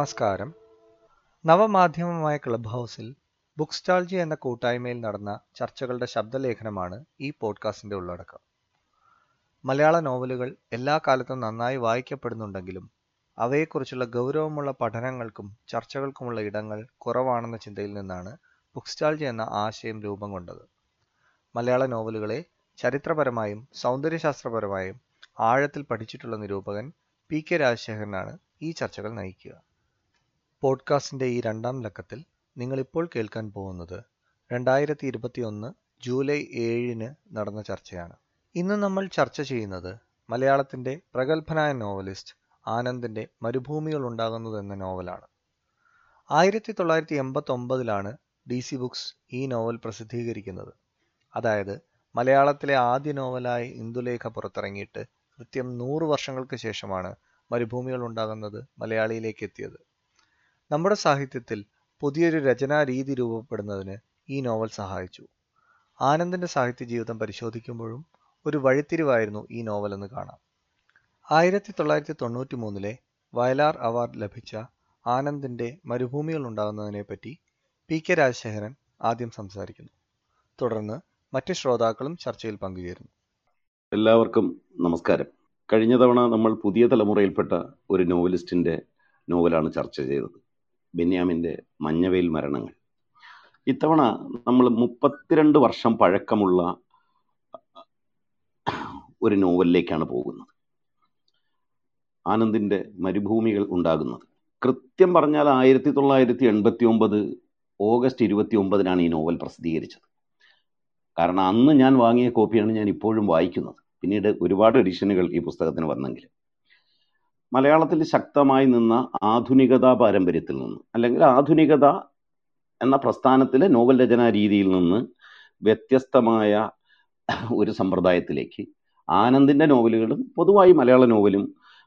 നമസ്കാരം. നവമാധ്യമമായ ക്ലബ് ഹൗസിൽ ബുക്ക് സ്റ്റാൾജി എന്ന കൂട്ടായ്മയിൽ നടന്ന ചർച്ചകളുടെ ശബ്ദലേഖനമാണ് ഈ പോഡ്കാസ്റ്റിന്റെ ഉള്ളടക്കം. മലയാള നോവലുകൾ എല്ലാ കാലത്തും നന്നായി വായിക്കപ്പെടുന്നുണ്ടെങ്കിലും അവയെക്കുറിച്ചുള്ള ഗൗരവമുള്ള പഠനങ്ങൾക്കും ചർച്ചകൾക്കുമുള്ള ഇടങ്ങൾ കുറവാണെന്ന ചിന്തയിൽ നിന്നാണ് ബുക്ക് സ്റ്റാൾജി എന്ന ആശയം രൂപം കൊണ്ടത്. മലയാള നോവലുകളെ ചരിത്രപരമായും സൗന്ദര്യശാസ്ത്രപരമായും ആഴത്തിൽ പഠിച്ചിട്ടുള്ള നിരൂപകൻ പി കെ രാജശേഖരനാണ് ഈ ചർച്ചകൾ നയിക്കുക. പോഡ്കാസ്റ്റിന്റെ ഈ രണ്ടാം ലക്കത്തിൽ നിങ്ങൾ ഇപ്പോൾ കേൾക്കാൻ പോകുന്നത് രണ്ടായിരത്തി ഇരുപത്തിയൊന്ന് ജൂലൈ ഏഴിന് നടന്ന ചർച്ചയാണ്. ഇന്ന് നമ്മൾ ചർച്ച ചെയ്യുന്നത് മലയാളത്തിന്റെ പ്രഗത്ഭനായ നോവലിസ്റ്റ് ആനന്ദിന്റെ മരുഭൂമികൾ ഉണ്ടാകുന്നത് എന്ന നോവലാണ്. ആയിരത്തി തൊള്ളായിരത്തി എൺപത്തി ഒമ്പതിലാണ് ഡി സി ബുക്സ് ഈ നോവൽ പ്രസിദ്ധീകരിക്കുന്നത്. അതായത് മലയാളത്തിലെ ആദ്യ നോവലായി ഇന്ദുലേഖ പുറത്തിറങ്ങിയിട്ട് കൃത്യം നൂറ് വർഷങ്ങൾക്ക് ശേഷമാണ് മരുഭൂമികൾ ഉണ്ടാകുന്നത് മലയാളിയിലേക്ക് എത്തിയത്. നമ്മുടെ സാഹിത്യത്തിൽ പുതിയൊരു രചനാ രീതി രൂപപ്പെടുന്നതിന് ഈ നോവൽ സഹായിച്ചു. ആനന്ദിന്റെ സാഹിത്യ ജീവിതം പരിശോധിക്കുമ്പോഴും ഒരു വഴിത്തിരിവായിരുന്നു ഈ നോവൽ എന്ന് കാണാം. ആയിരത്തി തൊള്ളായിരത്തി തൊണ്ണൂറ്റി മൂന്നിലെ വയലാർ അവാർഡ് ലഭിച്ച ആനന്ദിന്റെ മരുഭൂമികൾ ഉണ്ടാകുന്നതിനെ പറ്റി പി കെ രാജശേഖരൻ ആദ്യം സംസാരിക്കുന്നു. തുടർന്ന് മറ്റ് ശ്രോതാക്കളും ചർച്ചയിൽ പങ്കുചേരുന്നു. എല്ലാവർക്കും നമസ്കാരം. കഴിഞ്ഞ തവണ നമ്മൾ പുതിയ തലമുറയിൽപ്പെട്ട ഒരു നോവലിസ്റ്റിന്റെ നോവലാണ് ചർച്ച ചെയ്തത്. ബെന്യാമിന്റെ മഞ്ഞവേൽ മരണങ്ങൾ. ഇത്തവണ നമ്മൾ മുപ്പത്തിരണ്ട് വർഷം പഴക്കമുള്ള ഒരു നോവലിലേക്കാണ് പോകുന്നത്. ആനന്ദിന്റെ മരുഭൂമികൾ ഉണ്ടാകുന്നത്. കൃത്യം പറഞ്ഞാൽ ആയിരത്തി തൊള്ളായിരത്തി എൺപത്തി ഒമ്പത് ഓഗസ്റ്റ് ഇരുപത്തി ഒമ്പതിനാണ് ഈ നോവൽ പ്രസിദ്ധീകരിച്ചത്. കാരണം അന്ന് ഞാൻ വാങ്ങിയ കോപ്പിയാണ് ഞാൻ ഇപ്പോഴും വായിക്കുന്നത്. പിന്നീട് ഒരുപാട് എഡിഷനുകൾ ഈ പുസ്തകത്തിന് വന്നെങ്കിൽ മലയാളത്തിൽ ശക്തമായി നിന്ന ആധുനികതാ പാരമ്പര്യത്തിൽ നിന്ന് അല്ലെങ്കിൽ ആധുനികത എന്ന പ്രസ്ഥാനത്തിലെ നോവൽ രചനാ രീതിയിൽ നിന്ന് വ്യത്യസ്തമായ ഒരു സമ്പ്രദായത്തിലേക്ക് ആനന്ദിന്റെ നോവലുകളും പൊതുവായി മലയാള നോവലും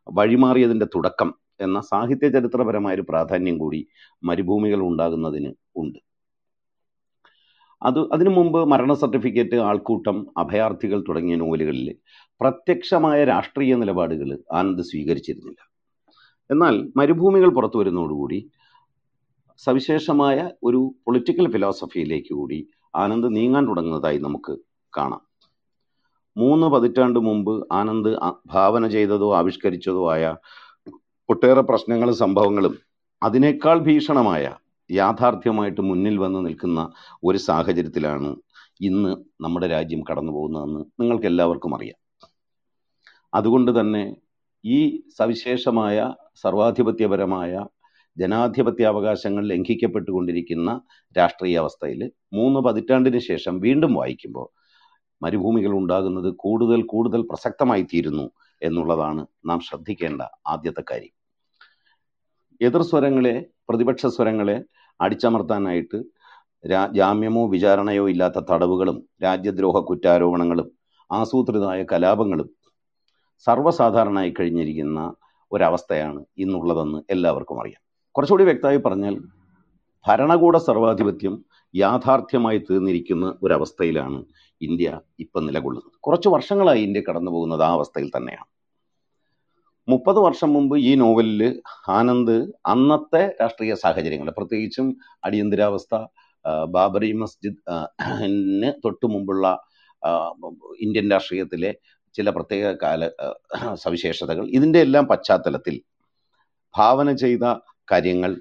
വഴിമാറിയതിന്റെ തുടക്കം എന്ന സാഹിത്യ ചരിത്രപരമായ ഒരു പ്രാധാന്യം കൂടി മരുഭൂമികൾ ഉണ്ടാകുന്നതിന് ഉണ്ട്. അത് അതിനു മുമ്പ് മരണ സർട്ടിഫിക്കറ്റ് ആൾക്കൂട്ടം അഭയാർത്ഥികൾ തുടങ്ങിയ നോവലുകളിൽ പ്രത്യക്ഷമായ രാഷ്ട്രീയ നിലപാടുകൾ ആനന്ദ് സ്വീകരിച്ചിരുന്നില്ല. എന്നാൽ മരുഭൂമികൾ പുറത്തു വരുന്നതോടുകൂടി സവിശേഷമായ ഒരു പൊളിറ്റിക്കൽ ഫിലോസഫിയിലേക്ക് കൂടി ആനന്ദ് നീങ്ങാൻ തുടങ്ങുന്നതായി നമുക്ക് കാണാം. മൂന്ന് പതിറ്റാണ്ട് മുമ്പ് ആനന്ദ് ഭാവന ചെയ്തതോ ആവിഷ്കരിച്ചതോ ആയ ഒട്ടേറെ പ്രശ്നങ്ങളും സംഭവങ്ങളും അതിനേക്കാൾ ഭീഷണമായ യാഥാർത്ഥ്യമായിട്ട് മുന്നിൽ വന്ന് നിൽക്കുന്ന ഒരു സാഹചര്യത്തിലാണ് ഇന്ന് നമ്മുടെ രാജ്യം കടന്നു പോകുന്നതെന്ന് നിങ്ങൾക്ക് എല്ലാവർക്കും അറിയാം. അതുകൊണ്ട് തന്നെ ഈ സവിശേഷമായ സർവാധിപത്യപരമായ ജനാധിപത്യാവകാശങ്ങൾ ലംഘിക്കപ്പെട്ടുകൊണ്ടിരിക്കുന്ന രാഷ്ട്രീയ അവസ്ഥയിൽ മൂന്ന് പതിറ്റാണ്ടിന് ശേഷം വീണ്ടും വായിക്കുമ്പോൾ മരുഭൂമികൾ ഉണ്ടാകുന്നത് കൂടുതൽ കൂടുതൽ പ്രസക്തമായി തീരുന്നു എന്നുള്ളതാണ് നാം ശ്രദ്ധിക്കേണ്ട ആദ്യത്തെ കാര്യം. എതിർ സ്വരങ്ങളെ പ്രതിപക്ഷ സ്വരങ്ങളെ അടിച്ചമർത്താനായിട്ട് രാ ജാമ്യമോ വിചാരണയോ ഇല്ലാത്ത തടവുകളും രാജ്യദ്രോഹ കുറ്റാരോപണങ്ങളും ആസൂത്രിതമായ കലാപങ്ങളും സർവസാധാരണമായി കഴിഞ്ഞിരിക്കുന്ന ഒരവസ്ഥയാണ് ഇന്നുള്ളതെന്ന് എല്ലാവർക്കും അറിയാം. കുറച്ചുകൂടി വ്യക്തമായി പറഞ്ഞാൽ ഭരണകൂട സർവാധിപത്യം യാഥാർത്ഥ്യമായി തീർന്നിരിക്കുന്ന ഒരവസ്ഥയിലാണ് ഇന്ത്യ ഇപ്പം നിലകൊള്ളുന്നത്. കുറച്ച് വർഷങ്ങളായി ഇന്ത്യ കടന്നു പോകുന്നത് ആ അവസ്ഥയിൽ തന്നെയാണ്. മുപ്പത് വർഷം മുമ്പ് ഈ നോവലിൽ ആനന്ദ് അന്നത്തെ രാഷ്ട്രീയ സാഹചര്യങ്ങൾ പ്രത്യേകിച്ചും അടിയന്തരാവസ്ഥ ബാബറി മസ്ജിദ് തൊട്ടു മുമ്പുള്ള ഇന്ത്യൻ രാഷ്ട്രീയത്തിലെ ചില പ്രത്യേക കാല സവിശേഷതകൾ ഇതിന്റെ എല്ലാം പശ്ചാത്തലത്തിൽ ഭാവന ചെയ്ത കാര്യങ്ങൾ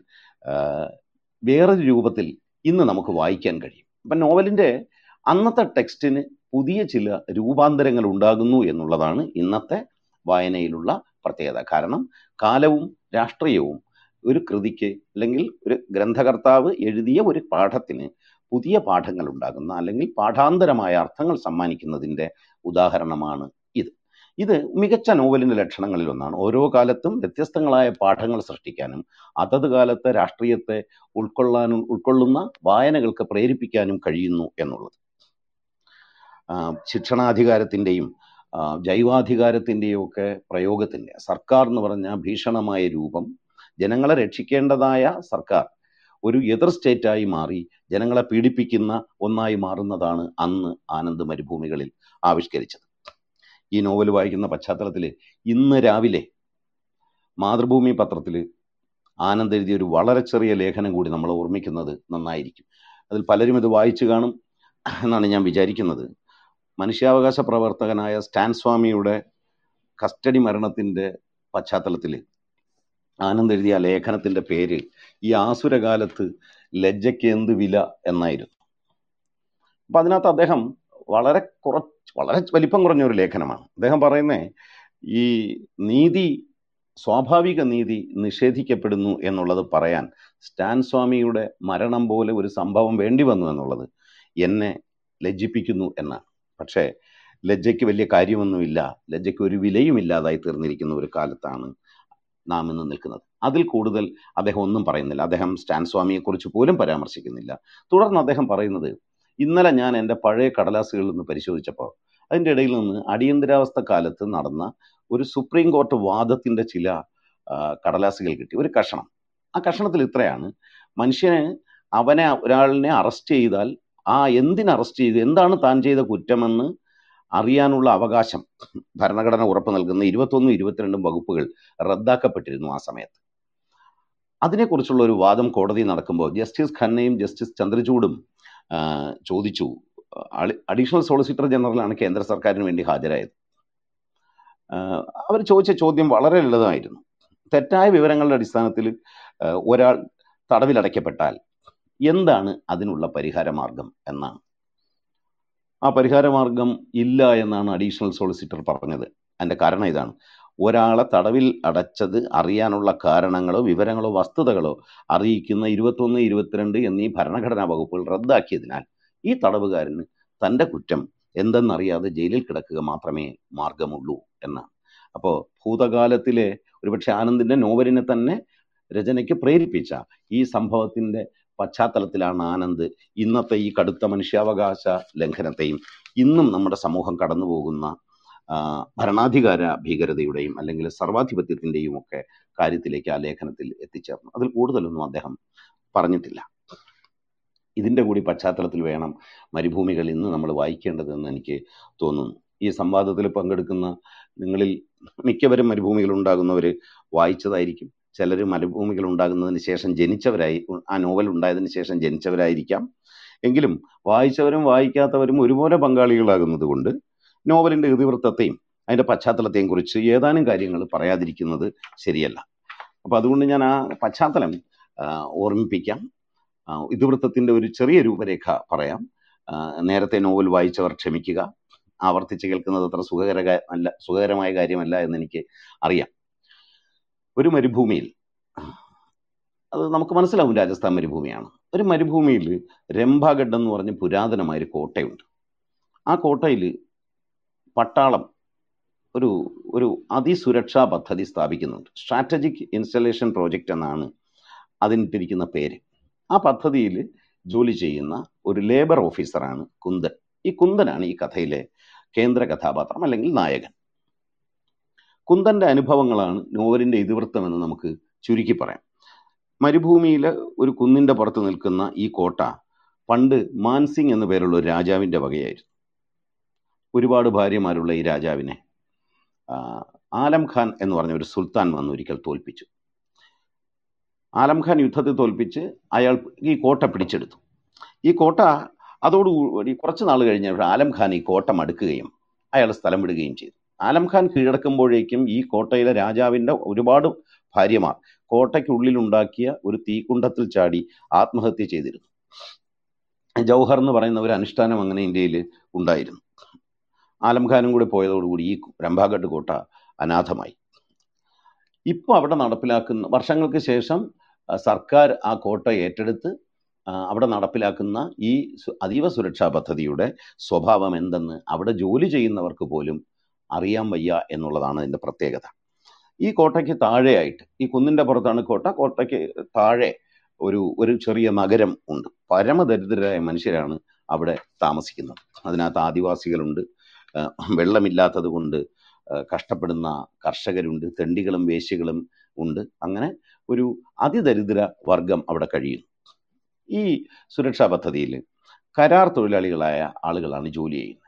വേറൊരു രൂപത്തിൽ ഇന്ന് നമുക്ക് വായിക്കാൻ കഴിയും. അപ്പം നോവലിന്റെ അന്നത്തെ ടെക്സ്റ്റിന് പുതിയ ചില രൂപാന്തരങ്ങൾ ഉണ്ടാകുന്നു എന്നുള്ളതാണ് ഇന്നത്തെ വായനയിലുള്ള പ്രത്യേകത. കാരണം കാലവും രാഷ്ട്രീയവും ഒരു കൃതിക്ക് അല്ലെങ്കിൽ ഒരു ഗ്രന്ഥകർത്താവ് എഴുതിയ ഒരു പാഠത്തിന് പുതിയ പാഠങ്ങൾ ഉണ്ടാകുന്ന അല്ലെങ്കിൽ പാഠാന്തരമായ അർത്ഥങ്ങൾ സമ്മാനിക്കുന്നതിന്റെ ഉദാഹരണമാണ് ഇത്. ഇത് മികച്ച നോവലിന്റെ ലക്ഷണങ്ങളിൽ ഒന്നാണ് ഓരോ കാലത്തും വ്യത്യസ്തങ്ങളായ പാഠങ്ങൾ സൃഷ്ടിക്കാനും അതത് കാലത്തെ രാഷ്ട്രീയത്തെ ഉൾക്കൊള്ളാനും ഉൾക്കൊള്ളുന്ന വായനകൾക്ക് പ്രേരിപ്പിക്കാനും കഴിയുന്നു എന്നുള്ളത്. ശിക്ഷണാധികാരത്തിന്റെയും ജൈവാധികാരത്തിന്റെയും ഒക്കെ പ്രയോഗത്തിന്റെ സർക്കാർ എന്ന് പറഞ്ഞ ഭീഷണമായ രൂപം ജനങ്ങളെ രക്ഷിക്കേണ്ടതായ സർക്കാർ ഒരു എതിർ സ്റ്റേറ്റായി മാറി ജനങ്ങളെ പീഡിപ്പിക്കുന്ന ഒന്നായി മാറുന്നതാണ് അന്ന് ആനന്ദ് മരുഭൂമികളിൽ ആവിഷ്കരിച്ചത്. ഈ നോവൽ വായിക്കുന്ന പശ്ചാത്തലത്തിൽ ഇന്ന് രാവിലെ മാതൃഭൂമി പത്രത്തിൽ ആനന്ദ് എഴുതിയ ഒരു വളരെ ചെറിയ ലേഖനം കൂടി നമ്മൾ ഓർമ്മിക്കുന്നത് നന്നായിരിക്കും. അതിൽ പലരും ഇത് വായിച്ചു കാണും എന്നാണ് ഞാൻ വിചാരിക്കുന്നത്. മനുഷ്യാവകാശ പ്രവർത്തകനായ സ്റ്റാൻ സ്വാമിയുടെ കസ്റ്റഡി മരണത്തിന്റെ പശ്ചാത്തലത്തിൽ ആനന്ദ് എഴുതിയ ലേഖനത്തിന്റെ പേര് ഈ ആസുരകാലത്ത് ലജ്ജയ്ക്ക് എന്ത് വില എന്നായിരുന്നു. അപ്പം അതിനകത്ത് അദ്ദേഹം വളരെ കുറച്ച് വളരെ വലിപ്പം കുറഞ്ഞ ഒരു ലേഖനമാണ്. അദ്ദേഹം പറയുന്നത് ഈ നീതി സ്വാഭാവിക നീതി നിഷേധിക്കപ്പെടുന്നു എന്നുള്ളത് പറയാൻ സ്റ്റാൻ സ്വാമിയുടെ മരണം പോലെ ഒരു സംഭവം വേണ്ടി വന്നു എന്നുള്ളത് എന്നെ ലജ്ജിപ്പിക്കുന്നു എന്നാണ്. പക്ഷേ ലജ്ജയ്ക്ക് വലിയ കാര്യമൊന്നുമില്ല. ലജ്ജയ്ക്ക് ഒരു വിലയും ഇല്ലാതായി തീർന്നിരിക്കുന്ന ഒരു കാലത്താണ് നാം ഇന്ന് നിൽക്കുന്നത്. അതിൽ കൂടുതൽ അദ്ദേഹം ഒന്നും പറയുന്നില്ല. അദ്ദേഹം സ്റ്റാൻ സ്വാമിയെക്കുറിച്ച് പോലും പരാമർശിക്കുന്നില്ല. തുടർന്ന് അദ്ദേഹം പറയുന്നത് ഇന്നലെ ഞാൻ എന്റെ പഴയ കടലാസുകളിൽ നിന്ന് പരിശോധിച്ചപ്പോൾ അതിന്റെ ഇടയിൽ നിന്ന് അടിയന്തരാവസ്ഥ കാലത്ത് നടന്ന ഒരു സുപ്രീം കോർട്ട് വാദത്തിന്റെ ചില കടലാസുകൾ കിട്ടി. ഒരു കഷണം. ആ കഷണത്തിൽ ഇത്രയാണ്. മനുഷ്യന് അവനെ ഒരാളിനെ അറസ്റ്റ് ചെയ്താൽ ആ എന്തിന് അറസ്റ്റ് ചെയ്തു? എന്താണ് താൻ ചെയ്ത കുറ്റമെന്ന് അറിയാനുള്ള അവകാശം ഭരണഘടന ഉറപ്പ് നൽകുന്ന ഇരുപത്തൊന്നും ഇരുപത്തിരണ്ടും വകുപ്പുകൾ റദ്ദാക്കപ്പെട്ടിരുന്നു ആ സമയത്ത്. അതിനെക്കുറിച്ചുള്ള ഒരു വാദം കോടതി നടക്കുമ്പോൾ ജസ്റ്റിസ് ഖന്നയും ജസ്റ്റിസ് ചന്ദ്രചൂഡും ചോദിച്ചു. അഡീഷണൽ സോളിസിറ്റർ ജനറലാണ് കേന്ദ്ര സർക്കാരിന് വേണ്ടി ഹാജരായത്. അവർ ചോദിച്ച ചോദ്യം വളരെ ലളിതമായിരുന്നു. തെറ്റായ വിവരങ്ങളുടെ അടിസ്ഥാനത്തിൽ ഒരാൾ തടവിലടയ്ക്കപ്പെട്ടാൽ എന്താണ് അതിനുള്ള പരിഹാര മാർഗം എന്നാണ്. ആ പരിഹാര മാർഗം ഇല്ല എന്നാണ് അഡീഷണൽ സോളിസിറ്റർ പറഞ്ഞത്. അതിന്റെ കാരണം ഇതാണ്. ഒരാളെ തടവിൽ അടച്ചത് അറിയാനുള്ള കാരണങ്ങളോ വിവരങ്ങളോ വസ്തുതകളോ അറിയിക്കുന്ന ഇരുപത്തൊന്ന് ഇരുപത്തിരണ്ട് എന്നീ ഭരണഘടനാ വകുപ്പുകൾ റദ്ദാക്കിയതിനാൽ ഈ തടവുകാരന് തന്റെ കുറ്റം എന്തെന്നറിയാതെ ജയിലിൽ കിടക്കുക മാത്രമേ മാർഗമുള്ളൂ എന്നാണ്. അപ്പോൾ ഭൂതകാലത്തിലെ ഒരുപക്ഷെ ആനന്ദിന്റെ നോവലിനെ തന്നെ രചനയ്ക്ക് പ്രേരിപ്പിച്ച ഈ സംഭവത്തിന്റെ പശ്ചാത്തലത്തിലാണ് ആനന്ദ് ഇന്നത്തെ ഈ കടുത്ത മനുഷ്യാവകാശ ലംഘനത്തെയും ഇന്നും നമ്മുടെ സമൂഹം കടന്നു പോകുന്ന ഭരണാധികാര ഭീകരതയുടെയും അല്ലെങ്കിൽ സർവാധിപത്യത്തിന്റെയും ഒക്കെ കാര്യത്തിലേക്ക് ആ ലേഖനത്തിൽ എത്തിച്ചേർന്നു. അതിൽ കൂടുതലൊന്നും അദ്ദേഹം പറഞ്ഞിട്ടില്ല. ഇതിന്റെ കൂടി പശ്ചാത്തലത്തിൽ വേണം മരുഭൂമികൾ ഇന്ന് നമ്മൾ വായിക്കേണ്ടതെന്ന് എനിക്ക് തോന്നുന്നു. ഈ സംവാദത്തിൽ പങ്കെടുക്കുന്ന നിങ്ങളിൽ മിക്കവരും മരുഭൂമികൾ ഉണ്ടാകുന്നവർ വായിച്ചതായിരിക്കും. ചിലർ മരുഭൂമികൾ ഉണ്ടാകുന്നതിന് ശേഷം ജനിച്ചവരായി ആ നോവൽ ഉണ്ടായതിന് ശേഷം ജനിച്ചവരായിരിക്കാം. എങ്കിലും വായിച്ചവരും വായിക്കാത്തവരും ഒരുപോലെ പങ്കാളികളാകുന്നത് കൊണ്ട് നോവലിന്റെ ഇതിവൃത്തത്തെയും അതിന്റെ പശ്ചാത്തലത്തെയും കുറിച്ച് ഏതാനും കാര്യങ്ങൾ പറയാതിരിക്കുന്നത് ശരിയല്ല. അപ്പോൾ അതുകൊണ്ട് ഞാൻ ആ പശ്ചാത്തലം ഓർമ്മിപ്പിക്കാം. ഇതിവൃത്തത്തിന്റെ ഒരു ചെറിയ രൂപരേഖ പറയാം. നേരത്തെ നോവൽ വായിച്ചവർ ക്ഷമിക്കുക. ആവർത്തിച്ച് കേൾക്കുന്നത് അത്ര സുഖകര അല്ല സുഖകരമായ കാര്യമല്ല എന്ന് എനിക്ക് അറിയാം. ഒരു മരുഭൂമിയിൽ. അത് നമുക്ക് മനസ്സിലാവും രാജസ്ഥാൻ മരുഭൂമിയാണ്. ഒരു മരുഭൂമിയിൽ രംഭാഗഡ് എന്ന് പറഞ്ഞ പുരാതനമായൊരു കോട്ടയുണ്ട്. ആ കോട്ടയിൽ പട്ടാളം ഒരു ഒരു അതിസുരക്ഷാ പദ്ധതി സ്ഥാപിക്കുന്നുണ്ട്. സ്ട്രാറ്റജിക് ഇൻസ്റ്റലേഷൻ പ്രോജക്റ്റ് എന്നാണ് അതിനിട്ടിരിക്കുന്ന പേര്. ആ പദ്ധതിയിൽ ജോലി ചെയ്യുന്ന ഒരു ലേബർ ഓഫീസറാണ് കുന്ദൻ. ഈ കുന്ദനാണ് ഈ കഥയിലെ കേന്ദ്ര കഥാപാത്രം അല്ലെങ്കിൽ നായകൻ. കുന്ദന്റെ അനുഭവങ്ങളാണ് നോവലിന്റെ ഇതിവൃത്തമെന്ന് നമുക്ക് ചുരുക്കി പറയാം. മരുഭൂമിയിലെ ഒരു കുന്നിന്റെ പുറത്ത് നിൽക്കുന്ന ഈ കോട്ട പണ്ട് മാൻസിംഗ് എന്ന പേരുള്ള ഒരു രാജാവിന്റെ വകയായിരുന്നു. ഒരുപാട് ഭാര്യമാരുള്ള ഈ രാജാവിനെ ആലം ഖാൻ എന്ന് പറഞ്ഞ ഒരു സുൽത്താൻ വന്ന് ഒരിക്കൽ തോൽപ്പിച്ചു. ആലം ഖാൻ യുദ്ധത്തിൽ തോൽപ്പിച്ച് അയാൾ ഈ കോട്ട പിടിച്ചെടുത്തു. ഈ കോട്ട അതോടുകൂടി കുറച്ച് നാൾ കഴിഞ്ഞപ്പോൾ ആലം ഖാൻ ഈ കോട്ട മടുക്കുകയും അയാൾ സ്ഥലം വിടുകയും ചെയ്തു. ആലം ഖാൻ കീഴടക്കുമ്പോഴേക്കും ഈ കോട്ടയിലെ രാജാവിന്റെ ഒരുപാട് ഭാര്യമാർ കോട്ടയ്ക്കുള്ളിലുണ്ടാക്കിയ ഒരു തീക്കുണ്ടത്തിൽ ചാടി ആത്മഹത്യ ചെയ്തിരുന്നു. ജൗഹർ എന്ന് പറയുന്ന ഒരു അനുഷ്ഠാനം അങ്ങനെ ഇന്ത്യയിൽ ഉണ്ടായിരുന്നു. ആലംഖാനും കൂടി പോയതോടുകൂടി ഈ രംഭാഗഡ് കോട്ട അനാഥമായി. ഇപ്പോൾ അവിടെ നടപ്പിലാക്കുന്ന വർഷങ്ങൾക്ക് ശേഷം സർക്കാർ ആ കോട്ട ഏറ്റെടുത്ത് അവിടെ നടപ്പിലാക്കുന്ന ഈ അതീവ സുരക്ഷാ പദ്ധതിയുടെ സ്വഭാവം എന്തെന്ന് അവിടെ ജോലി ചെയ്യുന്നവർക്ക് പോലും അറിയാൻ വയ്യ എന്നുള്ളതാണ് അതിന്റെ പ്രത്യേകത. ഈ കോട്ടയ്ക്ക് താഴെയായിട്ട് ഈ കുന്നിന്റെ പുറത്താണ് കോട്ട. കോട്ടയ്ക്ക് താഴെ ഒരു ഒരു ചെറിയ നഗരം ഉണ്ട്. പരമദരിദ്രരായ മനുഷ്യരാണ് അവിടെ താമസിക്കുന്നത്. അതിനകത്ത് ആദിവാസികളുണ്ട്. വെള്ളമില്ലാത്തത് കൊണ്ട് കഷ്ടപ്പെടുന്ന കർഷകരുണ്ട്. തെണ്ടികളും വേശ്യകളും ഉണ്ട്. അങ്ങനെ ഒരു അതിദരിദ്ര വർഗം അവിടെ കഴിയുന്നു. ഈ സുരക്ഷാ പദ്ധതിയിൽ കരാർ തൊഴിലാളികളായ ആളുകളാണ് ജോലി ചെയ്യുന്നത്.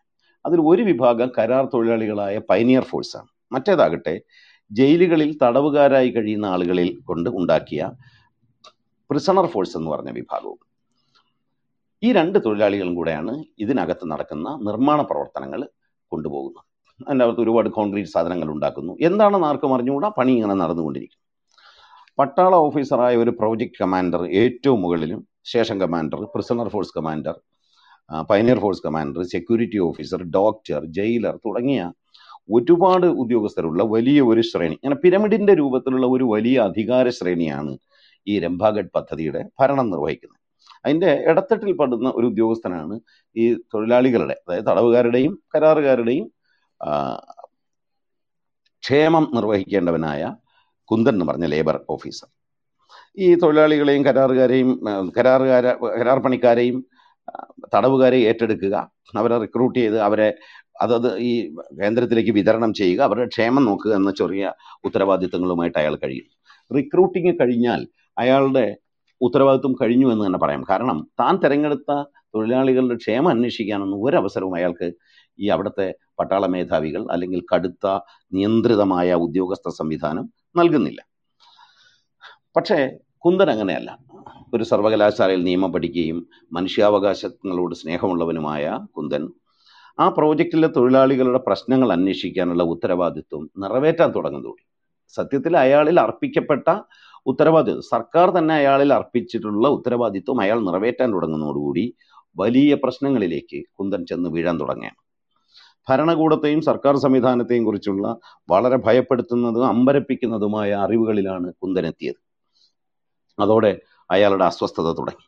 അതിൽ ഒരു വിഭാഗം കരാർ തൊഴിലാളികളായ പൈനിയർ ഫോഴ്സാണ്. മറ്റേതാകട്ടെ ജയിലുകളിൽ തടവുകാരായി കഴിയുന്ന ആളുകളിൽ കൊണ്ട് ഉണ്ടാക്കിയ പ്രിസണർ ഫോഴ്സ് എന്ന് പറഞ്ഞ വിഭാഗവും. ഈ രണ്ട് തൊഴിലാളികളും കൂടെയാണ് ഇതിനകത്ത് നടക്കുന്ന നിർമ്മാണ പ്രവർത്തനങ്ങൾ കൊണ്ടുപോകുന്നത്. അതിന്റെ അകത്ത് ഒരുപാട് കോൺക്രീറ്റ് സാധനങ്ങൾ ഉണ്ടാക്കുന്നു. എന്താണെന്ന് ആർക്കും അറിഞ്ഞുകൂടാ? പണി ഇങ്ങനെ നടന്നുകൊണ്ടിരിക്കും പട്ടാള ഓഫീസറായ ഒരു പ്രോജക്റ്റ് കമാൻഡർ ഏറ്റവും മുകളിലും station commander prisoner force commander pioneer force commander security officer doctor jailer തുടങ്ങിയ ഒരുപാട് ഉദ്യോഗസ്ഥരുള്ള വലിയ ഒരു ശ്രേണി. അങ്ങനെ പിരമിഡിന്റെ രൂപത്തിലുള്ള ഒരു വലിയ അധികാര ശ്രേണിയാണ് ഈ രംഭാഗഡ് പദ്ധതിയുടെ ഭരണം നിർവഹിക്കുന്നത്. അതിന്റെ ഇടത്തട്ടിൽ പെടുന്ന ഒരു ഉദ്യോഗസ്ഥനാണ് ഈ തൊഴിലാളികളുടെ അതായത് തടവുകാരുടെയും കരാറുകാരുടെയും ക്ഷേമം നിർവഹിക്കേണ്ടവനായ കുന്ദൻ എന്ന് പറഞ്ഞ ലേബർ ഓഫീസർ ഈ തൊഴിലാളികളെയും കരാറുകാരെയും കരാറുകാര കരാർ പണിക്കാരെയും ആ, തടവുകാരെയും ഏറ്റെടുക്കുക അവരെ റിക്രൂട്ട് ചെയ്ത് അവരെ അതത് ഈ കേന്ദ്രത്തിലേക്ക് വിതരണം ചെയ്യുക അവരുടെ ക്ഷേമം നോക്കുക എന്ന ചെറിയ ഉത്തരവാദിത്തങ്ങളുമായിട്ട് അയാൾ കഴിയും. റിക്രൂട്ടിങ് കഴിഞ്ഞാൽ അയാളുടെ ഉത്തരവാദിത്വം കഴിഞ്ഞു എന്ന് തന്നെ പറയാം. കാരണം താൻ തിരഞ്ഞെടുത്ത തൊഴിലാളികളുടെ ക്ഷേമം അന്വേഷിക്കാനൊന്നും ഒരവസരവും അയാൾക്ക് ഈ അവിടുത്തെ പട്ടാള മേധാവികൾ അല്ലെങ്കിൽ കടുത്ത നിയന്ത്രിതമായ ഉദ്യോഗസ്ഥ സംവിധാനം നൽകുന്നില്ല. പക്ഷേ കുന്ദൻ അങ്ങനെയല്ല. ഒരു സർവകലാശാലയിൽ നിയമം പഠിക്കുകയും മനുഷ്യാവകാശങ്ങളോട് സ്നേഹമുള്ളവനുമായ കുന്ദൻ ആ പ്രോജക്റ്റിലെ തൊഴിലാളികളുടെ പ്രശ്നങ്ങൾ അന്വേഷിക്കാനുള്ള ഉത്തരവാദിത്വം നിറവേറ്റാൻ തുടങ്ങുന്നതോടെ സത്യത്തിൽ അയാളിൽ അർപ്പിക്കപ്പെട്ട ഉത്തരവാദിത്വം സർക്കാർ തന്നെ അയാളിൽ അർപ്പിച്ചിട്ടുള്ള ഉത്തരവാദിത്വം അയാൾ നിറവേറ്റാൻ തുടങ്ങുന്നതോടുകൂടി വലിയ പ്രശ്നങ്ങളിലേക്ക് കുന്ദൻ ചെന്ന് വീഴാൻ തുടങ്ങുകയാണ്. ഭരണകൂടത്തെയും സർക്കാർ സംവിധാനത്തെയും കുറിച്ചുള്ള വളരെ ഭയപ്പെടുത്തുന്നതും അമ്പരപ്പിക്കുന്നതുമായ അറിവുകളിലാണ് എത്തിയത്. അതോടെ അയാളുടെ അസ്വസ്ഥത തുടങ്ങി.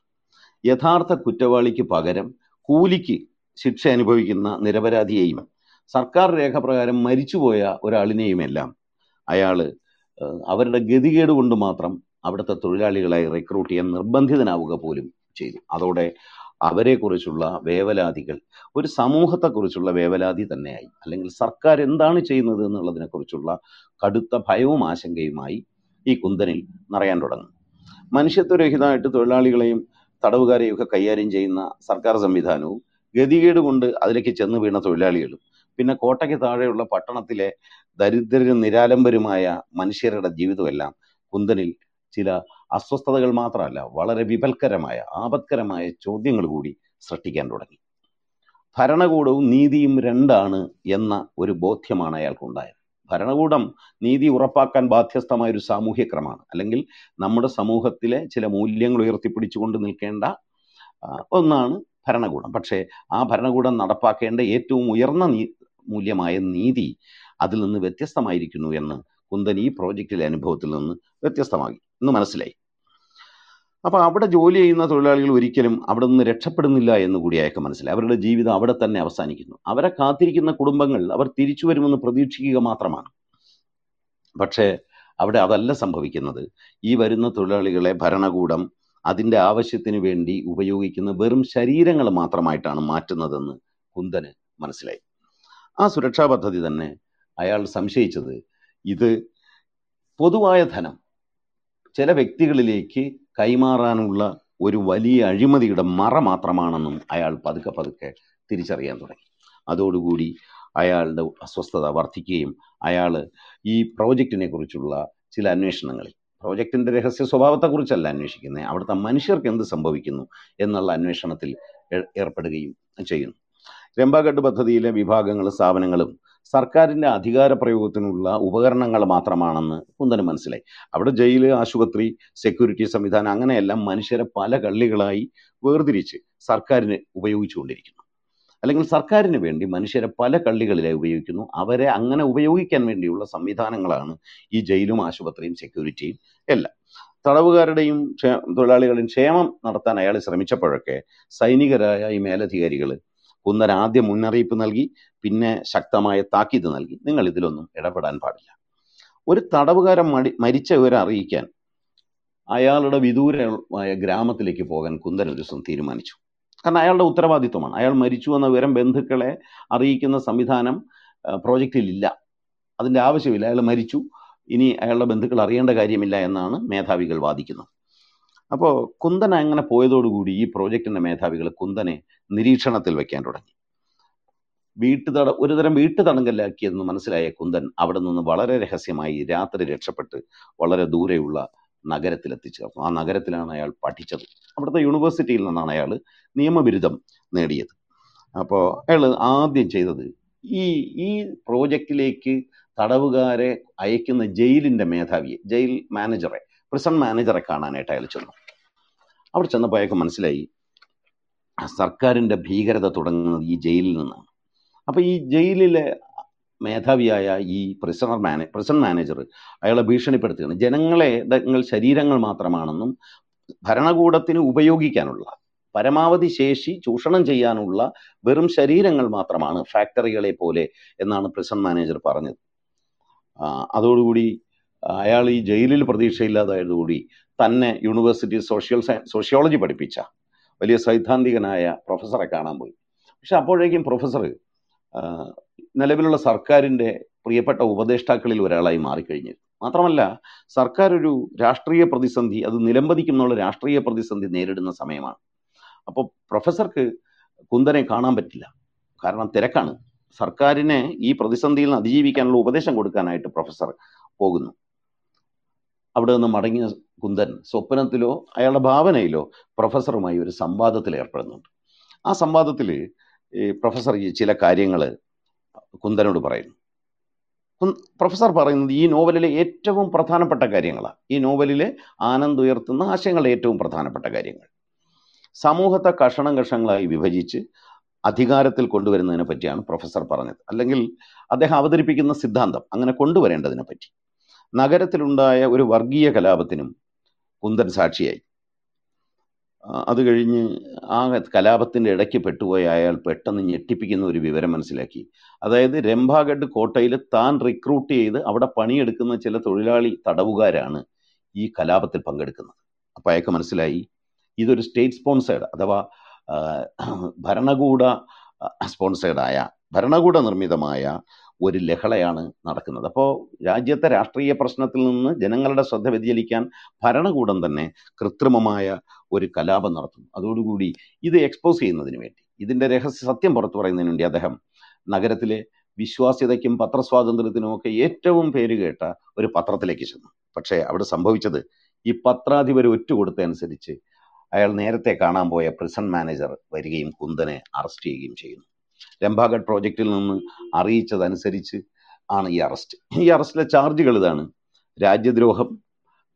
യഥാർത്ഥ കുറ്റവാളിക്ക് പകരം കൂലിക്ക് ശിക്ഷ അനുഭവിക്കുന്ന നിരപരാധിയെയും സർക്കാർ രേഖപ്രകാരം മരിച്ചുപോയ ഒരാളിനെയുമെല്ലാം അയാൾ അവരുടെ ഗതികേട് കൊണ്ട് മാത്രം അവിടുത്തെ തൊഴിലാളികളെ റിക്രൂട്ട് ചെയ്യാൻ നിർബന്ധിതനാവുക പോലും ചെയ്തു. അതോടെ അവരെക്കുറിച്ചുള്ള വേവലാതികൾ ഒരു സമൂഹത്തെക്കുറിച്ചുള്ള വേവലാതി തന്നെയായി. അല്ലെങ്കിൽ സർക്കാർ എന്താണ് ചെയ്യുന്നത് എന്നുള്ളതിനെക്കുറിച്ചുള്ള കടുത്ത ഭയവും ആശങ്കയുമായി ഈ കുന്തനിൽ നിറയാൻ തുടങ്ങും. മനുഷ്യത്വരഹിതമായിട്ട് തൊഴിലാളികളെയും തടവുകാരെയും ഒക്കെ കൈകാര്യം ചെയ്യുന്ന സർക്കാർ സംവിധാനവും ഗതികേട് കൊണ്ട് അതിലേക്ക് ചെന്ന് വീണ തൊഴിലാളികളും പിന്നെ കോട്ടയ്ക്ക് താഴെയുള്ള പട്ടണത്തിലെ ദരിദ്രരും നിരാലംബരുമായ മനുഷ്യരുടെ ജീവിതമെല്ലാം കുന്തനിൽ ചില അസ്വസ്ഥതകൾ മാത്രമല്ല വളരെ വിപൽക്കരമായ ആപത്കരമായ ചോദ്യങ്ങൾ കൂടി സൃഷ്ടിക്കാൻ തുടങ്ങി. ഭരണകൂടവും നീതിയും രണ്ടാണ് എന്ന ഒരു ബോധ്യമാണ് അയാൾക്കുണ്ടായത്. ഭരണകൂടം നീതി ഉറപ്പാക്കാൻ ബാധ്യസ്ഥമായ ഒരു സാമൂഹ്യ ക്രമമാണ് അല്ലെങ്കിൽ നമ്മുടെ സമൂഹത്തിലെ ചില മൂല്യങ്ങൾ ഉയർത്തിപ്പിടിച്ചുകൊണ്ട് നിൽക്കേണ്ട ഒന്നാണ് ഭരണകൂടം. പക്ഷേ ആ ഭരണകൂടം നടപ്പാക്കേണ്ട ഏറ്റവും ഉയർന്ന മൂല്യമായ നീതി അതിൽ നിന്ന് വ്യത്യസ്തമായിരിക്കുന്നു എന്ന് കുന്തൻ ഈ പ്രോജക്റ്റിലെ അനുഭവത്തിൽ നിന്ന് വ്യത്യസ്തമാകി എന്ന് മനസ്സിലായി. അപ്പോൾ അവിടെ ജോലി ചെയ്യുന്ന തൊഴിലാളികൾ ഒരിക്കലും അവിടെ നിന്ന് രക്ഷപ്പെടുന്നില്ല എന്ന് കൂടി അയാൾക്ക് മനസ്സിലായി. അവരുടെ ജീവിതം അവിടെ തന്നെ അവസാനിക്കുന്നു. അവരെ കാത്തിരിക്കുന്ന കുടുംബങ്ങൾ അവർ തിരിച്ചു വരുമെന്ന് പ്രതീക്ഷിക്കുക മാത്രമാണ്. പക്ഷേ അവിടെ അതല്ല സംഭവിക്കുന്നത്. ഈ വരുന്ന തൊഴിലാളികളെ ഭരണകൂടം അതിന്റെ ആവശ്യത്തിന് വേണ്ടി ഉപയോഗിക്കുന്ന വെറും ശരീരങ്ങൾ മാത്രമായിട്ടാണ് മാറ്റുന്നതെന്ന് കുന്തന് മനസ്സിലായി. ആ സുരക്ഷാ പദ്ധതി തന്നെ അയാൾ സംശയിച്ചത് ഇത് പൊതുവായ ധനം ചില വ്യക്തികളിലേക്ക് കൈമാറാനുള്ള ഒരു വലിയ അഴിമതിയുടെ മറ മാത്രമാണെന്നും അയാൾ പതുക്കെ പതുക്കെ തിരിച്ചറിയാൻ തുടങ്ങി. അതോടുകൂടി അയാളുടെ അസ്വസ്ഥത വർദ്ധിക്കുകയും അയാൾ ഈ പ്രോജക്റ്റിനെ കുറിച്ചുള്ള ചില അന്വേഷണങ്ങളിൽ പ്രോജക്റ്റിന്റെ രഹസ്യ സ്വഭാവത്തെക്കുറിച്ചല്ല അന്വേഷിക്കുന്നത് അവിടുത്തെ മനുഷ്യർക്ക് എന്ത് സംഭവിക്കുന്നു എന്നുള്ള അന്വേഷണത്തിൽ ഏർപ്പെടുകയും ചെയ്യുന്നു. രംബാഗഡ് പദ്ധതിയിലെ വിഭാഗങ്ങളും സ്ഥാപനങ്ങളും സർക്കാരിന്റെ അധികാര പ്രയോഗത്തിനുള്ള ഉപകരണങ്ങൾ മാത്രമാണെന്ന് കുന്തന് മനസ്സിലായി. അവിടെ ജയിൽ ആശുപത്രി സെക്യൂരിറ്റി സംവിധാനം അങ്ങനെയെല്ലാം മനുഷ്യരെ പല കള്ളികളായി വേർതിരിച്ച് സർക്കാരിന് ഉപയോഗിച്ചുകൊണ്ടിരിക്കുന്നു. അല്ലെങ്കിൽ സർക്കാരിന് വേണ്ടി മനുഷ്യരെ പല കള്ളികളിലായി ഉപയോഗിക്കുന്നു. അവരെ അങ്ങനെ ഉപയോഗിക്കാൻ വേണ്ടിയുള്ള സംവിധാനങ്ങളാണ് ഈ ജയിലും ആശുപത്രിയും സെക്യൂരിറ്റിയും എല്ലാം. തടവുകാരുടെയും തൊഴിലാളികളുടെയും ക്ഷേമം നടത്താൻ അയാൾ ശ്രമിച്ചപ്പോഴൊക്കെ സൈനികരായ ഈ മേലധികാരികൾ കുന്നൻ ആദ്യം മുന്നറിയിപ്പ് നൽകി പിന്നെ ശക്തമായ താക്കീത് നൽകി. നിങ്ങൾ ഇതിലൊന്നും ഇടപെടാൻ പാടില്ല. ഒരു തടവുകാരൻ മടി മരിച്ച വിവരം അറിയിക്കാൻ അയാളുടെ വിദൂരമായ ഗ്രാമത്തിലേക്ക് പോകാൻ കുന്തൻ ഒരു ദിവസം തീരുമാനിച്ചു. കാരണം അയാളുടെ ഉത്തരവാദിത്വമാണ്. അയാൾ മരിച്ചു എന്ന വിവരം ബന്ധുക്കളെ അറിയിക്കുന്ന സംവിധാനം പ്രോജക്റ്റിലില്ല. അതിന്റെ ആവശ്യമില്ല. അയാൾ മരിച്ചു. ഇനി അയാളുടെ ബന്ധുക്കൾ അറിയേണ്ട കാര്യമില്ല എന്നാണ് മേധാവികൾ വാദിക്കുന്നത്. അപ്പോൾ കുന്തൻ അങ്ങനെ പോയതോടുകൂടി ഈ പ്രോജക്റ്റിന്റെ മേധാവികൾ കുന്തനെ നിരീക്ഷണത്തിൽ വെക്കാൻ തുടങ്ങി. വീട്ടുതട ഒരുതരം വീട്ടുതടങ്കലാക്കിയെന്ന് മനസ്സിലായ കുന്ദൻ അവിടെ നിന്ന് വളരെ രഹസ്യമായി രാത്രി രക്ഷപ്പെട്ട് വളരെ ദൂരെയുള്ള നഗരത്തിലെത്തിച്ചേർന്നു ആ നഗരത്തിലാണ് അയാൾ പഠിച്ചത്. അവിടുത്തെ യൂണിവേഴ്സിറ്റിയിൽ നിന്നാണ് അയാൾ നിയമബിരുദം നേടിയത്. അപ്പോൾ അയാൾ ആദ്യം ചെയ്തത് ഈ ഈ പ്രോജക്റ്റിലേക്ക് തടവുകാരെ അയക്കുന്ന ജയിലിന്റെ മേധാവിയെ ജയിൽ മാനേജറെ പ്രിസൺ മാനേജറെ കാണാനായിട്ട് അയാൾ ചെന്നു. അവിടെ ചെന്നപ്പോൾ അയാൾക്ക് മനസ്സിലായി സർക്കാരിന്റെ ഭീകരത തുടങ്ങുന്നത് ഈ ജയിലിൽ നിന്നാണ്. അപ്പോൾ ഈ ജയിലിലെ മേധാവിയായ ഈ പ്രിസണർ മാനേ പ്രിസൺ മാനേജർ അയാളെ ഭീഷണിപ്പെടുത്തുകയാണ്. ജനങ്ങളെ നിങ്ങൾ ശരീരങ്ങൾ മാത്രമാണെന്നും ഭരണകൂടത്തിന് ഉപയോഗിക്കാനുള്ള പരമാവധി ശേഷി ചൂഷണം ചെയ്യാനുള്ള വെറും ശരീരങ്ങൾ മാത്രമാണ് ഫാക്ടറികളെ പോലെ എന്നാണ് പ്രിസൺ മാനേജർ പറഞ്ഞത്. അതോടുകൂടി അയാൾ ഈ ജയിലിൽ പ്രതീക്ഷയില്ലാതായതോടുകൂടി തന്നെ യൂണിവേഴ്സിറ്റി സോഷ്യൽ സോഷ്യോളജി പഠിപ്പിച്ച വലിയ സൈദ്ധാന്തികനായ പ്രൊഫസറെ കാണാൻ പോയി. പക്ഷെ അപ്പോഴേക്കും പ്രൊഫസർ നിലവിലുള്ള സർക്കാരിന്റെ പ്രിയപ്പെട്ട ഉപദേഷ്ടാക്കളിൽ ഒരാളായി മാറിക്കഴിഞ്ഞു മാത്രമല്ല സർക്കാർ ഒരു രാഷ്ട്രീയ പ്രതിസന്ധി അത് നിലംപതിക്കുന്നുള്ള രാഷ്ട്രീയ പ്രതിസന്ധി നേരിടുന്ന സമയമാണ്. അപ്പോൾ പ്രൊഫസർക്ക് കുന്ദനെ കാണാൻ പറ്റില്ല. കാരണം തിരക്കാണ്. സർക്കാരിനെ ഈ പ്രതിസന്ധിയിൽ നിന്ന് അതിജീവിക്കാനുള്ള ഉപദേശം കൊടുക്കാനായിട്ട് പ്രൊഫസർ പോകുന്നു. അവിടെ നിന്ന് മടങ്ങിയ കുന്ദൻ സ്വപ്നത്തിലോ അയാളുടെ ഭാവനയിലോ പ്രൊഫസറുമായി ഒരു സംവാദത്തിൽ ഏർപ്പെടുന്നുണ്ട്. ആ സംവാദത്തിൽ ഈ പ്രൊഫസർ ഈ ചില കാര്യങ്ങൾ കുന്ദനോട് പറയുന്നു. പ്രൊഫസർ പറയുന്നത് ഈ നോവലിലെ ഏറ്റവും പ്രധാനപ്പെട്ട കാര്യങ്ങളാണ് ഈ നോവലിലെ ആനന്ദ് ഉയർത്തുന്ന ആശയങ്ങളുടെ ഏറ്റവും പ്രധാനപ്പെട്ട കാര്യങ്ങൾ. സമൂഹത്തെ കഷണം കഷണങ്ങളായി വിഭജിച്ച് അധികാരത്തിൽ കൊണ്ടുവരുന്നതിനെ പറ്റിയാണ് പ്രൊഫസർ പറഞ്ഞത്. അല്ലെങ്കിൽ അദ്ദേഹം അവതരിപ്പിക്കുന്ന സിദ്ധാന്തം അങ്ങനെ കൊണ്ടുവരേണ്ടതിനെ പറ്റി നഗരത്തിലുണ്ടായ ഒരു വർഗീയ കലാപത്തിനും കുന്തൻ സാക്ഷിയായി. അത് കഴിഞ്ഞ് ആ കലാപത്തിന്റെ ഇടയ്ക്ക് പെട്ടുപോയ അയാൾ പെട്ടെന്ന് ഞെട്ടിപ്പിക്കുന്ന ഒരു വിവരം മനസ്സിലാക്കി. അതായത് രംഭാഗഡ് കോട്ടയിൽ താൻ റിക്രൂട്ട് ചെയ്ത് അവിടെ പണിയെടുക്കുന്ന ചില തൊഴിലാളി തടവുകാരാണ് ഈ കലാപത്തിൽ പങ്കെടുക്കുന്നത്. അപ്പോൾ അയാൾക്ക് മനസ്സിലായി ഇതൊരു സ്റ്റേറ്റ് സ്പോൺസേഡ് അഥവാ ഭരണകൂട സ്പോൺസേഡായ ഭരണകൂട നിർമ്മിതമായ ഒരു ലഹളയാണ് നടക്കുന്നത്. അപ്പോൾ രാജ്യത്തെ രാഷ്ട്രീയ പ്രശ്നത്തിൽ നിന്ന് ജനങ്ങളുടെ ശ്രദ്ധ വ്യതിചലിക്കാൻ ഭരണകൂടം തന്നെ കൃത്രിമമായ ഒരു കലാപം നടത്തുന്നു. അതോടുകൂടി ഇത് എക്സ്പോസ് ചെയ്യുന്നതിന് വേണ്ടി. ഇതിന്റെ രഹസ്യ സത്യം പുറത്തു പറയുന്നതിന് വേണ്ടി അദ്ദേഹം നഗരത്തിലെ വിശ്വാസ്യതയ്ക്കും പത്രസ്വാതന്ത്ര്യത്തിനും ഒക്കെ ഏറ്റവും പേരുകേട്ട ഒരു പത്രത്തിലേക്ക് ചെന്നു. പക്ഷേ അവിടെ സംഭവിച്ചത് ഈ പത്രാധിപർ ഒറ്റുകൊടുത്തതനുസരിച്ച് അയാൾ നേരത്തെ കാണാൻ പോയ പ്രിസൺ മാനേജർ വരികയും കുന്തനെ അറസ്റ്റ് ചെയ്യുകയും ചെയ്യുന്നു. രംഭാഗഡ് പ്രോജക്റ്റിൽ നിന്ന് അറിയിച്ചതനുസരിച്ച് ആണ് ഈ അറസ്റ്റ്. ഈ അറസ്റ്റിലെ ചാർജുകൾ ഇതാണ്. രാജ്യദ്രോഹം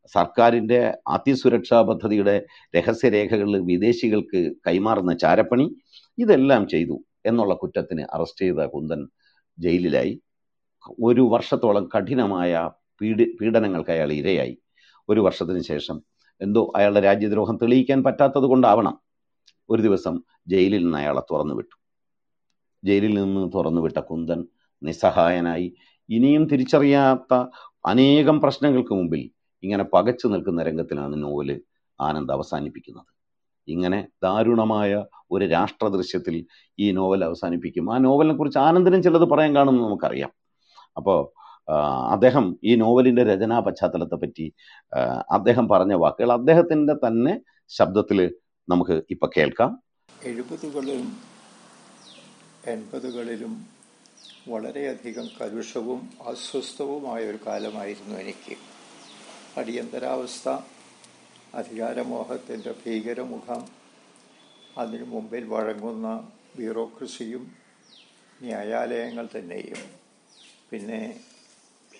സർക്കാരിന്റെ അതിസുരക്ഷാ പദ്ധതിയുടെ രഹസ്യരേഖകൾ വിദേശികൾക്ക് കൈമാറുന്ന ചാരപ്പണി ഇതെല്ലാം ചെയ്തു എന്നുള്ള കുറ്റത്തിന് അറസ്റ്റ് ചെയ്ത കുന്തൻ ജയിലിലായി. ഒരു വർഷത്തോളം കഠിനമായ പീഡി പീഡനങ്ങൾക്ക് അയാൾ ഇരയായി. ഒരു വർഷത്തിന് ശേഷം എന്തോ അയാളുടെ രാജ്യദ്രോഹം തെളിയിക്കാൻ പറ്റാത്തത് കൊണ്ടാവണം ഒരു ദിവസം ജയിലിൽ നിന്ന് അയാളെ തുറന്നു വിട്ടു. ജയിലിൽ നിന്ന് തുറന്നു വിട്ട നിസ്സഹായനായി. ഇനിയും തിരിച്ചറിയാത്ത അനേകം പ്രശ്നങ്ങൾക്ക് മുമ്പിൽ ഇങ്ങനെ പകച്ചു നിൽക്കുന്ന രംഗത്തിലാണ് നോവൽ ആനന്ദ് അവസാനിപ്പിക്കുന്നത്. ഇങ്ങനെ ദാരുണമായ ഒരു രാഷ്ട്രദൃശ്യത്തിൽ ഈ നോവൽ അവസാനിപ്പിക്കും. ആ നോവലിനെ കുറിച്ച് ആനന്ദിനും ചിലത് പറയാൻ കാണുമെന്ന് നമുക്കറിയാം. അപ്പോൾ അദ്ദേഹം ഈ നോവലിന്റെ രചനാ പശ്ചാത്തലത്തെ പറ്റി അദ്ദേഹം പറഞ്ഞ വാക്കുകൾ അദ്ദേഹത്തിന്റെ തന്നെ ശബ്ദത്തിൽ നമുക്ക് ഇപ്പം കേൾക്കാം. എഴുപതുകളിലും എൺപതുകളിലും വളരെയധികം കലുഷവും അസ്വസ്ഥവുമായ ഒരു കാലമായിരുന്നു എനിക്ക്. അടിയന്തരാവസ്ഥ അധികാരമോഹത്തിന്റെ ഭീകരമുഖം അതിനു മുമ്പിൽ വഴങ്ങുന്ന ബ്യൂറോക്രസിയും ന്യായാലയങ്ങൾ തന്നെയും. പിന്നെ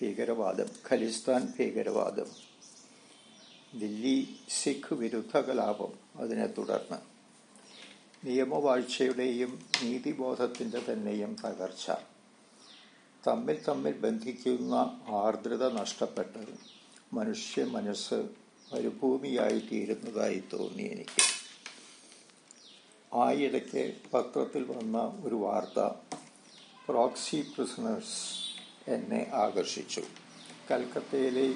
ഭീകരവാദം ഖലിസ്ഥാൻ ഭീകരവാദം. ദില്ലി സിഖ് വിരുദ്ധ കലാപം അതിനെ തുടർന്ന്. നിയമവാഴ്ചയുടെയും നീതിബോധത്തിന്റെ തന്നെയും തകർച്ച. തമ്മിൽ തമ്മിൽ ബന്ധിക്കുന്ന ആർദ്രത നഷ്ടപ്പെട്ട് മനുഷ്യ മനസ്സ് മരുഭൂമിയായി തീരുന്നതായി തോന്നി എനിക്ക്. ആയിടയ്ക്ക് പത്രത്തിൽ വന്ന ഒരു വാർത്ത പ്രോക്സി പ്രിസണേഴ്സ് എന്നെ ആകർഷിച്ചു. കൽക്കത്തയിലെ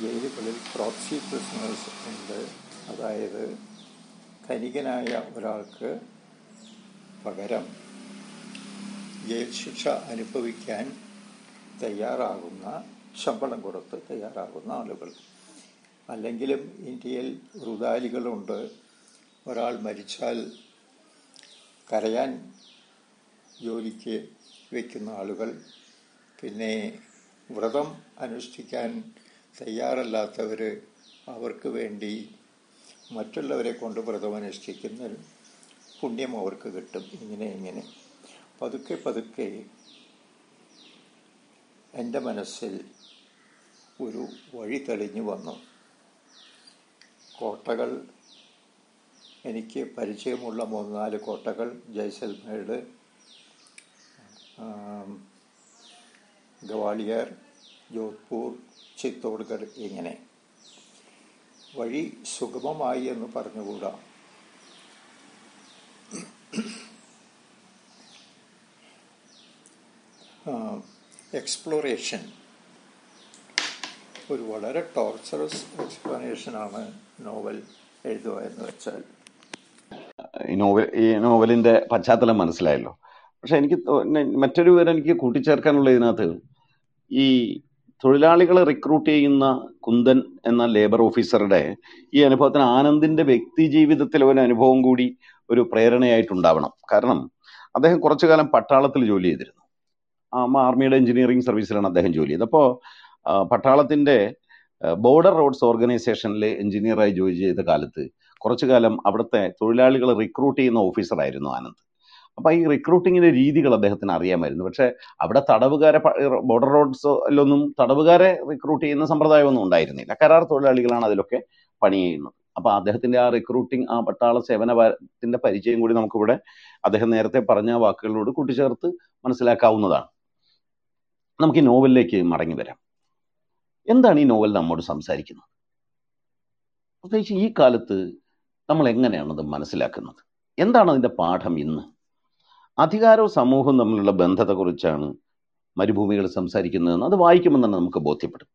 ജയിലുകളിൽ പ്രോക്സി പ്രിസണേഴ്സ് ഉണ്ട്. അതായത് ധനികനായ ഒരാൾക്ക് പകരം ജയിൽ ശിക്ഷ അനുഭവിക്കാൻ തയ്യാറാകുന്ന ശമ്പളം കൊടുത്ത് തയ്യാറാകുന്ന ആളുകൾ. അല്ലെങ്കിലും ഇന്ത്യയിൽ റുദാലികളുണ്ട് ഒരാൾ മരിച്ചാൽ കരയാൻ ജോലിക്ക് വയ്ക്കുന്ന ആളുകൾ. പിന്നെ വ്രതം അനുഷ്ഠിക്കാൻ തയ്യാറല്ലാത്തവർ അവർക്ക് വേണ്ടി മറ്റുള്ളവരെ കൊണ്ട് വ്രതം അനുഷ്ഠിക്കുന്ന പുണ്യം അവർക്ക് കിട്ടും. ഇങ്ങനെ ഇങ്ങനെ. പതുക്കെ പതുക്കെ എന്റെ മനസ്സിൽ ഒരു വഴി തെളിഞ്ഞു വന്നു. കോട്ടകൾ എനിക്ക് പരിചയമുള്ള മൂന്ന് നാല് കോട്ടകൾ ജയ്സൽമേഡ് ഗവാളിയർ ജോധ്പൂർ ചിത്തോഡ്ഗഡ് ഇങ്ങനെ. വഴി സുഗമമായി എന്ന് പറഞ്ഞുകൂടാ. എക്സ്പ്ലോറേഷൻ ഒരു വളരെ ടോർച്ചറസ് എക്സ്പ്ലനേഷനാണ് നോവൽ എഴുതുക എന്ന് വെച്ചാൽ. ഈ നോവൽ ഈ നോവലിന്റെ പശ്ചാത്തലം മനസ്സിലായല്ലോ. പക്ഷെ എനിക്ക് മറ്റൊരു വിവരം എനിക്ക് കൂട്ടിച്ചേർക്കാനുള്ള ഇതിനകത്ത് ഈ തൊഴിലാളികളെ റിക്രൂട്ട് ചെയ്യുന്ന കുന്ദൻ എന്ന ലേബർ ഓഫീസറുടെ ഈ അനുഭവത്തിന് ആനന്ദിന്റെ വ്യക്തി ജീവിതത്തിലെ ഒരു അനുഭവം കൂടി ഒരു പ്രേരണയായിട്ടുണ്ടാവണം. കാരണം അദ്ദേഹം കുറച്ചു കാലം പട്ടാളത്തിൽ ജോലി ചെയ്തിരുന്നു. ആർമിയുടെ എഞ്ചിനീയറിംഗ് സർവീസിലാണ് അദ്ദേഹം ജോലി ചെയ്തത്. അപ്പോൾ പട്ടാളത്തിന്റെ ബോർഡർ റോഡ്സ് ഓർഗനൈസേഷനിൽ എഞ്ചിനീയറായി ജോലി ചെയ്ത കാലത്ത് കുറച്ചു കാലം അവിടുത്തെ തൊഴിലാളികളെ റിക്രൂട്ട് ചെയ്യുന്ന ഓഫീസറായിരുന്നു ആനന്ദ്. അപ്പൊ ഈ റിക്രൂട്ടിങ്ങിന്റെ രീതികൾ അദ്ദേഹത്തിന് അറിയാമായിരുന്നു. പക്ഷെ അവിടെ തടവുകാരെ ബോർഡർ റോഡ്സിലൊന്നും തടവുകാരെ റിക്രൂട്ട് ചെയ്യുന്ന സമ്പ്രദായമൊന്നും ഉണ്ടായിരുന്നില്ല. കരാർ തൊഴിലാളികളാണ് അതിലൊക്കെ പണി ചെയ്യുന്നത്. അപ്പോൾ അദ്ദേഹത്തിന്റെ ആ റിക്രൂട്ടിംഗ് ആ പട്ടാള സേവനത്തിന്റെ പരിചയം കൂടി നമുക്കിവിടെ അദ്ദേഹം നേരത്തെ പറഞ്ഞ വാക്കുകളോട് കൂട്ടിച്ചേർത്ത് മനസ്സിലാക്കാവുന്നതാണ്. നമുക്ക് ഈ നോവലിലേക്ക് മടങ്ങി വരാം. എന്താണ് ഈ നോവൽ നമ്മോട് സംസാരിക്കുന്നത്? പ്രത്യേകിച്ച് ഈ കാലത്ത് നമ്മൾ എങ്ങനെയാണത് മനസ്സിലാക്കുന്നത്? എന്താണ് അതിന്റെ പാഠം ഇന്ന്? അധികാരവും സമൂഹവും തമ്മിലുള്ള ബന്ധത്തെക്കുറിച്ചാണ് മരുഭൂമികൾ സംസാരിക്കുന്നതെന്ന് അത് വായിക്കുമ്പോൾ തന്നെ നമുക്ക് ബോധ്യപ്പെടും.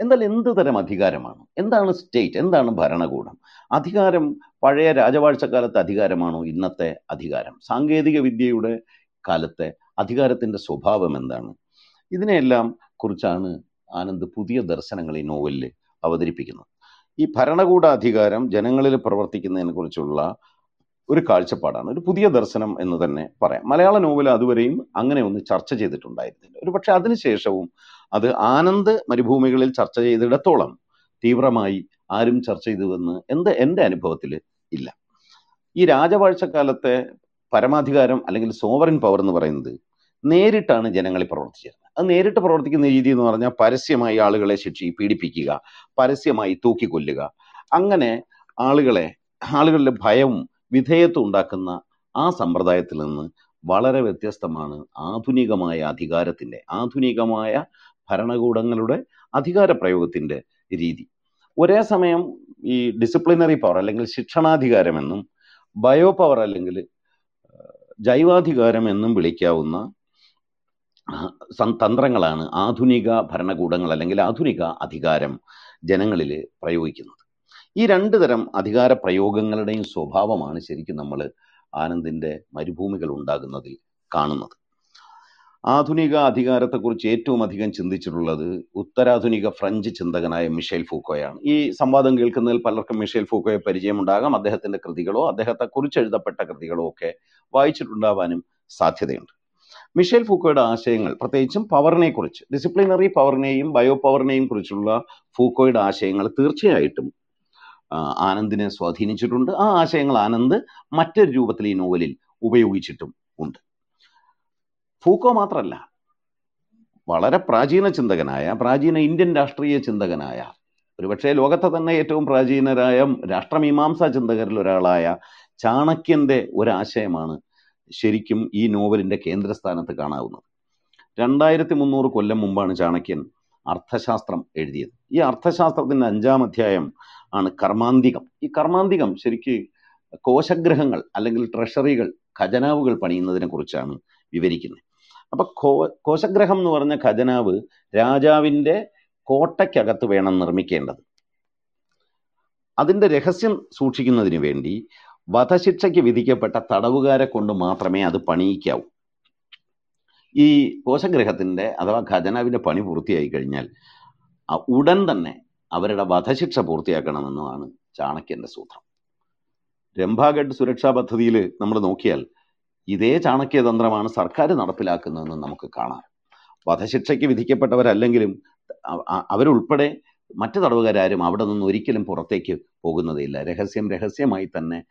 എന്നാൽ എന്ത് തരം അധികാരമാണ്? എന്താണ് സ്റ്റേറ്റ് എന്താണ് ഭരണകൂടം? അധികാരം പഴയ രാജവാഴ്ചക്കാലത്തെ അധികാരമാണോ ഇന്നത്തെ അധികാരം? സാങ്കേതിക വിദ്യയുടെ കാലത്തെ അധികാരത്തിന്റെ സ്വഭാവം എന്താണ്? ഇതിനെയെല്ലാം കുറിച്ചാണ് ആനന്ദ് പുതിയ ദർശനങ്ങൾ ഈ നോവലിൽ അവതരിപ്പിക്കുന്നത്. ഈ ഭരണകൂടാധികാരം ജനങ്ങളിൽ പ്രവർത്തിക്കുന്നതിനെ കുറിച്ചുള്ള ഒരു കാഴ്ചപ്പാടാണ്. ഒരു പുതിയ ദർശനം എന്ന് തന്നെ പറയാം. മലയാള നോവൽ അതുവരെയും അങ്ങനെ ഒന്ന് ചർച്ച ചെയ്തിട്ടുണ്ടായിരുന്നില്ല. ഒരു പക്ഷെ അതിനുശേഷവും അത് ആനന്ദ് മരുഭൂമികളിൽ ചർച്ച ചെയ്തിടത്തോളം തീവ്രമായി ആരും ചർച്ച ചെയ്തുവെന്ന് എന്ത് എന്റെ അനുഭവത്തിൽ ഇല്ല. ഈ രാജവാഴ്ചക്കാലത്തെ പരമാധികാരം അല്ലെങ്കിൽ സോവറിൻ പവർ എന്ന് പറയുന്നത് നേരിട്ടാണ് ജനങ്ങളിൽ പ്രവർത്തിച്ചിരുന്നത്. അത് നേരിട്ട് പ്രവർത്തിക്കുന്ന രീതി എന്ന് പറഞ്ഞാൽ പരസ്യമായി ആളുകളെ ശിക്ഷി പീഡിപ്പിക്കുക പരസ്യമായി തൂക്കിക്കൊല്ലുക. അങ്ങനെ ആളുകളെ ആളുകളുടെ ഭയവും വിധേയത്വം ഉണ്ടാക്കുന്ന ആ സമ്പ്രദായത്തിൽ നിന്ന് വളരെ വ്യത്യസ്തമാണ് ആധുനികമായ അധികാരത്തിന്റെ ആധുനികമായ ഭരണകൂടങ്ങളുടെ അധികാര പ്രയോഗത്തിന്റെ രീതി. ഒരേ സമയം ഈ ഡിസിപ്ലിനറി പവർ അല്ലെങ്കിൽ ശിക്ഷണാധികാരമെന്നും ബയോ പവർ അല്ലെങ്കിൽ ജൈവാധികാരം എന്നും വിളിക്കാവുന്ന തന്ത്രങ്ങളാണ് ആധുനിക ഭരണകൂടങ്ങൾ അല്ലെങ്കിൽ ആധുനിക അധികാരം ജനങ്ങളിൽ പ്രയോഗിക്കുന്നത്. ഈ രണ്ട് തരം അധികാര പ്രയോഗങ്ങളുടെയും സ്വഭാവമാണ് ശരിക്കും നമ്മൾ ആനന്ദിന്റെ മരുഭൂമികൾ ഉണ്ടാകുന്നതിൽ കാണുന്നത്. ആധുനിക അധികാരത്തെക്കുറിച്ച് ഏറ്റവും അധികം ചിന്തിച്ചിട്ടുള്ളത് ഉത്തരാധുനിക ഫ്രഞ്ച് ചിന്തകനായ മിഷേൽ ഫൂക്കോയാണ്. ഈ സംവാദം കേൾക്കുന്നതിൽ പലർക്കും മിഷേൽ ഫൂക്കോയെ പരിചയമുണ്ടാകാം. അദ്ദേഹത്തിന്റെ കൃതികളോ അദ്ദേഹത്തെക്കുറിച്ച് എഴുതപ്പെട്ട കൃതികളോ ഒക്കെ വായിച്ചിട്ടുണ്ടാവാനും സാധ്യതയുണ്ട്. മിഷേൽ ഫൂക്കോയുടെ ആശയങ്ങൾ പ്രത്യേകിച്ചും പവറിനെ കുറിച്ച് ഡിസിപ്ലിനറി പവറിനെയും ബയോ പവറിനെയും കുറിച്ചുള്ള ഫൂക്കോയുടെ ആശയങ്ങൾ തീർച്ചയായിട്ടും ആനന്ദിനെ സ്വാധീനിച്ചിട്ടുണ്ട്. ആ ആശയങ്ങൾ ആനന്ദ് മറ്റൊരു രൂപത്തിൽ ഈ നോവലിൽ ഉപയോഗിച്ചിട്ടും ഉണ്ട്. ഫൂക്കോ മാത്രമല്ല വളരെ പ്രാചീന ചിന്തകനായ പ്രാചീന ഇന്ത്യൻ രാഷ്ട്രീയ ചിന്തകനായ ഒരുപക്ഷെ ലോകത്തെ തന്നെ ഏറ്റവും പ്രാചീനരായ രാഷ്ട്രമീമാംസാ ചിന്തകരിൽ ഒരാളായ ചാണക്യന്റെ ഒരാശയമാണ് ശരിക്കും ഈ നോവലിന്റെ കേന്ദ്രസ്ഥാനത്ത് കാണാവുന്നത്. രണ്ടായിരത്തി മുന്നൂറ് കൊല്ലം മുമ്പാണ് ചാണക്യൻ അർത്ഥശാസ്ത്രം എഴുതിയത്. ഈ അർത്ഥശാസ്ത്രത്തിന്റെ അഞ്ചാം അധ്യായം ആണ് കർമാന്തികം. ഈ കർമാന്തികം ശരിക്ക് കോശഗ്രഹങ്ങൾ അല്ലെങ്കിൽ ട്രഷറികൾ ഖജനാവുകൾ പണിയുന്നതിനെ കുറിച്ചാണ് വിവരിക്കുന്നത്. അപ്പൊ കോ കോശഗ്രഹം എന്ന് പറഞ്ഞ ഖജനാവ് രാജാവിന്റെ കോട്ടയ്ക്കകത്ത് വേണം നിർമ്മിക്കേണ്ടത്. അതിന്റെ രഹസ്യം സൂക്ഷിക്കുന്നതിന് വേണ്ടി വധശിക്ഷയ്ക്ക് വിധിക്കപ്പെട്ട തടവുകാരെ കൊണ്ട് മാത്രമേ അത് പണിയിക്കാവൂ. ഈ കോശഗ്രഹത്തിന്റെ അഥവാ ഖജനാവിന്റെ പണി പൂർത്തിയായി കഴിഞ്ഞാൽ ഉടൻ തന്നെ അവരുടെ വധശിക്ഷ പൂർത്തിയാക്കണമെന്നുമാണ് ചാണക്യന്റെ സൂത്രം. രംഭാഗഡ് സുരക്ഷാ പദ്ധതിയിൽ നമ്മൾ നോക്കിയാൽ ഇതേ ചാണക്യതന്ത്രമാണ് സർക്കാർ നടപ്പിലാക്കുന്നതെന്ന് നമുക്ക് കാണാം. വധശിക്ഷയ്ക്ക് വിധിക്കപ്പെട്ടവരല്ലെങ്കിലും അവരുൾപ്പെടെ മറ്റു തടവുകാരും അവിടെ നിന്ന് ഒരിക്കലും പുറത്തേക്ക് പോകുന്നതില്ല രഹസ്യം രഹസ്യമായി തന്നെ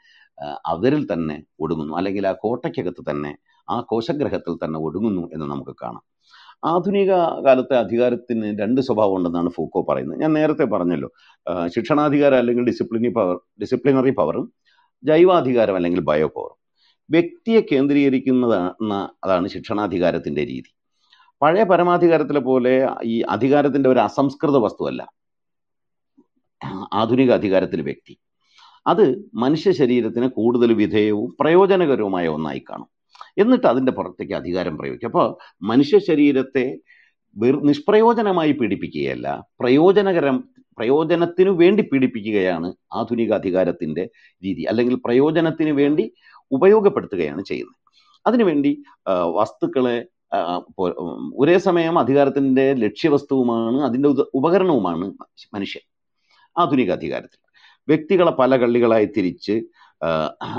അവരിൽ തന്നെ ഒടുങ്ങുന്നു. അല്ലെങ്കിൽ ആ കോട്ടയ്ക്കകത്ത് തന്നെ ആ കോശഗ്രഹത്തിൽ തന്നെ ഒടുങ്ങുന്നു എന്ന് നമുക്ക് കാണാം. ആധുനിക കാലത്തെ അധികാരത്തിന് രണ്ട് സ്വഭാവം ഉണ്ടെന്നാണ് ഫൂക്കോ പറയുന്നത്. ഞാൻ നേരത്തെ പറഞ്ഞല്ലോ ശിക്ഷണാധികാരം അല്ലെങ്കിൽ ഡിസിപ്ലിനി പവർ ഡിസിപ്ലിനറി പവറും ജൈവാധികാരം അല്ലെങ്കിൽ ബയോ പവറും വ്യക്തിയെ കേന്ദ്രീകരിക്കുന്നതാണ് അതാണ് ശിക്ഷണാധികാരത്തിന്റെ രീതി. പഴയ പരമാധികാരത്തിലെ പോലെ ഈ അധികാരത്തിന്റെ ഒരു അസംസ്കൃത വസ്തുവല്ല. ആധുനിക അധികാരത്തിൽ വ്യക്തി. അത് മനുഷ്യ ശരീരത്തിന് കൂടുതൽ വിധേയവും പ്രയോജനകരവുമായ ഒന്നായി കാണും. എന്നിട്ട് അതിന്റെ പുറത്തേക്ക് അധികാരം പ്രയോഗിക്കും. അപ്പോൾ മനുഷ്യ ശരീരത്തെ നിഷ്പ്രയോജനമായി പീഡിപ്പിക്കുകയല്ല പ്രയോജനകരം പ്രയോജനത്തിനു വേണ്ടി പീഡിപ്പിക്കുകയാണ് ആധുനിക അധികാരത്തിന്റെ രീതി അല്ലെങ്കിൽ പ്രയോജനത്തിന് വേണ്ടി ഉപയോഗപ്പെടുത്തുകയാണ് ചെയ്യുന്നത്. അതിനുവേണ്ടി വസ്തുക്കളെ ഒരേ സമയം അധികാരത്തിന്റെ ലക്ഷ്യവസ്തുവുമാണ് അതിന്റെ ഉപകരണവുമാണ് മനുഷ്യൻ ആധുനിക അധികാരത്തിൽ. വ്യക്തികളെ പല കള്ളികളായി തിരിച്ച്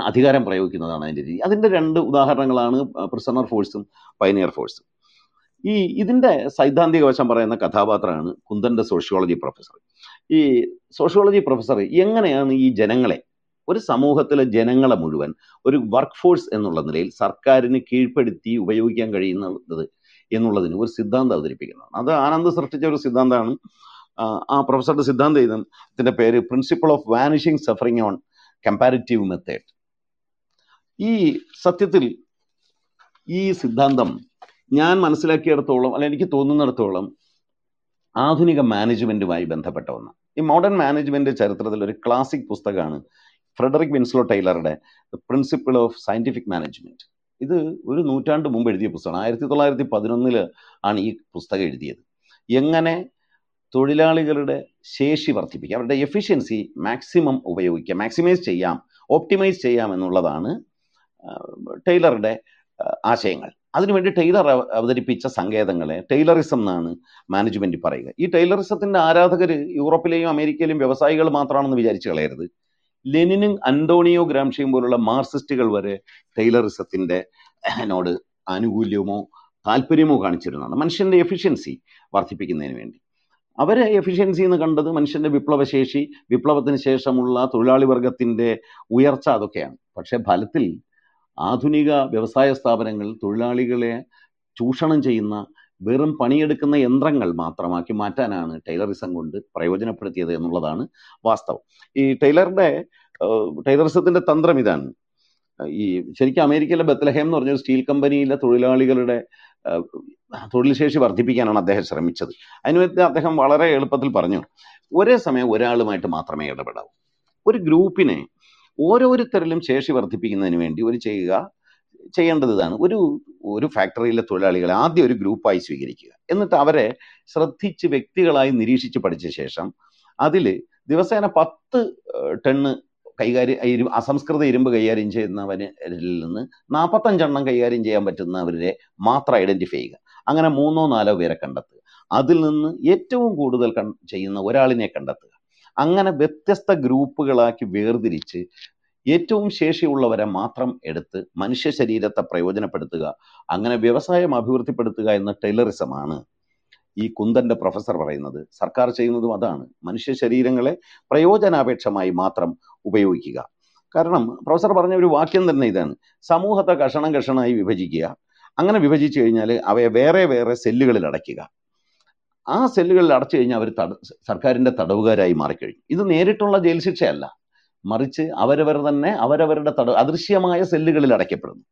അധികാരം പ്രയോഗിക്കുന്നതാണ് അതിന്റെ രീതി. അതിന്റെ രണ്ട് ഉദാഹരണങ്ങളാണ് പ്രിസണർ ഫോഴ്സും പൈനിയർ ഫോഴ്സും ഈ ഇതിന്റെ സൈദ്ധാന്തിക വശം പറയുന്ന കഥാപാത്രമാണ് കുന്തന്റെ സോഷ്യോളജി പ്രൊഫസർ ഈ സോഷ്യോളജി പ്രൊഫസർ എങ്ങനെയാണ് ഈ ജനങ്ങളെ ഒരു സമൂഹത്തിലെ ജനങ്ങളെ മുഴുവൻ ഒരു വർക്ക് ഫോഴ്സ് എന്നുള്ള നിലയിൽ സർക്കാരിന് കീഴ്പ്പെടുത്തി ഉപയോഗിക്കാൻ കഴിയുന്നത് എന്നുള്ളതിന് ഒരു സിദ്ധാന്തം അവതരിപ്പിക്കുന്നതാണ്. അത് ആനന്ദ് സൃഷ്ടിച്ച ഒരു സിദ്ധാന്തമാണ്. ആ, പ്രൊഫസറുടെ സിദ്ധാന്തം ഇത് ഇതിന്റെ പേര് principle of vanishing suffering on comparative method ഈ സത്യത്തിൽ ഈ സിദ്ധാന്തം ഞാൻ മനസ്സിലാക്കിയിടത്തോളം അല്ല എനിക്ക് തോന്നുന്നിടത്തോളം ആധുനിക മാനേജ്മെന്റുമായി ബന്ധപ്പെട്ട ഒന്ന്. ഈ മോഡേൺ മാനേജ്മെന്റ് ചരിത്രത്തിൽ ഒരു ക്ലാസിക് പുസ്തകമാണ് Frederick Winslow ടൈലറുടെ the principle of scientific management ഇത് ഒരു നൂറ്റാണ്ട് മുമ്പ് എഴുതിയ പുസ്തകമാണ്. ആയിരത്തി തൊള്ളായിരത്തി പതിനൊന്നിൽ ആണ് ഈ പുസ്തകം എഴുതിയത്. എങ്ങനെ തൊഴിലാളികളുടെ ശേഷി വർദ്ധിപ്പിക്കുക അവരുടെ എഫിഷ്യൻസി മാക്സിമം ഉപയോഗിക്കുക മാക്സിമൈസ് ചെയ്യാം ഓപ്റ്റിമൈസ് ചെയ്യാം എന്നുള്ളതാണ് ടൈലറുടെ ആശയങ്ങൾ. അതിനുവേണ്ടി ടൈലർ അവതരിപ്പിച്ച സങ്കേതങ്ങളെ ടൈലറിസം എന്നാണ് മാനേജ്മെന്റ് പറയുക. ഈ ടൈലറിസത്തിന്റെ ആരാധകർ യൂറോപ്പിലെയും അമേരിക്കയിലെയും വ്യവസായികൾ മാത്രമാണെന്ന് വിചാരിച്ചു കളയരുത്. ലെനിനും അന്റോണിയോ ഗ്രാംഷിയും പോലുള്ള മാർസിസ്റ്റുകൾ വരെ ടൈലറിസത്തിന്റെ നോട് ആനുകൂല്യമോ താല്പര്യമോ കാണിച്ചിരുന്നതാണ്. മനുഷ്യന്റെ എഫിഷ്യൻസി വർദ്ധിപ്പിക്കുന്നതിന് വേണ്ടി. അവരെ എഫിഷ്യൻസി എന്ന് കണ്ടത് മനുഷ്യന്റെ വിപ്ലവശേഷി വിപ്ലവത്തിന് ശേഷമുള്ള തൊഴിലാളി വർഗത്തിന്റെ ഉയർച്ച അതൊക്കെയാണ്. പക്ഷേ ഫലത്തിൽ ആധുനിക വ്യവസായ സ്ഥാപനങ്ങൾ തൊഴിലാളികളെ ചൂഷണം ചെയ്യുന്ന വെറും പണിയെടുക്കുന്ന യന്ത്രങ്ങൾ മാത്രമാക്കി മാറ്റാനാണ് ടൈലറിസം കൊണ്ട് പ്രയോജനപ്പെടുത്തിയത് എന്നുള്ളതാണ് വാസ്തവം. ഈ ടൈലറുടെ ടൈലറിസത്തിന്റെ തന്ത്രം ഇതാണ്. ഈ ശരിക്കും അമേരിക്കയിലെ ബത്ലഹേം എന്ന് പറഞ്ഞൊരു സ്റ്റീൽ കമ്പനിയിലെ തൊഴിലാളികളുടെ തൊഴിൽ ശേഷി വർദ്ധിപ്പിക്കാനാണ് അദ്ദേഹം ശ്രമിച്ചത്. അതിനുവേണ്ടി അദ്ദേഹം വളരെ എളുപ്പത്തിൽ പറഞ്ഞു ഒരേ സമയം ഒരാളുമായിട്ട് മാത്രമേ ഇടപെടാവൂ. ഒരു ഗ്രൂപ്പിനെ ഓരോരുത്തരിലും ശേഷി വർദ്ധിപ്പിക്കുന്നതിന് വേണ്ടി ഒരു ചെയ്യുക ചെയ്യേണ്ടത് ഇതാണ് ഒരു ഒരു ഫാക്ടറിയിലെ തൊഴിലാളികളെ ആദ്യം ഒരു ഗ്രൂപ്പായി സ്വീകരിക്കുക. എന്നിട്ട് അവരെ ശ്രദ്ധിച്ച് വ്യക്തികളായി നിരീക്ഷിച്ച് പഠിച്ച ശേഷം അതിൽ ദിവസേന പത്ത് ടണ്ണ് കൈകാര്യം അസംസ്കൃത ഇരുമ്പ് കൈകാര്യം ചെയ്യുന്നവരിൽ നിന്ന് നാൽപ്പത്തഞ്ചെണ്ണം കൈകാര്യം ചെയ്യാൻ പറ്റുന്നവരെ മാത്രം ഐഡന്റിഫൈ ചെയ്യുക. അങ്ങനെ മൂന്നോ നാലോ പേരെ കണ്ടെത്തുക. അതിൽ നിന്ന് ഏറ്റവും കൂടുതൽ ചെയ്യുന്ന ഒരാളിനെ കണ്ടെത്തുക. അങ്ങനെ വ്യത്യസ്ത ഗ്രൂപ്പുകളാക്കി വേർതിരിച്ച് ഏറ്റവും ശേഷിയുള്ളവരെ മാത്രം എടുത്ത് മനുഷ്യ ശരീരത്തെ പ്രയോജനപ്പെടുത്തുക. അങ്ങനെ വ്യവസായം അഭിവൃദ്ധിപ്പെടുത്തുക എന്ന ടൈലറിസമാണ് ഈ കുന്തന്റെ പ്രൊഫസർ പറയുന്നത്. സർക്കാർ ചെയ്യുന്നതും അതാണ്. മനുഷ്യ ശരീരങ്ങളെ പ്രയോജനാപേക്ഷമായി മാത്രം ഉപയോഗിക്കുക. കാരണം പ്രൊഫസർ പറഞ്ഞ ഒരു വാക്യം തന്നെ ഇതാണ്. സമൂഹത്തെ കഷണം കഷണമായി വിഭജിക്കുക. അങ്ങനെ വിഭജിച്ചു കഴിഞ്ഞാൽ അവയെ വേറെ വേറെ സെല്ലുകളിൽ അടയ്ക്കുക. ആ സെല്ലുകളിൽ അടച്ചു കഴിഞ്ഞാൽ അവർ തട സർക്കാരിന്റെ തടവുകാരായി മാറിക്കഴിഞ്ഞു. ഇത് നേരിട്ടുള്ള ജയിൽ ശിക്ഷയല്ല. മറിച്ച് അവരവർ തന്നെ അവരവരുടെ തടവ് അദൃശ്യമായ സെല്ലുകളിൽ അടയ്ക്കപ്പെടുന്നു.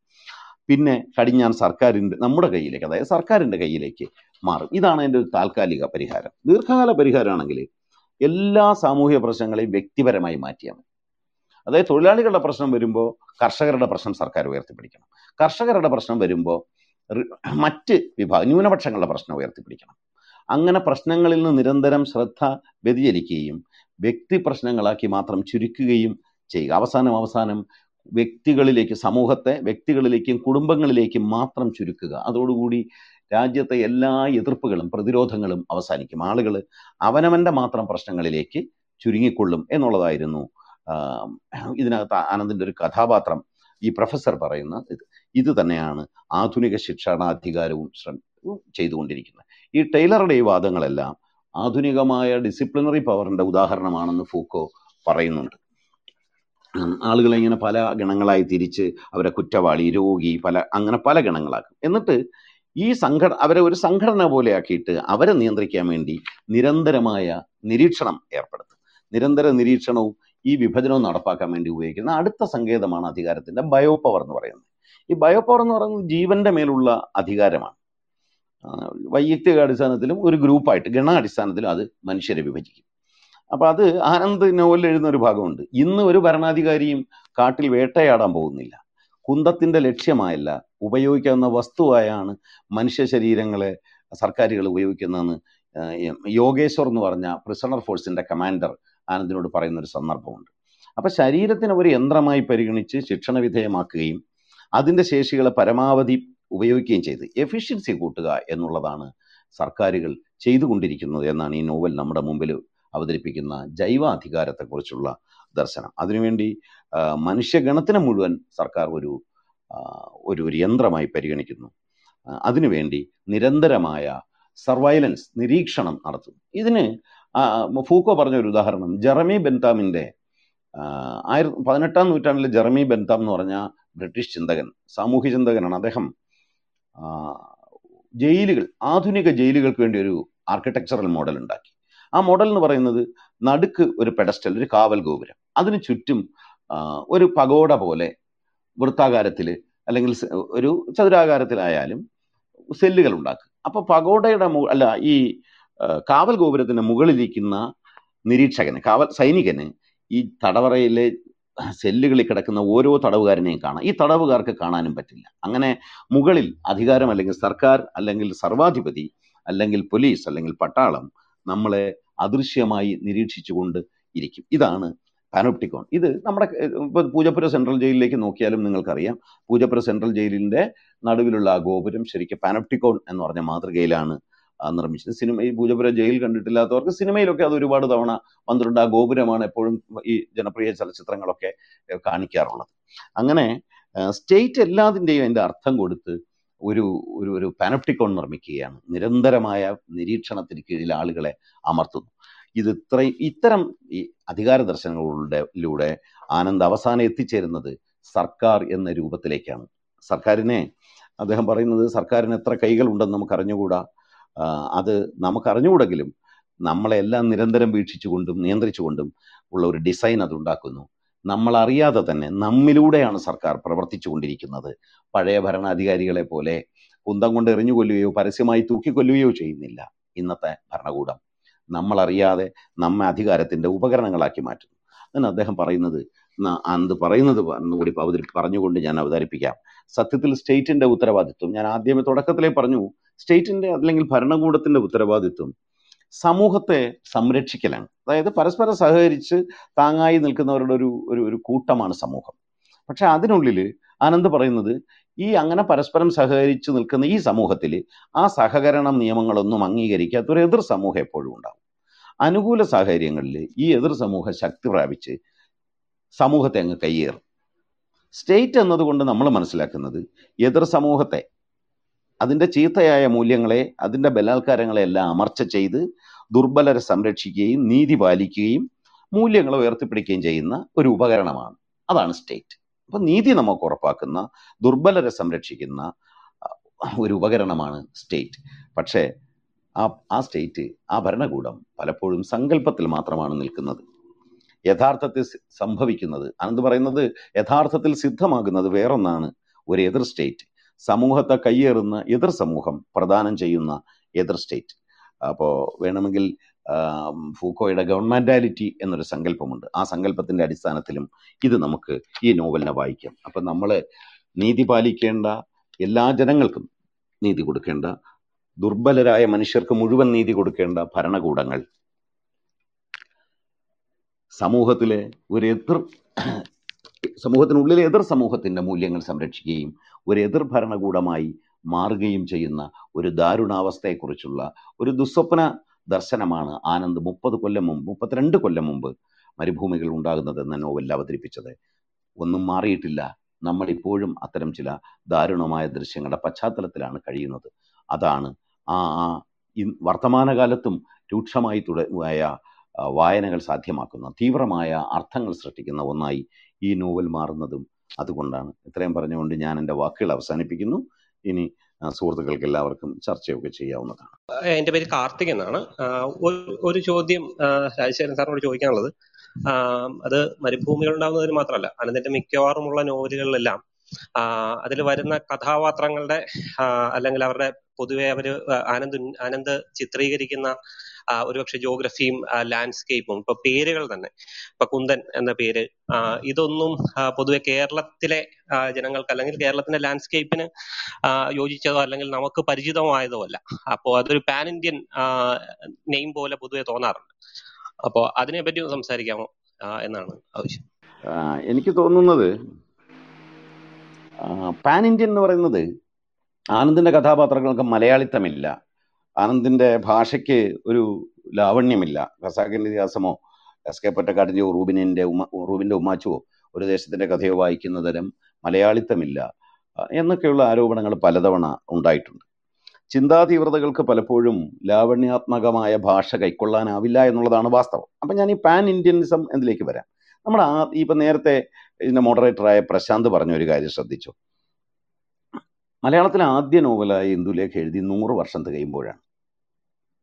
പിന്നെ കടിഞ്ഞാൻ സർക്കാരിന്റെ നമ്മുടെ കയ്യിലേക്ക് അതായത് സർക്കാരിന്റെ കയ്യിലേക്ക് മാറും. ഇതാണ് എന്റെ ഒരു താൽക്കാലിക പരിഹാരം. ദീർഘകാല പരിഹാരമാണെങ്കിൽ എല്ലാ സാമൂഹ്യ പ്രശ്നങ്ങളെയും വ്യക്തിപരമായി മാറ്റിയാൽ മതി. അതായത് തൊഴിലാളികളുടെ പ്രശ്നം വരുമ്പോൾ കർഷകരുടെ പ്രശ്നം സർക്കാർ ഉയർത്തിപ്പിടിക്കണം. കർഷകരുടെ പ്രശ്നം വരുമ്പോൾ മറ്റ് വിഭാഗം ന്യൂനപക്ഷങ്ങളുടെ പ്രശ്നം ഉയർത്തിപ്പിടിക്കണം. അങ്ങനെ പ്രശ്നങ്ങളിൽ നിന്ന് നിരന്തരം ശ്രദ്ധ വ്യതിചലിക്കുകയും വ്യക്തി പ്രശ്നങ്ങളാക്കി മാത്രം ചുരുക്കുകയും ചെയ്യുക. അവസാനം അവസാനം വ്യക്തികളിലേക്ക് സമൂഹത്തെ വ്യക്തികളിലേക്കും കുടുംബങ്ങളിലേക്കും മാത്രം ചുരുക്കുക. അതോടുകൂടി രാജ്യത്തെ എല്ലാ എതിർപ്പുകളും പ്രതിരോധങ്ങളും അവസാനിക്കും. ആളുകൾ അവനവന്റെ മാത്രം പ്രശ്നങ്ങളിലേക്ക് ചുരുങ്ങിക്കൊള്ളും എന്നുള്ളതായിരുന്നു ഇതിനകത്ത് ആനന്ദിന്റെ ഒരു കഥാപാത്രം ഈ പ്രൊഫസർ പറയുന്ന ഇത്. ഇത് തന്നെയാണ് ആധുനിക ശിക്ഷണാധികാരവും ശ്രമ ചെയ്തുകൊണ്ടിരിക്കുന്നത്. ഈ ടൈലറുടെ ഈ വാദങ്ങളെല്ലാം ആധുനികമായ ഡിസിപ്ലിനറി പവറിന്റെ ഉദാഹരണമാണെന്ന് ഫൂക്കോ പറയുന്നുണ്ട്. ആളുകളെ ഇങ്ങനെ പല ഗണങ്ങളായി തിരിച്ച് അവരെ കുറ്റവാളി രോഗി പല അങ്ങനെ പല ഗണങ്ങളാക്കും. എന്നിട്ട് ഈ സംഘട അവരെ ഒരു സംഘടന പോലെ ആക്കിയിട്ട് അവരെ നിയന്ത്രിക്കാൻ വേണ്ടി നിരന്തരമായ നിരീക്ഷണം ഏർപ്പെടുത്തും. നിരന്തര നിരീക്ഷണവും ഈ വിഭജനവും നടപ്പാക്കാൻ വേണ്ടി ഉപയോഗിക്കുന്ന അടുത്ത സങ്കേതമാണ് അധികാരത്തിന്റെ ബയോ പവർ എന്ന് പറയുന്നത്. ഈ ബയോ പവർ എന്ന് പറയുന്നത് ജീവന്റെ മേലുള്ള അധികാരമാണ്. വൈയക്തിക അടിസ്ഥാനത്തിലും ഒരു ഗ്രൂപ്പായിട്ട് ഗണാടിസ്ഥാനത്തിലും അത് മനുഷ്യരെ വിഭജിക്കും. അപ്പൊ അത് ആനന്ദ് നോവലിൽ എഴുതുന്ന ഒരു ഭാഗമുണ്ട്. ഇന്ന് ഒരു ഭരണാധികാരിയും കാട്ടിൽ വേട്ടയാടാൻ പോകുന്നില്ല. കുന്തത്തിന്റെ ലക്ഷ്യമായല്ല ഉപയോഗിക്കാവുന്ന വസ്തുവായാണ് മനുഷ്യ ശരീരങ്ങളെ സർക്കാരുകൾ ഉപയോഗിക്കുന്നതെന്ന് യോഗേശ്വർ എന്ന് പറഞ്ഞ പ്രിസണർ ഫോഴ്സിന്റെ കമാൻഡർ ആനന്ദിനോട് പറയുന്ന ഒരു സന്ദർഭമുണ്ട്. അപ്പൊ ശരീരത്തിനെ ഒരു യന്ത്രമായി പരിഗണിച്ച് ശിക്ഷണ വിധേയമാക്കുകയും അതിന്റെ ശേഷികളെ പരമാവധി ഉപയോഗിക്കുകയും ചെയ്ത് എഫിഷ്യൻസി കൂട്ടുക എന്നുള്ളതാണ് സർക്കാരുകൾ ചെയ്തുകൊണ്ടിരിക്കുന്നത് എന്നാണ് ഈ നോവൽ നമ്മുടെ മുമ്പിൽ അവതരിപ്പിക്കുന്ന ജൈവാധികാരത്തെക്കുറിച്ചുള്ള ദർശനം. അതിനുവേണ്ടി മനുഷ്യഗണത്തിന് മുഴുവൻ സർക്കാർ ഒരു ഒരു യന്ത്രമായി പരിഗണിക്കുന്നു. അതിനുവേണ്ടി നിരന്തരമായ സർവൈലൻസ് നിരീക്ഷണം നടത്തുന്നു ഇതിന് ഫൂക്കോ പറഞ്ഞ ഒരു ഉദാഹരണം. ജെറമി ബെന്താമിന്റെ ആയിരത്തി പതിനെട്ടാം നൂറ്റാണ്ടിലെ ജെറമി ബെൻതാം എന്ന് പറഞ്ഞ ബ്രിട്ടീഷ് ചിന്തകൻ സാമൂഹ്യ ചിന്തകനാണ് അദ്ദേഹം. ജയിലുകൾ ആധുനിക ജയിലുകൾക്ക് വേണ്ടി ഒരു ആർക്കിടെക്ചറൽ മോഡൽ ഉണ്ടാക്കി. ആ മോഡൽ എന്ന് പറയുന്നത് നടുക്ക് ഒരു പെഡസ്റ്റൽ ഒരു കാവൽ ഗോപുരം. അതിന് ചുറ്റും ഒരു പകോട പോലെ വൃത്താകാരത്തിൽ അല്ലെങ്കിൽ ഒരു ചതുരാകാരത്തിലായാലും സെല്ലുകൾ ഉണ്ടാക്കുക. അപ്പൊ പകോടയുടെ അല്ല ഈ കാവൽ ഗോപുരത്തിന്റെ മുകളിലിരിക്കുന്ന നിരീക്ഷകന് കാവൽ സൈനികന് ഈ തടവറയിലെ സെല്ലുകളിൽ കിടക്കുന്ന ഓരോ തടവുകാരനെയും കാണാം. ഈ തടവുകാർക്ക് കാണാനും പറ്റില്ല. അങ്ങനെ മുകളിൽ അധികാരം അല്ലെങ്കിൽ സർക്കാർ അല്ലെങ്കിൽ സർവാധിപതി അല്ലെങ്കിൽ പോലീസ് അല്ലെങ്കിൽ പട്ടാളം നമ്മളെ അദൃശ്യമായി നിരീക്ഷിച്ചുകൊണ്ട് ഇരിക്കും. ഇതാണ് പാനോപ്റ്റിക്കോൺ ഇത് നമ്മുടെ ഇപ്പൊ പൂജപ്പുര സെൻട്രൽ ജയിലിലേക്ക് നോക്കിയാലും നിങ്ങൾക്കറിയാം. പൂജപ്പുര സെൻട്രൽ ജയിലിന്റെ നടുവിലുള്ള ആ ഗോപുരം ശരിക്കും പാനോപ്റ്റിക്കോൺ എന്ന് പറഞ്ഞ മാതൃകയിലാണ് നിർമ്മിച്ചത്. സിനിമ ഈ പൂജപുര ജയിൽ കണ്ടിട്ടില്ലാത്തവർക്ക് സിനിമയിലൊക്കെ അത് ഒരുപാട് തവണ വന്നിട്ടുണ്ട്. ആ ഗോപുരമാണ് എപ്പോഴും ഈ ജനപ്രിയ ചലച്ചിത്രങ്ങളൊക്കെ കാണിക്കാറുള്ളത്. അങ്ങനെ സ്റ്റേറ്റ് എല്ലാതിന്റെയും അതിന്റെ അർത്ഥം കൊടുത്ത് ഒരു ഒരു ഒരു പാനപ്റ്റിക്കോൺ നിർമ്മിക്കുകയാണ്. നിരന്തരമായ നിരീക്ഷണത്തിന് കീഴിൽ ആളുകളെ അമർത്തുന്നു. ഇത് ഇത്രയും ഇത്തരം ഈ അധികാര ദർശനങ്ങളിലൂടെ ആനന്ദ് അവസാനം എത്തിച്ചേരുന്നത് സർക്കാർ എന്ന രൂപത്തിലേക്കാണ്. സർക്കാരിനെ അദ്ദേഹം പറയുന്നത് സർക്കാരിന് എത്ര കൈകളുണ്ടെന്ന് നമുക്ക് അറിഞ്ഞുകൂടാ അത് നമുക്ക് അറിഞ്ഞുകൂടെങ്കിലും നമ്മളെല്ലാം നിരന്തരം വീക്ഷിച്ചുകൊണ്ടും നിയന്ത്രിച്ചുകൊണ്ടും ഉള്ള ഒരു ഡിസൈൻ അത് ഉണ്ടാക്കുന്നു. നമ്മൾ അറിയാതെ തന്നെ നമ്മിലൂടെയാണ് സർക്കാർ പ്രവർത്തിച്ചുകൊണ്ടിരിക്കുന്നത്. പഴയ ഭരണാധികാരികളെ പോലെ കുന്തം കൊണ്ട് എറിഞ്ഞു കൊല്ലുകയോ പരസ്യമായി തൂക്കിക്കൊല്ലുകയോ ചെയ്യുന്നില്ല ഇന്നത്തെ ഭരണകൂടം. നമ്മളറിയാതെ നമ്മെ അധികാരത്തിന്റെ ഉപകരണങ്ങളാക്കി മാറ്റുന്നു. അതിന് അദ്ദേഹം പറയുന്നത് അത് പറയുന്നത് കൂടി അവതരി പറഞ്ഞുകൊണ്ട് ഞാൻ അവതരിപ്പിക്കാം. സത്യത്തിൽ സ്റ്റേറ്റിന്റെ ഉത്തരവാദിത്വം ഞാൻ ആദ്യമേ തുടക്കത്തിലേ പറഞ്ഞു. സ്റ്റേറ്റിന്റെ അല്ലെങ്കിൽ ഭരണകൂടത്തിന്റെ ഉത്തരവാദിത്വം സമൂഹത്തെ സംരക്ഷിക്കലാണ്. അതായത് പരസ്പരം സഹകരിച്ച് താങ്ങായി നിൽക്കുന്നവരുടെ ഒരു ഒരു ഒരു കൂട്ടമാണ് സമൂഹം. പക്ഷെ അതിനുള്ളിൽ ആനന്ദ് പറയുന്നത് ഈ അങ്ങനെ പരസ്പരം സഹകരിച്ച് നിൽക്കുന്ന ഈ സമൂഹത്തിൽ ആ സഹകരണം നിയമങ്ങളൊന്നും അംഗീകരിക്കാത്ത ഒരു എതിർ സമൂഹം എപ്പോഴും ഉണ്ടാവും. അനുകൂല സാഹചര്യങ്ങളിൽ ഈ എതിർ സമൂഹം ശക്തി പ്രാപിച്ച് സമൂഹത്തെ അങ്ങ് കയ്യേറും. സ്റ്റേറ്റ് എന്നതുകൊണ്ട് നമ്മൾ മനസ്സിലാക്കുന്നത് എതിർ സമൂഹത്തെ അതിന്റെ ചീത്തയായ മൂല്യങ്ങളെ അതിന്റെ ബലാത്കാരങ്ങളെ എല്ലാം അമർച്ച ചെയ്ത് ദുർബലരെ സംരക്ഷിക്കുകയും നീതി പാലിക്കുകയും മൂല്യങ്ങളെ ഉയർത്തിപ്പിടിക്കുകയും ചെയ്യുന്ന ഒരു ഉപകരണമാണ്. അതാണ് സ്റ്റേറ്റ്. അപ്പം നീതി നമുക്ക് ഉറപ്പാക്കുന്ന ദുർബലരെ സംരക്ഷിക്കുന്ന ഒരു ഉപകരണമാണ് സ്റ്റേറ്റ്. പക്ഷേ ആ ആ സ്റ്റേറ്റ് ആ ഭരണകൂടം പലപ്പോഴും സങ്കല്പത്തിൽ മാത്രമാണ് നിൽക്കുന്നത്. യഥാർത്ഥത്തിൽ സംഭവിക്കുന്നത് അനന്ത് പറയുന്നത്? യഥാർത്ഥത്തിൽ സിദ്ധമാകുന്നത് വേറൊന്നാണ് ഒരു എതിർ സ്റ്റേറ്റ്. സമൂഹത്തെ കയ്യേറുന്ന എതിർ സമൂഹം പ്രദാനം ചെയ്യുന്ന എതിർ സ്റ്റേറ്റ്. അപ്പോൾ വേണമെങ്കിൽ ഫൂക്കോയുടെ ഗവൺമെന്റാലിറ്റി എന്നൊരു സങ്കല്പമുണ്ട്. ആ സങ്കല്പത്തിന്റെ അടിസ്ഥാനത്തിലും ഇത് നമുക്ക് ഈ നോവലിനെ വായിക്കാം. അപ്പം നമ്മൾ നീതി പാലിക്കേണ്ട എല്ലാ ജനങ്ങൾക്കും നീതി കൊടുക്കേണ്ട ദുർബലരായ മനുഷ്യർക്ക് മുഴുവൻ നീതി കൊടുക്കേണ്ട ഭരണകൂടങ്ങൾ. സമൂഹത്തിലെ ഒരു എതിർ സമൂഹത്തിനുള്ളിലെ എതിർ സമൂഹത്തിന്റെ മൂല്യങ്ങൾ സംരക്ഷിക്കുകയും ഒരു എതിർ ഭരണകൂടമായി മാറുകയും ചെയ്യുന്ന ഒരു ദാരുണാവസ്ഥയെക്കുറിച്ചുള്ള ഒരു ദുസ്വപ്ന ദർശനമാണ് ആനന്ദ് മുപ്പത് കൊല്ലം മുമ്പ് മുപ്പത്തിരണ്ട് കൊല്ലം മുമ്പ് മരുഭൂമികൾ ഉണ്ടാകുന്നതെന്ന നോവലിൽ അവതരിപ്പിച്ചത്. ഒന്നും മാറിയിട്ടില്ല. നമ്മൾ ഇപ്പോഴും അത്തരം ചില ദാരുണമായ ദൃശ്യങ്ങളുടെ പശ്ചാത്തലത്തിലാണ് കഴിയുന്നത്. അതാണ് ആ ആ വർത്തമാനകാലത്തും രൂക്ഷമായി തുടങ്ങിയ വായനകൾ സാധ്യമാക്കുന്ന തീവ്രമായ അർത്ഥങ്ങൾ സൃഷ്ടിക്കുന്ന ഒന്നായി ഈ നോവൽ മാറുന്നതും അതുകൊണ്ടാണ്. ഇത്രയും പറഞ്ഞുകൊണ്ട് ഞാൻ എന്റെ വാക്കുകൾ അവസാനിപ്പിക്കുന്നു. ഇനി സുഹൃത്തുക്കൾക്ക് എല്ലാവർക്കും ചർച്ചയൊക്കെ ചെയ്യാവുന്നതാണ്. എന്റെ പേര് കാർത്തിക് എന്നാണ്. ഒരു ചോദ്യം രാജശേഖരൻ സാറിനോട് ചോദിക്കാനുള്ളത്. അത് മരുഭൂമികൾ ഉണ്ടാകുന്നതിന് മാത്രമല്ല അനന്തിന്റെ മിക്കവാറുമുള്ള നോവലുകളിലെല്ലാം അതിൽ വരുന്ന കഥാപാത്രങ്ങളുടെ അല്ലെങ്കിൽ അവരുടെ പൊതുവെ അവർ ആനന്ദ് ആനന്ദ് ചിത്രീകരിക്കുന്ന ഒരുപക്ഷെ ജോഗ്രഫിയും ലാൻഡ്സ്കേപ്പും ഇപ്പൊ പേരുകൾ തന്നെ. ഇപ്പൊ കുന്ദൻ എന്ന പേര് ഇതൊന്നും പൊതുവെ കേരളത്തിലെ ജനങ്ങൾക്ക് അല്ലെങ്കിൽ കേരളത്തിന്റെ ലാൻഡ്സ്കേപ്പിന് യോജിച്ചതോ അല്ലെങ്കിൽ നമുക്ക് പരിചിതമായതോ അല്ല. അപ്പോൾ അതൊരു പാൻ ഇന്ത്യൻ നെയിം പോലെ പൊതുവെ തോന്നാറുണ്ട്. അപ്പോൾ അതിനെപ്പറ്റി ഒന്ന് സംസാരിക്കാമോ? എന്നാണ് ആവശ്യം. എനിക്ക് തോന്നുന്നത് പാൻ ഇന്ത്യൻ എന്ന് പറയുന്നത് ആനന്ദിന്റെ കഥാപാത്രങ്ങൾക്ക് മലയാളിത്തമില്ല. ആനന്ദിന്റെ ഭാഷയ്ക്ക് ഒരു ലാവണ്യമില്ല. ഖസാക്കിന്റെ ഇതിഹാസമോ എസ് കെ പൊറ്റക്കാടിന്റെയോ റൂബിനിന്റെ ഉമ്മ റൂബിന്റെ ഉമ്മാച്ചുവോ ഒരു ദേശത്തിന്റെ കഥയോ വായിക്കുന്ന തരം മലയാളിത്തമില്ല എന്നൊക്കെയുള്ള ആരോപണങ്ങൾ പലതവണ ഉണ്ടായിട്ടുണ്ട്. ചിന്താതീവ്രതകൾക്ക് പലപ്പോഴും ലാവണ്യാത്മകമായ ഭാഷ കൈക്കൊള്ളാനാവില്ല എന്നുള്ളതാണ് വാസ്തവം. അപ്പം ഞാൻ ഈ പാൻ ഇന്ത്യനിസം എന്നതിലേക്ക് വരാം? നമ്മൾ ആ ഇപ്പം നേരത്തെ ഇതിന്റെ മോഡറേറ്ററായ പ്രശാന്ത് പറഞ്ഞ ഒരു കാര്യം ശ്രദ്ധിച്ചു? മലയാളത്തിലെ ആദ്യ നോവലായ ഇന്ദുലേഖ എഴുതി നൂറ് വർഷം തികയുമ്പോഴാണ്.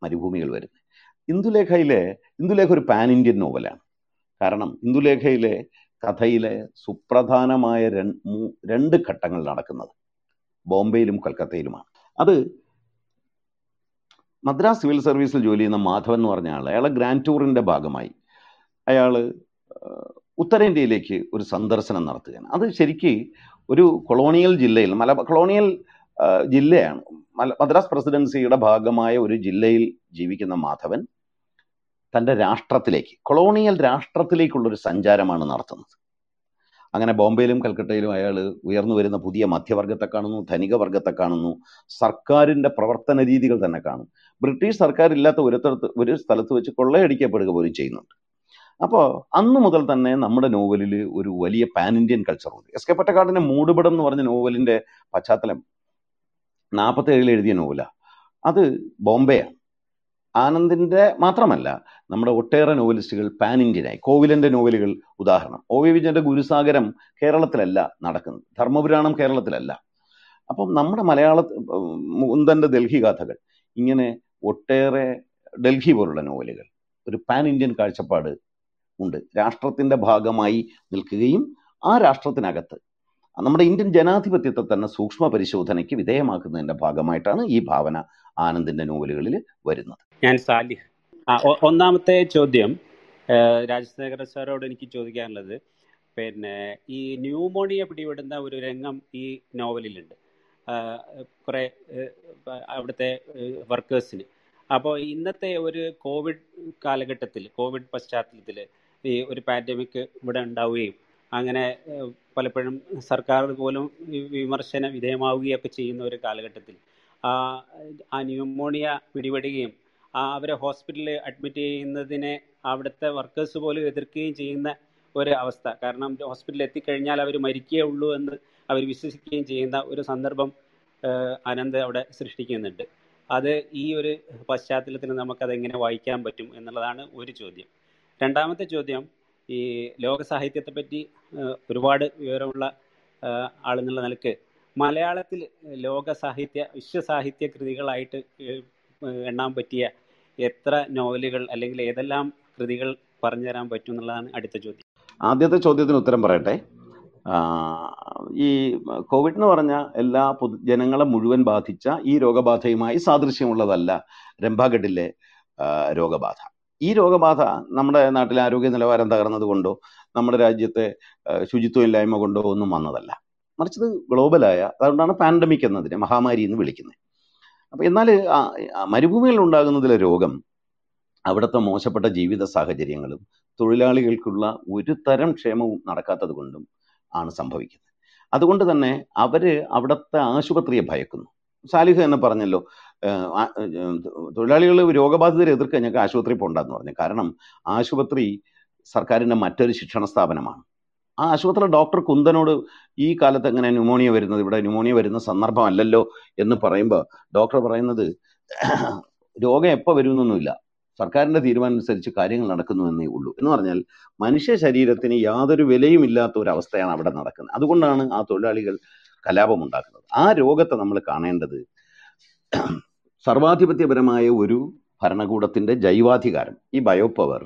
മരുഭൂമികൾ വരുന്നത്. ഇന്ദുലേഖയിലെ ഇന്ദുലേഖ ഒരു പാൻ ഇന്ത്യൻ നോവലാണ് കാരണം ഇന്ദുലേഖയിലെ കഥയിലെ സുപ്രധാനമായ രണ്ട് ഘട്ടങ്ങൾ നടക്കുന്നത് ബോംബെയിലും കൊൽക്കത്തയിലുമാണ്. അത് മദ്രാസ് സിവിൽ സർവീസിൽ ജോലി ചെയ്യുന്ന മാധവൻ എന്ന് പറഞ്ഞ ആൾ അയാളെ ഗ്രാൻഡ് ടൂറിന്റെ ഭാഗമായി അയാൾ ഉത്തരേന്ത്യയിലേക്ക് ഒരു സന്ദർശനം നടത്തുകയാണ്. അത് ശരിക്ക് ഒരു കൊളോണിയൽ ജില്ലയിൽ മല കൊളോണിയൽ ജില്ലയാണ്. മദ്രാസ് പ്രസിഡൻസിയുടെ ഭാഗമായ ഒരു ജില്ലയിൽ ജീവിക്കുന്ന മാധവൻ തന്റെ രാഷ്ട്രത്തിലേക്ക് കൊളോണിയൽ രാഷ്ട്രത്തിലേക്കുള്ളൊരു സഞ്ചാരമാണ് നടത്തുന്നത്. അങ്ങനെ ബോംബെയിലും കൽക്കട്ടയിലും അയാൾ ഉയർന്നു വരുന്ന പുതിയ മധ്യവർഗത്തെ കാണുന്നു ധനിക വർഗത്തെ കാണുന്നു സർക്കാരിന്റെ പ്രവർത്തന രീതികൾ തന്നെ കാണും. ബ്രിട്ടീഷ് സർക്കാർ ഇല്ലാത്ത ഒരിടത്ത് ഒരു സ്ഥലത്ത് വെച്ച് കൊള്ളയടിക്കപ്പെടുക പോലും ചെയ്യുന്നുണ്ട്. അപ്പോൾ അന്ന് മുതൽ തന്നെ നമ്മുടെ നോവലിൽ ഒരു വലിയ പാൻ ഇന്ത്യൻ കൾച്ചറുണ്ട്. എസ് കെ പട്ടക്കാടിന്റെ മൂടുപടം എന്ന് പറഞ്ഞ നോവലിന്റെ പശ്ചാത്തലം നാൽപ്പത്തേഴിൽ എഴുതിയ നോവല. അത് ബോംബെയാണ് ആനന്ദിന്റെ മാത്രമല്ല നമ്മുടെ ഒട്ടേറെ നോവലിസ്റ്റുകൾ പാൻ ഇന്ത്യനായി. കോവിലന്റെ നോവലുകൾ ഉദാഹരണം. ഒ വി വിജയന്റെ ഗുരുസാഗരം കേരളത്തിലല്ല നടക്കുന്നത്. ധർമ്മപുരാണം കേരളത്തിലല്ല. അപ്പം നമ്മുടെ മലയാള മുകുന്ദന്റെ ഡൽഹി കഥകൾ ഇങ്ങനെ ഒട്ടേറെ ഡൽഹി പോലുള്ള നോവലുകൾ. ഒരു പാൻ ഇന്ത്യൻ കാഴ്ചപ്പാട് ഉണ്ട്. രാഷ്ട്രത്തിന്റെ ഭാഗമായി നിൽക്കുകയും ആ രാഷ്ട്രത്തിനകത്ത് നമ്മുടെ ഇന്ത്യൻ ജനാധിപത്യത്തെ തന്നെ സൂക്ഷ്മ പരിശോധനയ്ക്ക് വിധേയമാക്കുന്നതിന്റെ ഭാഗമായിട്ടാണ് ഈ ഭാവന ആനന്ദിന്റെ നോവലുകളിൽ വരുന്നത്. ഞാൻ സാലിഹ്. ഒന്നാമത്തെ ചോദ്യം രാജശേഖര സാറോട് എനിക്ക് ചോദിക്കാനുള്ളത്. പിന്നെ ഈ ന്യൂമോണിയ പിടിപെടുന്ന ഒരു രംഗം ഈ നോവലിലുണ്ട്. കുറേ അവിടുത്തെ വർക്കേഴ്സിന്. അപ്പോൾ ഇന്നത്തെ ഒരു കോവിഡ് കാലഘട്ടത്തിൽ കോവിഡ് പശ്ചാത്തലത്തിൽ ഈ ഒരു പാൻഡമിക് ഇവിടെ ഉണ്ടാവുകയും അങ്ങനെ പലപ്പോഴും സർക്കാർ പോലും വിമർശന വിധേയമാവുകയൊക്കെ ചെയ്യുന്ന ഒരു കാലഘട്ടത്തിൽ. ആ ന്യൂമോണിയ പിടിപെടുകയും അവരെ ഹോസ്പിറ്റലിൽ അഡ്മിറ്റ് ചെയ്യുന്നതിനെ അവിടുത്തെ വർക്കേഴ്സ് പോലും എതിർക്കുകയും ചെയ്യുന്ന ഒരു അവസ്ഥ കാരണം ഹോസ്പിറ്റലിൽ എത്തിക്കഴിഞ്ഞാൽ അവർ മരിക്കേ ഉള്ളൂ എന്ന് അവർ വിശ്വസിക്കുകയും ചെയ്യുന്ന ഒരു സന്ദർഭം അനന്ത് അവിടെ സൃഷ്ടിക്കുന്നുണ്ട്. അത് ഈ ഒരു പശ്ചാത്തലത്തിൽ നമുക്കത് എങ്ങനെ വായിക്കാൻ പറ്റും എന്നുള്ളതാണ് ഒരു ചോദ്യം. രണ്ടാമത്തെ ചോദ്യം ഈ ലോക സാഹിത്യത്തെ പറ്റി ഒരുപാട് വിവരമുള്ള ആളെന്നുള്ള നിലയ്ക്ക് മലയാളത്തിൽ ലോക സാഹിത്യ വിശ്വ സാഹിത്യ കൃതികളായിട്ട് എണ്ണാൻ പറ്റിയ എത്ര നോവലുകൾ അല്ലെങ്കിൽ ഏതെല്ലാം കൃതികൾ പറഞ്ഞു തരാൻ പറ്റും എന്നുള്ളതാണ് അടുത്ത ചോദ്യം. ആദ്യത്തെ ചോദ്യത്തിന് ഉത്തരം പറയട്ടെ. ഈ കോവിഡ് എന്ന് പറഞ്ഞ എല്ലാ പൊതു ജനങ്ങളെ മുഴുവൻ ബാധിച്ച ഈ രോഗബാധയുമായി സാദൃശ്യമുള്ളതല്ല രംഭാഗഡിലെ രോഗബാധ. ഈ രോഗബാധ നമ്മുടെ നാട്ടിലെ ആരോഗ്യ നിലവാരം തകർന്നത് കൊണ്ടോ നമ്മുടെ രാജ്യത്തെ ശുചിത്വമില്ലായ്മ കൊണ്ടോ ഒന്നും വന്നതല്ല. മറിച്ചത് ഗ്ലോബലായ അതുകൊണ്ടാണ് പാൻഡമിക് എന്നതിനെ മഹാമാരി എന്ന് വിളിക്കുന്നത്. അപ്പോൾ എന്നാൽ മരുഭൂമിയിൽ ഉണ്ടാകുന്നതിലെ രോഗം അവിടുത്തെ മോശപ്പെട്ട ജീവിത സാഹചര്യങ്ങളും തൊഴിലാളികൾക്കുള്ള ഒരു തരം ക്ഷേമവും നടക്കാത്തത് കൊണ്ടും ആണ് സംഭവിക്കുന്നത്. അതുകൊണ്ട് തന്നെ അവർ അവിടുത്തെ ആശുപത്രിയെ ഭയക്കുന്നു. സാലിഹ് എന്ന് പറഞ്ഞല്ലോ തൊഴിലാളികൾ രോഗബാധിതരെ എതിർക്കാൻ ഞങ്ങൾക്ക് ആശുപത്രി പോകണ്ടെന്ന് പറഞ്ഞു. കാരണം ആശുപത്രി സർക്കാരിന്റെ മറ്റൊരു ശിക്ഷണ സ്ഥാപനമാണ്. ആ ആശുപത്രിയിലെ ഡോക്ടർ കുന്ദനോട് ഈ കാലത്ത് എങ്ങനെ ന്യൂമോണിയ വരുന്നത്? ഇവിടെ ന്യൂമോണിയ വരുന്ന സന്ദർഭമല്ലല്ലോ എന്ന് പറയുമ്പോൾ ഡോക്ടർ പറയുന്നത് രോഗം എപ്പോൾ വരുമെന്നൊന്നുമില്ല. സർക്കാരിന്റെ തീരുമാനം അനുസരിച്ച് കാര്യങ്ങൾ നടക്കുന്നു എന്നേ ഉള്ളൂ. എന്ന് പറഞ്ഞാൽ മനുഷ്യ ശരീരത്തിന് യാതൊരു വിലയും ഇല്ലാത്ത ഒരു അവസ്ഥയാണ് അവിടെ നടക്കുന്നത്. അതുകൊണ്ടാണ് ആ തൊഴിലാളികൾ കലാപമുണ്ടാക്കുന്നത്. ആ രോഗത്തെ നമ്മൾ കാണേണ്ടത് സർവാധിപത്യപരമായ ഒരു ഭരണകൂടത്തിന്റെ ജൈവാധികാരം ഈ ബയോ പവർ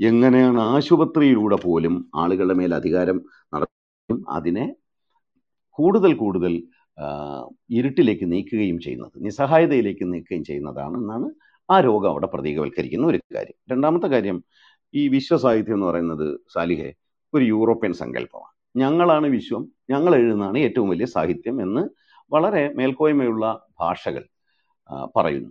എങ്ങനെയാണ് ആശുപത്രിയിലൂടെ പോലും ആളുകളുടെ മേൽ അധികാരം നടത്തുകയും അതിനെ കൂടുതൽ കൂടുതൽ ഇരുട്ടിലേക്ക് നീക്കുകയും ചെയ്യുന്നത് നിസ്സഹായതയിലേക്ക് നീക്കുകയും ചെയ്യുന്നതാണ് എന്നാണ് ആ രോഗം അവിടെ പ്രതീകവൽക്കരിക്കുന്ന ഒരു കാര്യം. രണ്ടാമത്തെ കാര്യം ഈ വിശ്വസാഹിത്യം എന്ന് പറയുന്നത് സാലിഹെ ഒരു യൂറോപ്യൻ സങ്കല്പമാണ്. ഞങ്ങളാണ് വിശ്വം ഞങ്ങൾ എഴുതുന്നതാണ് ഏറ്റവും വലിയ സാഹിത്യം എന്ന് വളരെ മേൽക്കോയ്മയുള്ള ഭാഷകൾ പറയുന്നു.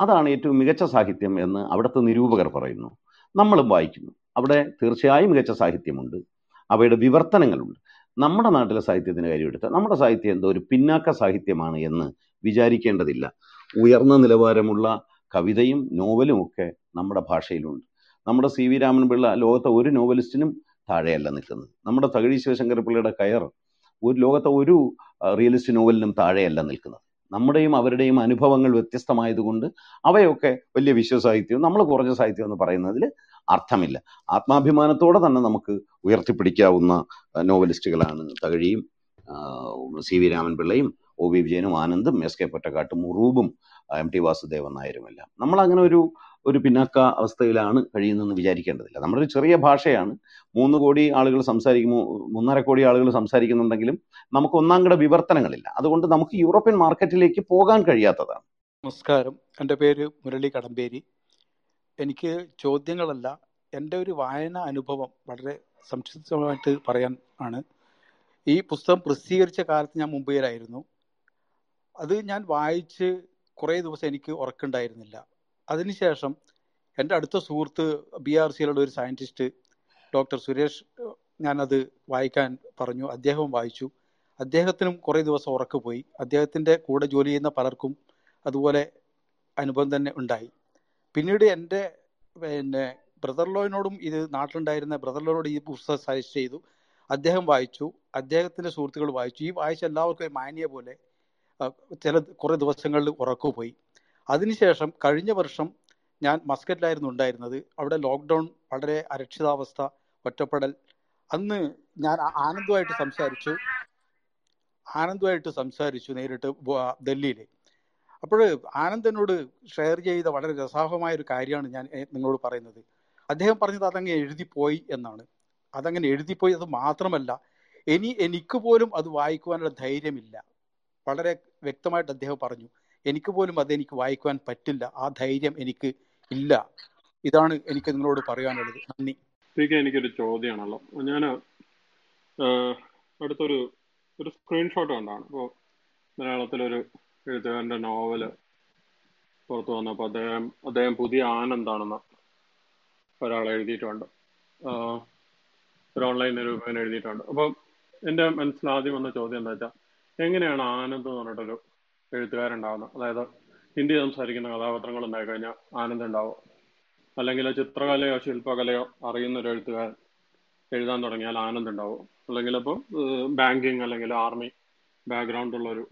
അതാണ് ഏറ്റവും മികച്ച സാഹിത്യം എന്ന് അവിടുത്തെ നിരൂപകർ പറയുന്നു. നമ്മളും വായിക്കുന്നു. അവിടെ തീർച്ചയായും മികച്ച സാഹിത്യമുണ്ട്. അവയുടെ വിവർത്തനങ്ങളുണ്ട്. നമ്മുടെ നാട്ടിലെ സാഹിത്യത്തിന് കാര്യമെടുത്താൽ നമ്മുടെ സാഹിത്യം എന്തോ ഒരു പിന്നാക്ക സാഹിത്യമാണ് എന്ന് വിചാരിക്കേണ്ടതില്ല. ഉയർന്ന നിലവാരമുള്ള കവിതയും നോവലും ഒക്കെ നമ്മുടെ ഭാഷയിലുണ്ട്. നമ്മുടെ സി വി രാമൻ പിള്ള ലോകത്തെ ഒരു നോവലിസ്റ്റിനും താഴെയല്ല നിൽക്കുന്നത്. നമ്മുടെ തകഴി ശിവശങ്കർ പിള്ളയുടെ കയർ ഒരു ലോകത്തെ ഒരു റിയലിസ്റ്റ് നോവലിനും താഴെയല്ല നിൽക്കുന്നത്. നമ്മുടെയും അവരുടെയും അനുഭവങ്ങൾ വ്യത്യസ്തമായതുകൊണ്ട് അവയൊക്കെ വലിയ വിശ്വസാഹിത്യവും നമ്മൾ കുറഞ്ഞ സാഹിത്യം എന്ന് പറയുന്നതിൽ അർത്ഥമില്ല. ആത്മാഭിമാനത്തോടെ തന്നെ നമുക്ക് ഉയർത്തിപ്പിടിക്കാവുന്ന നോവലിസ്റ്റുകളാണ് തകഴിയും സി വി രാമൻപിള്ളയും ഒ വി വിജയനും ആനന്ദും എസ് കെ പൊറ്റക്കാട്ടും മുറൂബും എം ടി വാസുദേവൻ നായരും എല്ലാം നമ്മൾ അങ്ങനെ ഒരു ഒരു പിന്നാക്ക അവസ്ഥയിലാണ് കഴിയുന്നതെന്ന് വിചാരിക്കേണ്ടതില്ല. നമ്മുടെ ഒരു ചെറിയ ഭാഷയാണ്. മൂന്ന് കോടി ആളുകൾ സംസാരിക്കുമോ മൂന്നര കോടി ആളുകൾ സംസാരിക്കുന്നുണ്ടെങ്കിലും നമുക്ക് ഒന്നാം കിട വിവർത്തനങ്ങളില്ല. അതുകൊണ്ട് നമുക്ക് യൂറോപ്യൻ മാർക്കറ്റിലേക്ക് പോകാൻ കഴിയാത്തതാണ്. നമസ്കാരം. എന്റെ പേര് മുരളി കടമ്പേരി. എനിക്ക് ചോദ്യങ്ങളല്ല എന്റെ ഒരു വായന അനുഭവം വളരെ സംക്ഷിപ്തമായിട്ട് പറയാൻ ആണ്. ഈ പുസ്തകം പ്രസിദ്ധീകരിച്ച കാലത്ത് ഞാൻ മുംബൈയിലായിരുന്നു. അത് ഞാൻ വായിച്ച് കുറേ ദിവസം എനിക്ക് ഉറക്കുണ്ടായിരുന്നില്ല അതിനുശേഷം എന്റെ അടുത്ത സുഹൃത്ത് ബി ആർ സിയിലുള്ള ഒരു സയന്റിസ്റ്റ് ഡോക്ടർ സുരേഷ് ഞാനത് വായിക്കാൻ പറഞ്ഞു അദ്ദേഹവും വായിച്ചു. അദ്ദേഹത്തിനും കുറേ ദിവസം ഉറക്ക് പോയി. അദ്ദേഹത്തിന്റെ കൂടെ ജോലി ചെയ്യുന്ന പലർക്കും അതുപോലെ അനുഭവം തന്നെ ഉണ്ടായി. പിന്നീട് എന്റെ പിന്നെ ബ്രദർ ലോയിനോടും ഇത് നാട്ടിലുണ്ടായിരുന്ന ബ്രദർ ലോയിനോട് ഈ പുസ്തകം സജസ്റ്റ് ചെയ്തു. അദ്ദേഹം വായിച്ചു. അദ്ദേഹത്തിന്റെ സുഹൃത്തുക്കൾ വായിച്ചു. ഈ വായിച്ച എല്ലാവർക്കും മാനിയ പോലെ ചില കുറേ ദിവസങ്ങളിൽ ഉറക്കു പോയി. അതിനുശേഷം കഴിഞ്ഞ വർഷം ഞാൻ മസ്കറ്റിലായിരുന്നു ഉണ്ടായിരുന്നത്. അവിടെ ലോക്ക്ഡൗൺ വളരെ അരക്ഷിതാവസ്ഥ ഒറ്റപ്പെടൽ. അന്ന് ഞാൻ ആനന്ദമായിട്ട് സംസാരിച്ചു. ആനന്ദുമായിട്ട് സംസാരിച്ചു നേരിട്ട് ഡൽഹിയിൽ അപ്പോൾ ആനന്ദനോട് ഷെയർ ചെയ്ത വളരെ രസാഹമായ ഒരു കാര്യമാണ് ഞാൻ നിങ്ങളോട് പറയുന്നത്. അദ്ദേഹം പറഞ്ഞത് അതങ്ങനെ എഴുതിപ്പോയി എന്നാണ്. അതങ്ങനെ എഴുതിപ്പോയി അത് മാത്രമല്ല ഇനി എനിക്ക് പോലും അത് വായിക്കുവാനുള്ള ധൈര്യമില്ല. വളരെ വ്യക്തമായിട്ട് അദ്ദേഹം പറഞ്ഞു. എനിക്ക് പോലും അത് എനിക്ക് വായിക്കുവാൻ പറ്റില്ല. ആ ധൈര്യം എനിക്ക് ഇല്ല. ഇതാണ് എനിക്ക് നിങ്ങളോട് പറയാനുള്ളത്. നന്ദി. എനിക്കൊരു ചോദ്യമാണല്ലോ. ഞാൻ അടുത്തൊരു ഒരു സ്ക്രീൻഷോട്ട് കണ്ടാണ്. ഇപ്പോൾ മലയാളത്തിലൊരു എഴുത്തുകാരന്റെ നോവൽ പുറത്തു വന്നപ്പോൾ അദ്ദേഹം അദ്ദേഹം പുതിയ ആനന്ദാണെന്ന് ഒരാൾ എഴുതിയിട്ടുണ്ട്. ഒരു ഓൺലൈൻ നിരൂപകൻ എഴുതിയിട്ടുണ്ട്. അപ്പം എന്റെ മനസ്സിൽ ആദ്യം വന്ന ചോദ്യം എന്താ വെച്ചാൽ എങ്ങനെയാണ് ആനന്ദ് എന്ന് പറഞ്ഞിട്ടൊരു എഴുത്തുകാരൻ ഉണ്ടാകുന്നത് അതായത് ഹിന്ദി സംസാരിക്കുന്ന കഥാപാത്രങ്ങൾ ഉണ്ടായി കഴിഞ്ഞാൽ ആനന്ദം ഉണ്ടാവും. അല്ലെങ്കിൽ ചിത്രകലയോ ശില്പകലയോ അറിയുന്ന ഒരു എഴുത്തുകാരൻ എഴുതാൻ തുടങ്ങിയാൽ ആനന്ദം ഉണ്ടാവും. അല്ലെങ്കിൽ ഇപ്പോൾ ബാങ്കിങ് അല്ലെങ്കിൽ ആർമി ബാക്ക്ഗ്രൗണ്ട് ഉള്ള ഒരു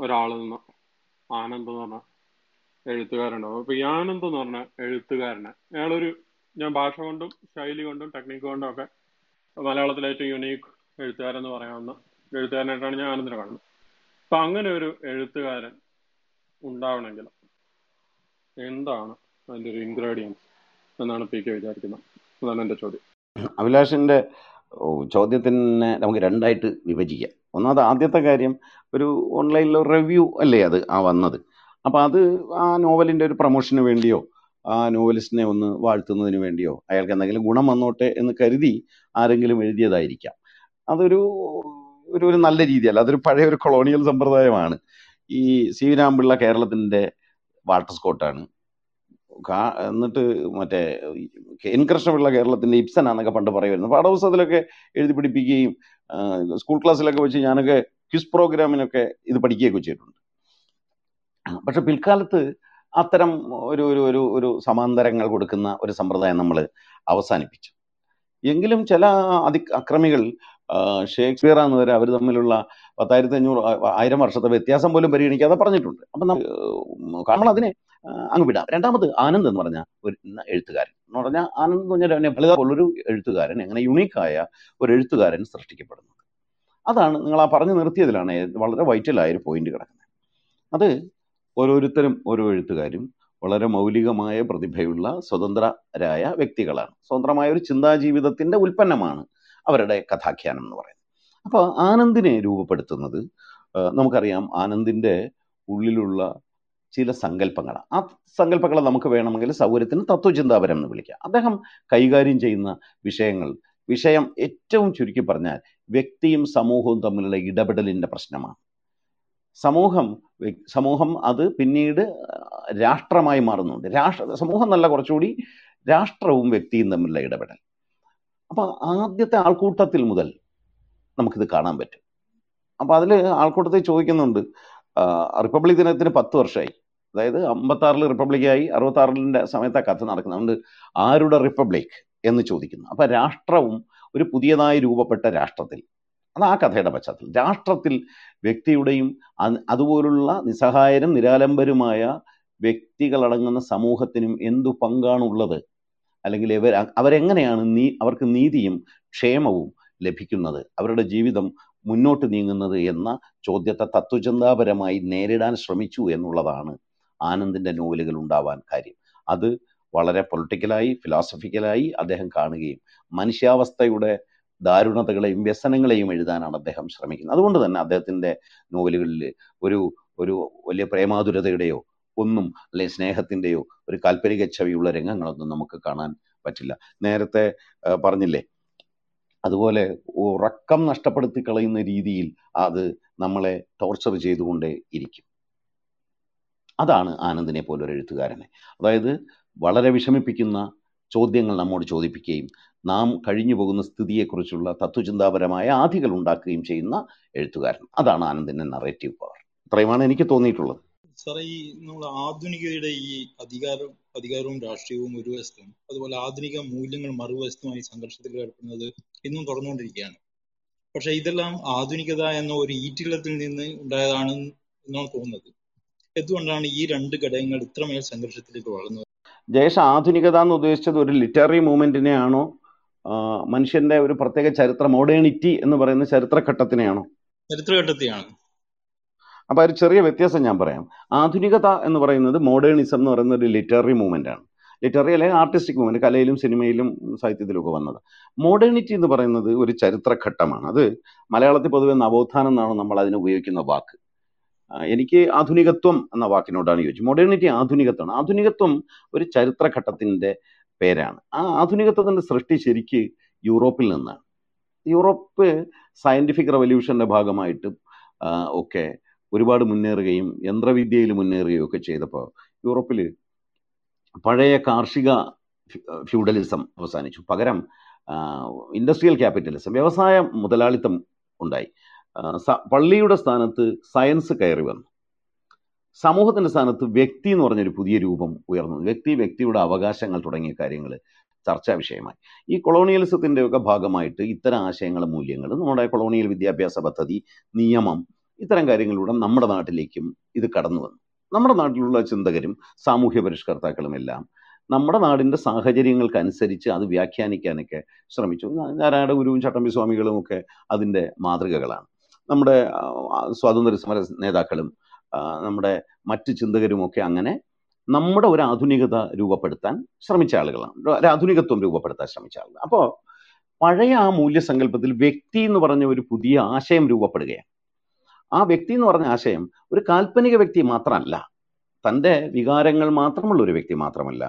ഒരാളിൽ നിന്ന് ആനന്ദ് എന്ന് പറഞ്ഞ എഴുത്തുകാരുണ്ടാവും. അപ്പൊ ഈ ആനന്ദ് എന്ന് പറഞ്ഞ എഴുത്തുകാരനെ അയാളൊരു ഞാൻ ഭാഷ കൊണ്ടും ശൈലി കൊണ്ടും ടെക്നിക്ക് കൊണ്ടും ഒക്കെ മലയാളത്തിലെ ഏറ്റവും യുണീക്ക് എഴുത്തുകാരെന്ന് പറയാവുന്ന എഴുത്തുകാരനായിട്ടാണ് ഞാൻ ആനന്ദിനെ കാണുന്നത്. അപ്പൊ അങ്ങനെ ഒരു എഴുത്തുകാരൻ ഉണ്ടാവണമെങ്കിൽ എന്താണ് അതിന്റെ ഒരു ഇൻഗ്രീഡിയൻസ് എന്നാണ് പി കെ വിചാരിക്കുന്നത്? അതാണ് എന്റെ ചോദ്യം. അഭിലാഷിന്റെ ചോദ്യത്തിന് ചോദ്യത്തിനെ നമുക്ക് രണ്ടായിട്ട് വിഭജിക്കാം. ഒന്നാമത് ആദ്യത്തെ കാര്യം ഒരു ഓൺലൈനിൽ റിവ്യൂ അല്ലേ അത് ആ വന്നത്? അപ്പോൾ അത് ആ നോവലിന്റെ ഒരു പ്രൊമോഷന് വേണ്ടിയോ ആ നോവലിസ്റ്റിനെ ഒന്ന് വാഴ്ത്തുന്നതിന് വേണ്ടിയോ അയാൾക്ക് എന്തെങ്കിലും ഗുണം വന്നോട്ടെ എന്ന് കരുതി ആരെങ്കിലും എഴുതിയതായിരിക്കാം. അതൊരു ഒരു ഒരു നല്ല രീതിയല്ല. അതൊരു പഴയ ഒരു കൊളോണിയൽ സമ്പ്രദായമാണ്. ഈ സി വി രാമപിള്ള കേരളത്തിന്റെ വാട്ടർ സ്കോട്ടാണ്. എന്നിട്ട് മറ്റേ എൻ കൃഷ്ണപിള്ള കേരളത്തിന്റെ ഇബ്സൻ ആണെന്നൊക്കെ പണ്ട് പറയുമായിരുന്നു. പാഠപുസ്തകത്തിലൊക്കെ എഴുതി പഠിപ്പിക്കുകയും സ്കൂൾ ക്ലാസ്സിലൊക്കെ വെച്ച് ഞാനൊക്കെ ക്വിസ് പ്രോഗ്രാമിനൊക്കെ ഇത് പഠിക്കുകയൊക്കെ ചെയ്തിട്ടുണ്ട്. പക്ഷെ പിൽക്കാലത്ത് അത്തരം ഒരു ഒരു ഒരു ഒരു സമാന്തരങ്ങൾ കൊടുക്കുന്ന ഒരു സമ്പ്രദായം നമ്മൾ അവസാനിപ്പിച്ചു. എങ്കിലും ചില അതി അക്രമികൾ ഷേക്സ്പിയർ എന്ന് വരെ അവർ തമ്മിലുള്ള പത്തായിരത്തി അഞ്ഞൂറ് ആയിരം വർഷത്തെ വ്യത്യാസം പോലും പരിഗണിക്കാതെ പറഞ്ഞിട്ടുണ്ട്. അപ്പം നമ്മൾ അതിനെ അങ്ങ് വിടാം. രണ്ടാമത് ആനന്ദ് എന്ന് പറഞ്ഞ ഒരു എഴുത്തുകാരൻ. എന്ന് പറഞ്ഞാൽ ആനന്ദ് എന്ന് പറഞ്ഞാൽ ഫലിത പോലൊരു എഴുത്തുകാരൻ എങ്ങനെ യുണീക്കായ ഒരു എഴുത്തുകാരൻ സൃഷ്ടിക്കപ്പെടുന്നത്. അതാണ് നിങ്ങൾ ആ പറഞ്ഞു നിർത്തിയതിലാണ് വളരെ വൈറ്റലായ ഒരു പോയിന്റ് കിടക്കുന്നത്. അത് ഓരോരുത്തരും ഓരോ എഴുത്തുകാരും വളരെ മൗലികമായ പ്രതിഭയുള്ള സ്വതന്ത്രരായ വ്യക്തികളാണ്. സ്വതന്ത്രമായ ഒരു ചിന്താജീവിതത്തിന്റെ ഉൽപ്പന്നമാണ് അവരുടെ കഥാഖ്യാനം എന്ന് പറയുന്നത്. അപ്പോൾ ആനന്ദിനെ രൂപപ്പെടുത്തുന്നത് നമുക്കറിയാം ആനന്ദിന്റെ ഉള്ളിലുള്ള ചില സങ്കല്പങ്ങൾ ആ സങ്കല്പങ്ങളെ നമുക്ക് വേണമെങ്കിൽ സൗകര്യത്തിന് തത്വചിന്താപരം എന്ന് വിളിക്കാം. അദ്ദേഹം കൈകാര്യം ചെയ്യുന്ന വിഷയങ്ങൾ വിഷയം ഏറ്റവും ചുരുക്കി പറഞ്ഞാൽ വ്യക്തിയും സമൂഹവും തമ്മിലുള്ള ഇടപെടലിന്റെ പ്രശ്നമാണ്. സമൂഹം സമൂഹം അത് പിന്നീട് രാഷ്ട്രമായി മാറുന്നുണ്ട്. രാഷ്ട്ര സമൂഹം നല്ല കുറച്ചുകൂടി രാഷ്ട്രവും വ്യക്തിയും തമ്മിലുള്ള ഇടപെടൽ. അപ്പൊ ആദ്യത്തെ ആൾക്കൂട്ടത്തിൽ മുതൽ നമുക്കിത് കാണാൻ പറ്റും. അപ്പൊ അതിൽ ആൾക്കൂട്ടത്തിൽ ചോദിക്കുന്നുണ്ട് റിപ്പബ്ലിക് ദിനത്തിന് പത്ത് വർഷമായി അതായത് അമ്പത്തി ആറിൽ റിപ്പബ്ലിക്കായി അറുപത്തി സമയത്ത് കഥ നടക്കുന്നത്. അതുകൊണ്ട് ആരുടെ റിപ്പബ്ലിക് എന്ന് ചോദിക്കുന്നു. അപ്പൊ രാഷ്ട്രവും ഒരു പുതിയതായി രൂപപ്പെട്ട രാഷ്ട്രത്തിൽ. അത് ആ കഥയുടെ പശ്ചാത്തലം. രാഷ്ട്രത്തിൽ വ്യക്തിയുടെയും അതുപോലുള്ള നിസ്സഹായരും നിരാലംബരുമായ വ്യക്തികളടങ്ങുന്ന സമൂഹത്തിനും എന്തു പങ്കാണുള്ളത് അല്ലെങ്കിൽ ഇവർ അവരെങ്ങനെയാണ് നീ അവർക്ക് നീതിയും ക്ഷേമവും ലഭിക്കുന്നത്? അവരുടെ ജീവിതം മുന്നോട്ട് നീങ്ങുന്നത് എന്ന ചോദ്യത്തെ തത്വചിന്താപരമായി നേരിടാൻ ശ്രമിച്ചു എന്നുള്ളതാണ് ആനന്ദിന്റെ നോവലുകൾ ഉണ്ടാവാൻ കാര്യം. അത് വളരെ പൊളിറ്റിക്കലായി ഫിലോസഫിക്കലായി അദ്ദേഹം കാണുകയും മനുഷ്യാവസ്ഥയുടെ ദാരുണതകളെയും വ്യസനങ്ങളെയും എഴുതാനാണ് അദ്ദേഹം ശ്രമിക്കുന്നത്. അതുകൊണ്ട് തന്നെ അദ്ദേഹത്തിന്റെ നോവലുകളിൽ ഒരു ഒരു വലിയ പ്രേമാതുരതയുടെയോ ഒന്നും അല്ലെങ്കിൽ സ്നേഹത്തിന്റെയോ ഒരു കാൽപ്പനിക ഛവിയുള്ള രംഗങ്ങളൊന്നും നമുക്ക് കാണാൻ പറ്റില്ല. നേരത്തെ പറഞ്ഞില്ലേ? അതുപോലെ ഉറക്കം നഷ്ടപ്പെടുത്തി കളയുന്ന രീതിയിൽ അത് നമ്മളെ ടോർച്ചർ ചെയ്തുകൊണ്ടേ ഇരിക്കും. അതാണ് ആനന്ദിനെ പോലൊരു എഴുത്തുകാരനെ. അതായത് വളരെ വിഷമിപ്പിക്കുന്ന ചോദ്യങ്ങൾ നമ്മോട് ചോദിപ്പിക്കുകയും നാം കഴിഞ്ഞു പോകുന്ന സ്ഥിതിയെക്കുറിച്ചുള്ള തത്വചിന്താപരമായ ആധികൾ ഉണ്ടാക്കുകയും ചെയ്യുന്ന എഴുത്തുകാരൻ. അതാണ് ആനന്ദിന്റെ നറേറ്റീവ് പവർ ഇത്രയുമാണ് എനിക്ക് തോന്നിയിട്ടുള്ളത്. സാറേ ഈ നമ്മൾ ആധുനികതയുടെ ഈ അധികാരം അധികാരവും രാഷ്ട്രീയവും ഒരു വശത്തും അതുപോലെ ആധുനിക മൂല്യങ്ങൾ മറുവശത്തുമായി സംഘർഷത്തിൽ ഏർപ്പെടുന്നത് ഇന്നും തുടർന്നുകൊണ്ടിരിക്കുകയാണ് പക്ഷെ ഇതെല്ലാം ആധുനികത എന്ന ഒരു ഈറ്റിലത്തിൽ നിന്ന് ഉണ്ടായതാണ് എന്നാണ് തോന്നുന്നത്. എന്തുകൊണ്ടാണ് ഈ രണ്ട് ഘടകങ്ങൾ ഇത്രമേൽ സംഘർഷത്തിലേക്ക് വളർന്നത്? ജയേഷ് ആധുനികത എന്ന് ഉദ്ദേശിച്ചത് ഒരു ലിറ്റററി മൂവ്മെന്റിനെയാണോ മനുഷ്യന്റെ ഒരു പ്രത്യേക ചരിത്ര മോഡേണിറ്റി എന്ന് പറയുന്ന ചരിത്രഘട്ടത്തിനെയാണോ? ചരിത്രഘട്ടത്തെയാണ്. അപ്പൊ ഒരു ചെറിയ വ്യത്യാസം ഞാൻ പറയാം. ആധുനികത എന്ന് പറയുന്നത് മോഡേണിസം എന്ന് പറയുന്ന ഒരു ലിറ്റററി ആണ്. ലിറ്റററി അല്ലെങ്കിൽ ആർട്ടിസ്റ്റിക് മൂവ്മെന്റ് കലയിലും സിനിമയിലും സാഹിത്യത്തിലും ഒക്കെ വന്നത്. മോഡേണിറ്റി എന്ന് പറയുന്നത് ഒരു ചരിത്രഘട്ടമാണ്. അത് മലയാളത്തിൽ പൊതുവെ നവോത്ഥാനം എന്നാണ് നമ്മൾ അതിന് ഉപയോഗിക്കുന്ന വാക്ക്. എനിക്ക് ആധുനികത്വം എന്ന വാക്കിനോടാണ് ചോദിച്ചത് മോഡേണിറ്റി ആധുനികത്വമാണ്. ആധുനികത്വം ഒരു ചരിത്രഘട്ടത്തിന്റെ പേരാണ്. ആ ആധുനികത്വത്തിന്റെ സൃഷ്ടി ശരിക്ക് യൂറോപ്പിൽ നിന്നാണ്. യൂറോപ്പ് സയന്റിഫിക് റവല്യൂഷന്റെ ഭാഗമായിട്ട് ഒക്കെ ഒരുപാട് മുന്നേറുകയും യന്ത്രവിദ്യയിൽ മുന്നേറുകയും ഒക്കെ ചെയ്തപ്പോൾ യൂറോപ്പിൽ പഴയ കാർഷിക ഫ്യൂഡലിസം അവസാനിച്ചു. പകരം ഇൻഡസ്ട്രിയൽ ക്യാപിറ്റലിസം വ്യവസായ മുതലാളിത്തം ഉണ്ടായി. പള്ളിയുടെ സ്ഥാനത്ത് സയൻസ് കയറി വന്നു. സമൂഹത്തിന്റെ സ്ഥാനത്ത് വ്യക്തി എന്ന് പറഞ്ഞൊരു പുതിയ രൂപം ഉയർന്നു. വ്യക്തി വ്യക്തിയുടെ അവകാശങ്ങൾ തുടങ്ങിയ കാര്യങ്ങൾ ചർച്ചാ വിഷയമായി. ഈ കൊളോണിയലിസത്തിന്റെയൊക്കെ ഭാഗമായിട്ട് ഇത്തരം ആശയങ്ങളും മൂല്യങ്ങളും നമ്മുടെ കൊളോണിയൽ വിദ്യാഭ്യാസ പദ്ധതി നിയമം ഇത്തരം കാര്യങ്ങളിലൂടെ നമ്മുടെ നാട്ടിലേക്കും ഇത് കടന്നു വന്നു. നമ്മുടെ നാട്ടിലുള്ള ചിന്തകരും സാമൂഹ്യ പരിഷ്കർത്താക്കളും എല്ലാം നമ്മുടെ നാടിന്റെ സാഹചര്യങ്ങൾക്കനുസരിച്ച് അത് വ്യാഖ്യാനിക്കാനൊക്കെ ശ്രമിച്ചു. നാരായണ ഗുരുവും ചട്ടമ്പി സ്വാമികളും ഒക്കെ അതിന്റെ മാതൃകകളാണ് നമ്മുടെ സ്വാതന്ത്ര്യ സമര നേതാക്കളും നമ്മുടെ മറ്റ് ചിന്തകരുമൊക്കെ അങ്ങനെ നമ്മുടെ ഒരു ആധുനികത രൂപപ്പെടുത്താൻ ശ്രമിച്ച ആളുകളാണ്. ഒരു ആധുനികത്വം രൂപപ്പെടുത്താൻ ശ്രമിച്ച ആളുകൾ അപ്പോൾ പഴയ ആ മൂല്യസങ്കല്പത്തിൽ വ്യക്തി എന്ന് പറഞ്ഞ ഒരു പുതിയ ആശയം രൂപപ്പെടുകയാണ്. ആ വ്യക്തി എന്ന് പറഞ്ഞ ആശയം ഒരു കാൽപ്പനിക വ്യക്തി മാത്രമല്ല. തന്റെ വികാരങ്ങൾ മാത്രമുള്ള ഒരു വ്യക്തി മാത്രമല്ല.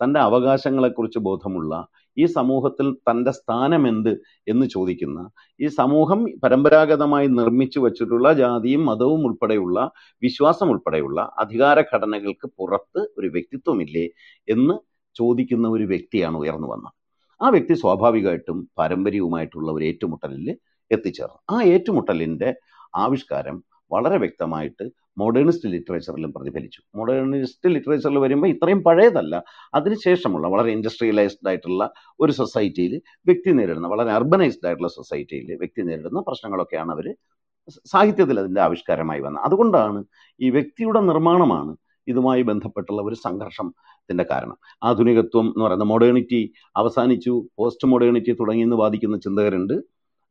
തന്റെ അവകാശങ്ങളെക്കുറിച്ച് ബോധമുള്ള ഈ സമൂഹത്തിൽ തന്റെ സ്ഥാനം എന്ത് എന്ന് ചോദിക്കുന്ന ഈ സമൂഹം പരമ്പരാഗതമായി നിർമ്മിച്ചു വച്ചിട്ടുള്ള ജാതിയും മതവും ഉൾപ്പെടെയുള്ള വിശ്വാസം ഉൾപ്പെടെയുള്ള അധികാര ഘടനകൾക്ക് പുറത്ത് ഒരു വ്യക്തിത്വമില്ലേ എന്ന് ചോദിക്കുന്ന ഒരു വ്യക്തിയാണ് ഉയർന്നു വന്നത്. ആ വ്യക്തി സ്വാഭാവികമായിട്ടും പാരമ്പര്യവുമായിട്ടുള്ള ഒരു ഏറ്റുമുട്ടലിൽ എത്തിച്ചേർന്നു. ആ ഏറ്റുമുട്ടലിന്റെ ആവിഷ്കാരം വളരെ വ്യക്തമായിട്ട് മോഡേണിസ്റ്റ് ലിറ്ററേച്ചറിലും പ്രതിഫലിച്ചു. മോഡേണിസ്റ്റ് ലിറ്ററേച്ചറിൽ വരുമ്പോൾ ഇത്രയും പഴയതല്ല. അതിനുശേഷമുള്ള വളരെ ഇൻഡസ്ട്രിയലൈസ്ഡ് ആയിട്ടുള്ള ഒരു സൊസൈറ്റിയിൽ വ്യക്തി നേരിടുന്ന വളരെ അർബനൈസ്ഡ് ആയിട്ടുള്ള സൊസൈറ്റിയിൽ വ്യക്തി നേരിടുന്ന പ്രശ്നങ്ങളൊക്കെയാണ് അവർ സാഹിത്യത്തിൽ അതിന്റെ ആവിഷ്കാരമായി വന്നത്. അതുകൊണ്ടാണ് ഈ വ്യക്തിയുടെ നിർമ്മാണമാണ് ഇതുമായി ബന്ധപ്പെട്ടുള്ള ഒരു സംഘർഷത്തിന്റെ കാരണം. ആധുനികത്വം എന്ന് പറയുന്ന മോഡേണിറ്റി അവസാനിച്ചു പോസ്റ്റ് മോഡേണിറ്റി തുടങ്ങിയെന്ന് വാദിക്കുന്ന ചിന്തകരുണ്ട്.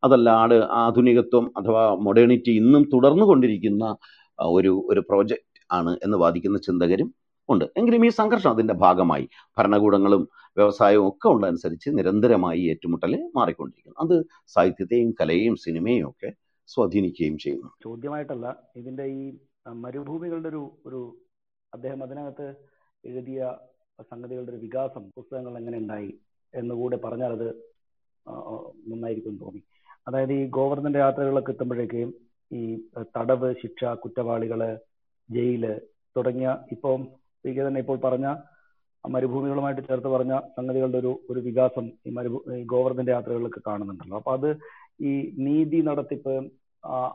അതല്ലാതെ ആധുനികത്വം അഥവാ മോഡേണിറ്റി ഇന്നും തുടർന്നു കൊണ്ടിരിക്കുന്ന ഒരു ഒരു പ്രോജക്റ്റ് ആണ് എന്ന് വാദിക്കുന്ന ചിന്തകരും ഉണ്ട്. എങ്കിലും ഈ സംഘർഷം അതിന്റെ ഭാഗമായി. ഭരണകൂടങ്ങളും വ്യവസായവും ഒക്കെ ഉള്ളതനുസരിച്ച് നിരന്തരമായി ഏറ്റുമുട്ടൽ മാറിക്കൊണ്ടിരിക്കുന്നു. അത് സാഹിത്യത്തെയും കലയെയും സിനിമയും ഒക്കെ സ്വാധീനിക്കുകയും ചെയ്യുന്നു. ചോദ്യമായിട്ടല്ല ഇതിന്റെ ഈ മരുഭൂമികളുടെ ഒരു ഒരു അദ്ദേഹം അതിനകത്ത് എഴുതിയ സംഗതികളുടെ ഒരു വികാസം പുസ്തകങ്ങൾ എങ്ങനെ ഉണ്ടായി എന്നുകൂടെ പറഞ്ഞാൽ അത് നന്നായിരിക്കും തോന്നി. അതായത് ഈ ഗോവർദ്ധന്റെ യാത്രകളൊക്കെ എത്തുമ്പോഴേക്കും ഈ തടവ് ശിക്ഷ കുറ്റവാളികൾ ജയിൽ തുടങ്ങിയ ഇപ്പം പി കെ തന്നെ ഇപ്പോൾ പറഞ്ഞ മരുഭൂമികളുമായിട്ട് ചേർത്ത് പറഞ്ഞ സംഗതികളുടെ ഒരു ഒരു വികാസം ഈ മരുഭൂ ഈ ഗോവർദ്ധന്റെ യാത്രകളിലൊക്കെ കാണുന്നുണ്ടല്ലോ. അപ്പൊ അത് ഈ നീതി നടത്തിപ്പ്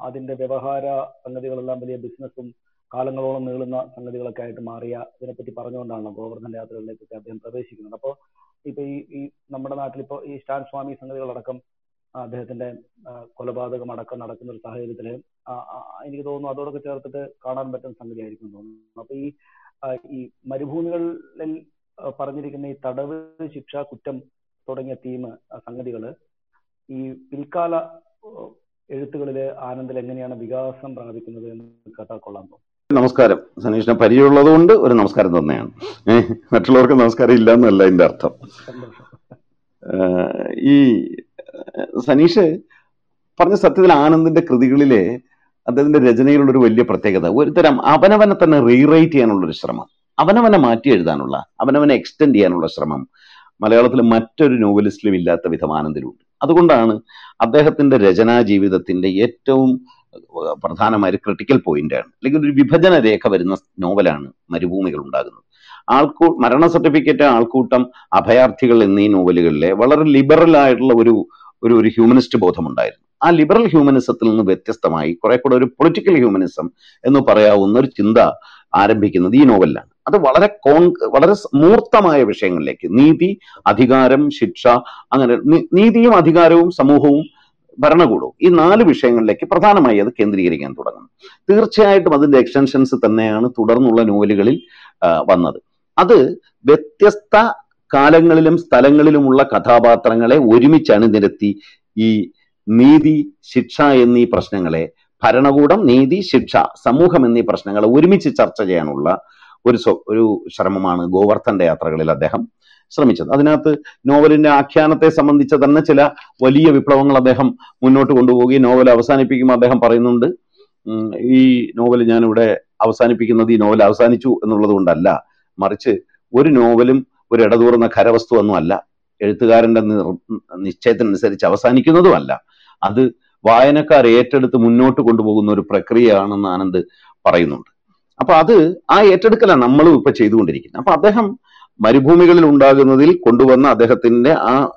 അതിന്റെ വ്യവഹാര സംഗതികളെല്ലാം വലിയ ബിസിനസ്സും കാലങ്ങളോളം നീളുന്ന സംഗതികളൊക്കെ ആയിട്ട് മാറിയ ഇതിനെപ്പറ്റി പറഞ്ഞുകൊണ്ടാണ് ഗോവർദ്ധന്റെ യാത്രകളിലേക്കൊക്കെ അദ്ദേഹം പ്രവേശിക്കുന്നത്. അപ്പോൾ ഇപ്പൊ ഈ ഈ നമ്മുടെ നാട്ടിൽ ഇപ്പോൾ ഈ സ്റ്റാൻ സ്വാമി സംഗതികളടക്കം അദ്ദേഹത്തിന്റെ കൊലപാതകം അടക്കം നടക്കുന്ന ഒരു ആ, എനിക്ക് തോന്നുന്നു അതോടൊക്കെ ചേർത്തിട്ട് കാണാൻ പറ്റുന്ന സംഗതിയായിരിക്കും തോന്നുന്നു. അപ്പൊ ഈ ഈ മരുഭൂമികളിൽ പറഞ്ഞിരിക്കുന്ന ഈ തടവ് ശിക്ഷ കുറ്റം തുടങ്ങിയ തീം സംഗതികൾ ഈ പിൽക്കാല എഴുത്തുകളിൽ ആനന്ദിൽ എങ്ങനെയാണ് വികാസം പ്രാപിക്കുന്നത് എന്ന് കേട്ടാൽ കൊള്ളാൻ തോന്നുന്നു നമസ്കാരം. സനീഷിനെ പരിചയമുള്ളതുകൊണ്ട് ഒരു നമസ്കാരം തന്നെയാണ്. മറ്റുള്ളവർക്ക് നമസ്കാരം ഇല്ല എന്നല്ല എന്റെ അർത്ഥം ഈ സനീഷ് പറഞ്ഞ സത്യത്തിൽ ആനന്ദിന്റെ കൃതികളിലെ അദ്ദേഹത്തിന്റെ രചനയിലുള്ള ഒരു വലിയ പ്രത്യേകത. ഒരുതരം അവനവനെ തന്നെ റീറൈറ്റ് ചെയ്യാനുള്ള ഒരു ശ്രമം. അവനവനെ മാറ്റി എഴുതാനുള്ള അവനവനെ എക്സ്റ്റെൻഡ് ചെയ്യാനുള്ള ശ്രമം. മലയാളത്തിൽ മറ്റൊരു നോവലിസ്റ്റിലും ഇല്ലാത്ത വിധം ആനന്ദിലുണ്ട്. അതുകൊണ്ടാണ് അദ്ദേഹത്തിന്റെ രചനാ ജീവിതത്തിന്റെ ഏറ്റവും പ്രധാനമായ ക്രിട്ടിക്കൽ പോയിന്റാണ് അല്ലെങ്കിൽ ഒരു വിഭജന രേഖ വരുന്ന നോവലാണ് മരുഭൂമികൾ ഉണ്ടാകുന്നത്. ആൾക്കൂ മരണ സർട്ടിഫിക്കറ്റ് ആൾക്കൂട്ടം അഭയാർത്ഥികൾ എന്നീ നോവലുകളിലെ വളരെ ലിബറൽ ആയിട്ടുള്ള ഒരു ഒരു ഒരു ഹ്യൂമനിസ്റ്റ് ബോധമുണ്ടായിരുന്നു. ആ ലിബറൽ ഹ്യൂമനിസത്തിൽ നിന്ന് വ്യത്യസ്തമായി കുറെ കൂടെ ഒരു പൊളിറ്റിക്കൽ ഹ്യൂമനിസം എന്ന് പറയാവുന്ന ഒരു ചിന്ത ആരംഭിക്കുന്നത് ഈ നോവലിലാണ് അത് വളരെ കോൺ വളരെ മൂർത്തമായ വിഷയങ്ങളിലേക്ക് നീതി അധികാരം ശിക്ഷ അങ്ങനെ നീതിയും അധികാരവും സമൂഹവും ഭരണകൂടവും. ഈ നാല് വിഷയങ്ങളിലേക്ക് പ്രധാനമായി അത് കേന്ദ്രീകരിക്കാൻ തുടങ്ങുന്നു. തീർച്ചയായിട്ടും അതിന്റെ എക്സ്റ്റൻഷൻസ് തന്നെയാണ് തുടർന്നുള്ള നോവലുകളിൽ വന്നത്. അത് വ്യത്യസ്ത കാലങ്ങളിലും സ്ഥലങ്ങളിലുമുള്ള കഥാപാത്രങ്ങളെ ഒരുമിച്ച് അണിനിരത്തി ഈ നീതി ശിക്ഷ എന്നീ പ്രശ്നങ്ങളെ ഭരണകൂടം നീതി ശിക്ഷ സമൂഹം എന്നീ പ്രശ്നങ്ങളെ ഒരുമിച്ച് ചർച്ച ചെയ്യാനുള്ള ഒരു ഒരു ശ്രമമാണ് ഗോവർദ്ധന്റെ യാത്രകളിൽ അദ്ദേഹം ശ്രമിച്ചത്. അതിനകത്ത് നോവലിന്റെ ആഖ്യാനത്തെ സംബന്ധിച്ച തന്നെ ചില വലിയ വിപ്ലവങ്ങൾ അദ്ദേഹം മുന്നോട്ട് കൊണ്ടുപോവുകയും നോവൽ അവസാനിപ്പിക്കുമ്പോൾ അദ്ദേഹം പറയുന്നുണ്ട് ഈ നോവൽ ഞാനിവിടെ അവസാനിപ്പിക്കുന്നത് ഈ നോവൽ അവസാനിച്ചു എന്നുള്ളത് കൊണ്ടല്ല. മറിച്ച് ഒരു നോവലും ഒരു ഇടതൂർന്ന ഖരവസ്തു ഒന്നും അല്ല. എഴുത്തുകാരന്റെ നിശ്ചയത്തിനനുസരിച്ച് അവസാനിക്കുന്നതുമല്ല. അത് വായനക്കാർ ഏറ്റെടുത്ത് മുന്നോട്ട് കൊണ്ടുപോകുന്ന ഒരു പ്രക്രിയയാണെന്ന് ആനന്ദ് പറയുന്നുണ്ട്. അപ്പൊ അത് ആ ഏറ്റെടുക്കലാണ് നമ്മളും ഇപ്പൊ ചെയ്തുകൊണ്ടിരിക്കുന്നത്. അപ്പൊ അദ്ദേഹം മരുഭൂമികളിൽ ഉണ്ടാകുന്നതിൽ കൊണ്ടുവന്ന അദ്ദേഹത്തിന്റെ ആ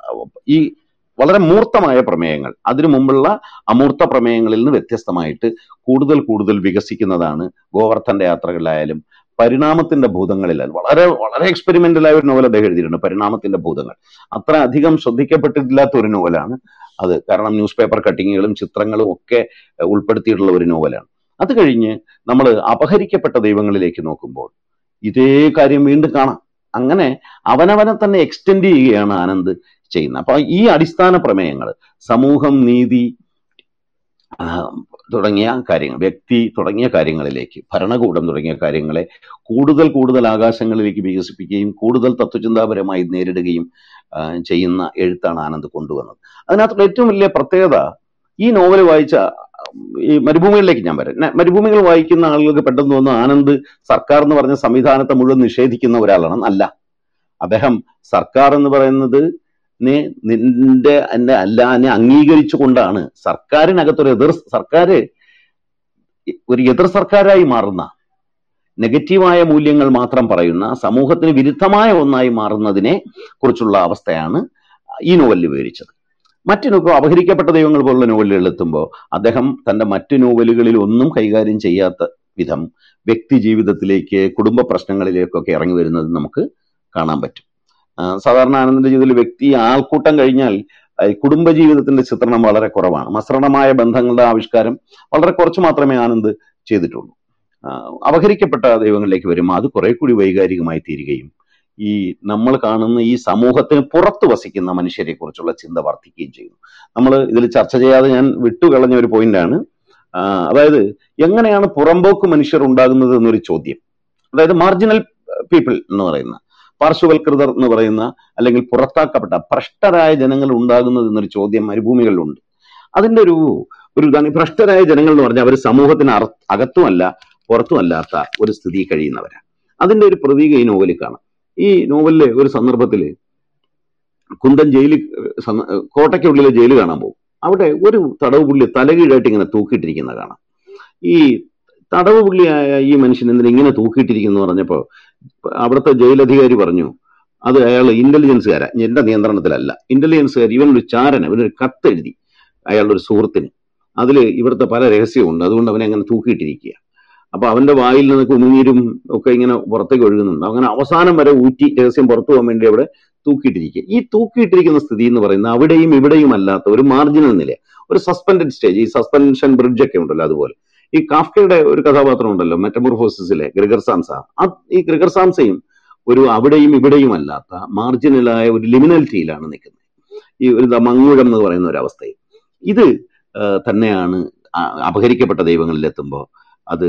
ഈ വളരെ മൂർത്തമായ പ്രമേയങ്ങൾ. അതിനു മുമ്പുള്ള അമൂർത്ത പ്രമേയങ്ങളിൽ നിന്ന് വ്യത്യസ്തമായിട്ട് കൂടുതൽ കൂടുതൽ വികസിക്കുന്നതാണ് ഗോവർദ്ധന്റെ യാത്രകളിലായാലും പരിണാമത്തിന്റെ ഭൂതങ്ങളിലായാലും. വളരെ വളരെ എക്സ്പെരിമെന്റലായ ഒരു നോവൽ അദ്ദേഹം എഴുതിയിട്ടുണ്ട് പരിണാമത്തിന്റെ ഭൂതങ്ങൾ. അത്ര അധികം ശ്രദ്ധിക്കപ്പെട്ടിട്ടില്ലാത്ത ഒരു നോവലാണ് അത്. കാരണം ന്യൂസ് പേപ്പർ കട്ടിങ്ങുകളും ചിത്രങ്ങളും ഒക്കെ ഉൾപ്പെടുത്തിയിട്ടുള്ള ഒരു നോവലാണ് അത് കഴിഞ്ഞ് നമ്മൾ അപഹരിക്കപ്പെട്ട ദൈവങ്ങളിലേക്ക് നോക്കുമ്പോൾ ഇതേ കാര്യം വീണ്ടും കാണാം. അങ്ങനെ അവനവനെ തന്നെ എക്സ്റ്റെൻഡ് ചെയ്യുകയാണ് ആനന്ദ് ചെയ്യുന്നത്. അപ്പൊ ഈ അടിസ്ഥാന പ്രമേയങ്ങൾ സമൂഹം നീതി തുടങ്ങിയ കാര്യങ്ങൾ വ്യക്തി തുടങ്ങിയ കാര്യങ്ങളിലേക്ക് ഭരണകൂടം തുടങ്ങിയ കാര്യങ്ങളെ കൂടുതൽ കൂടുതൽ ആകാശങ്ങളിലേക്ക് വികസിപ്പിക്കുകയും കൂടുതൽ തത്വചിന്താപരമായി നേരിടുകയും ചെയ്യുന്ന എഴുത്താണ് ആനന്ദ് കൊണ്ടുവന്നത്. അതിനകത്തുള്ള ഏറ്റവും വലിയ പ്രത്യേകത ഈ നോവൽ വായിച്ച ഈ മരുഭൂമികളിലേക്ക് ഞാൻ വരാം. മരുഭൂമികൾ വായിക്കുന്ന ആളുകൾക്ക് പെട്ടെന്ന് തോന്നുന്നു ആനന്ദ് സർക്കാർ എന്ന് പറഞ്ഞ സംവിധാനത്തെ മുഴുവൻ നിഷേധിക്കുന്ന ഒരാളാണ്. അല്ല. അദ്ദേഹം സർക്കാർ എന്ന് പറയുന്നത് നിന്റെ എന്നെ അല്ല എന്നെ അംഗീകരിച്ചു കൊണ്ടാണ് സർക്കാരിനകത്തൊരു എതിർ സർക്കാർ ഒരു എതിർ സർക്കാരായി മാറുന്ന നെഗറ്റീവായ മൂല്യങ്ങൾ മാത്രം പറയുന്ന സമൂഹത്തിന് വിരുദ്ധമായ ഒന്നായി മാറുന്നതിനെ കുറിച്ചുള്ള അവസ്ഥയാണ് ഈ നോവലിൽ വിവരിച്ചത്. മറ്റു നോക്കും അപഹരിക്കപ്പെട്ട ദൈവങ്ങൾ പോലുള്ള നോവലുകൾ എത്തുമ്പോൾ അദ്ദേഹം തന്റെ മറ്റു നോവലുകളിൽ ഒന്നും കൈകാര്യം ചെയ്യാത്ത വിധം വ്യക്തി ജീവിതത്തിലേക്ക് കുടുംബ പ്രശ്നങ്ങളിലേക്കൊക്കെ ഇറങ്ങി വരുന്നത് നമുക്ക് കാണാൻ പറ്റും. സാധാരണ ആനന്ദിന്റെ ജീവിതത്തിൽ വ്യക്തി ആൾക്കൂട്ടം കഴിഞ്ഞാൽ കുടുംബ ജീവിതത്തിന്റെ ചിത്രണം വളരെ കുറവാണ്. മസൃണമായ ബന്ധങ്ങളുടെ ആവിഷ്കാരം വളരെ കുറച്ച് മാത്രമേ ആനന്ദ് ചെയ്തിട്ടുള്ളൂ. അപഹരിക്കപ്പെട്ട ദൈവങ്ങളിലേക്ക് വരുമ്പോൾ അത് കുറെ കൂടി വൈകാരികമായി തീരുകയും ഈ നമ്മൾ കാണുന്ന ഈ സമൂഹത്തിന് പുറത്ത് വസിക്കുന്ന മനുഷ്യരെ കുറിച്ചുള്ള ചിന്ത വർദ്ധിക്കുകയും ചെയ്യുന്നു. നമ്മൾ ഇതിൽ ചർച്ച ചെയ്യാതെ ഞാൻ വിട്ടുകളഞ്ഞ ഒരു പോയിന്റാണ് അതായത് എങ്ങനെയാണ് പുറമ്പോക്ക് മനുഷ്യർ ഉണ്ടാകുന്നത് എന്നൊരു ചോദ്യം. അതായത് മാർജിനൽ പീപ്പിൾ എന്ന് പറയുന്ന പാർശ്വവൽകൃതർ എന്ന് പറയുന്ന അല്ലെങ്കിൽ പുറത്താക്കപ്പെട്ട ഭ്രഷ്ടരായ ജനങ്ങൾ ഉണ്ടാകുന്നത് എന്നൊരു ചോദ്യം മരുഭൂമികളിലുണ്ട്. അതിന്റെ ഒരു ഒരു ഭ്രഷ്ടരായ ജനങ്ങൾ എന്ന് പറഞ്ഞാൽ അവർ സമൂഹത്തിന് അകത്തുമല്ല പുറത്തുമല്ലാത്ത ഒരു സ്ഥിതി കഴിയുന്നവരാണ്. അതിന്റെ ഒരു പ്രതീക ഈ നോവലിൽ കാണാം. ഈ നോവലിലെ ഒരു സന്ദർഭത്തിൽ കുന്തൻ ജയിലിൽ കോട്ടയ്ക്കുള്ളിലെ ജയിൽ കാണാൻ പോകും. അവിടെ ഒരു തടവ് പുള്ളി തലകീഴായിട്ട് ഇങ്ങനെ തൂക്കിയിട്ടിരിക്കുന്ന കാണാം. ഈ തടവ് പുള്ളിയായ ഈ മനുഷ്യൻ എന്തിനാ ഇങ്ങനെ തൂക്കിയിട്ടിരിക്കുന്നു പറഞ്ഞപ്പോ അവിടുത്തെ ജയിലധികാരി പറഞ്ഞു അത് അയാൾ ഇന്റലിജൻസുകാരാ എന്റെ നിയന്ത്രണത്തിലല്ല. ഇന്റലിജൻസുകാർ ഇവനൊരു ചാരന്. ഇവനൊരു കത്തെഴുതി അയാളുടെ ഒരു സുഹൃത്തിന്. അതിൽ ഇവിടുത്തെ പല രഹസ്യമുണ്ട് അതുകൊണ്ട് അവനെ അങ്ങനെ തൂക്കിയിട്ടിരിക്കുക അപ്പൊ അവന്റെ വായിൽ നിന്ന് കുമിനീരും ഒക്കെ ഇങ്ങനെ പുറത്തേക്ക് ഒഴുകുന്നുണ്ട്. അങ്ങനെ അവസാനം വരെ ഊറ്റി രഹസ്യം പുറത്തു പോകാൻ വേണ്ടി അവിടെ തൂക്കിയിട്ടിരിക്കുക. ഈ തൂക്കിയിട്ടിരിക്കുന്ന സ്ഥിതി എന്ന് പറയുന്നത് അവിടെയും ഇവിടെയും അല്ലാത്ത ഒരു മാർജിനൽ നില ഒരു സസ്പെൻഡഡ് സ്റ്റേജ് ഈ സസ്പെൻഷൻ ബ്രിഡ്ജ് ഒക്കെ ഉണ്ടല്ലോ അതുപോലെ. ഈ കാഫ്കയുടെ ഒരു കഥാപാത്രം ഉണ്ടല്ലോ മെറ്റമോർഫോസിസിലെ ഗ്രിഗർ സാംസ ആ ഈ ഗ്രിഗർ സാംസയും ഒരു അവിടെയും ഇവിടെയും അല്ലാത്ത മാർജിനലായ ഒരു ലിമിനലിറ്റിയിലാണ് നിൽക്കുന്നത്. ഈ ഒരു മങ്ങുഴം എന്ന് പറയുന്ന ഒരു അവസ്ഥയിൽ. ഇത് തന്നെയാണ് അപഹരിക്കപ്പെട്ട ദൈവങ്ങളിൽ എത്തുമ്പോൾ അത്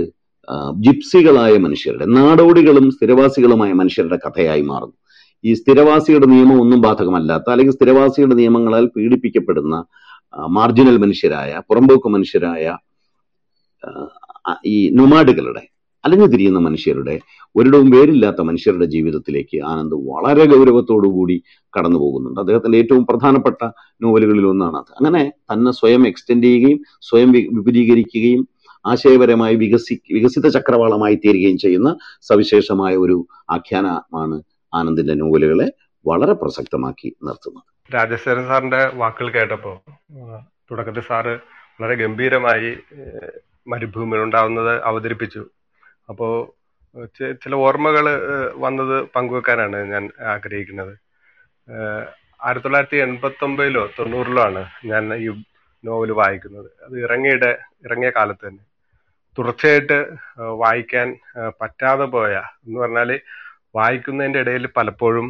ജിപ്സികളായ മനുഷ്യരുടെ നാടോടികളും സ്ഥിരവാസികളുമായ മനുഷ്യരുടെ കഥയായി മാറുന്നു. ഈ സ്ഥിരവാസിയുടെ നിയമം ഒന്നും ബാധകമല്ലാത്ത അല്ലെങ്കിൽ സ്ഥിരവാസിയുടെ നിയമങ്ങളാൽ പീഡിപ്പിക്കപ്പെടുന്ന മാർജിനൽ മനുഷ്യരായ പുറമ്പോക്ക് മനുഷ്യരായ ഈ നൊമാഡുകളുടെ അലഞ്ഞു തിരിയുന്ന മനുഷ്യരുടെ ഒരിടവും വേരില്ലാത്ത മനുഷ്യരുടെ ജീവിതത്തിലേക്ക് ആനന്ദ് വളരെ ഗൗരവത്തോടുകൂടി കടന്നു പോകുന്നുണ്ട് അദ്ദേഹത്തിന്റെ ഏറ്റവും പ്രധാനപ്പെട്ട നോവലുകളിൽ ഒന്നാണ് അത് അങ്ങനെ തന്നെ സ്വയം എക്സ്റ്റെൻഡ് ചെയ്യുകയും സ്വയം വിപുലീകരിക്കുകയും ആശയപരമായി വികസി വികസിത ചക്രവാളമായി തീരുകയും ചെയ്യുന്ന സവിശേഷമായ ഒരു ആഖ്യാനമാണ് ആനന്ദിന്റെ നോവലുകളെ വളരെ പ്രസക്തമാക്കി നിർത്തുന്നത്. രാജശേഖരൻ സാറിന്റെ വാക്കുകൾ കേട്ടപ്പോൾ തുടക്കത്തിൽ സാറ് വളരെ ഗംഭീരമായി മരുഭൂമി ഉണ്ടാവുന്നത് അവതരിപ്പിച്ചു. അപ്പോൾ ചില ഓർമ്മകൾ വന്നത് പങ്കുവെക്കാനാണ് ഞാൻ ആഗ്രഹിക്കുന്നത്. ആയിരത്തി തൊള്ളായിരത്തി എൺപത്തി ഒമ്പതിലോ തൊണ്ണൂറിലോ ആണ് ഞാൻ ഈ നോവൽ വായിക്കുന്നത്. അത് ഇറങ്ങിയുടെ ഇറങ്ങിയ കാലത്ത് തന്നെ. തുടർച്ചയായിട്ട് വായിക്കാൻ പറ്റാതെ പോയ എന്ന് പറഞ്ഞാൽ വായിക്കുന്നതിന്റെ ഇടയിൽ പലപ്പോഴും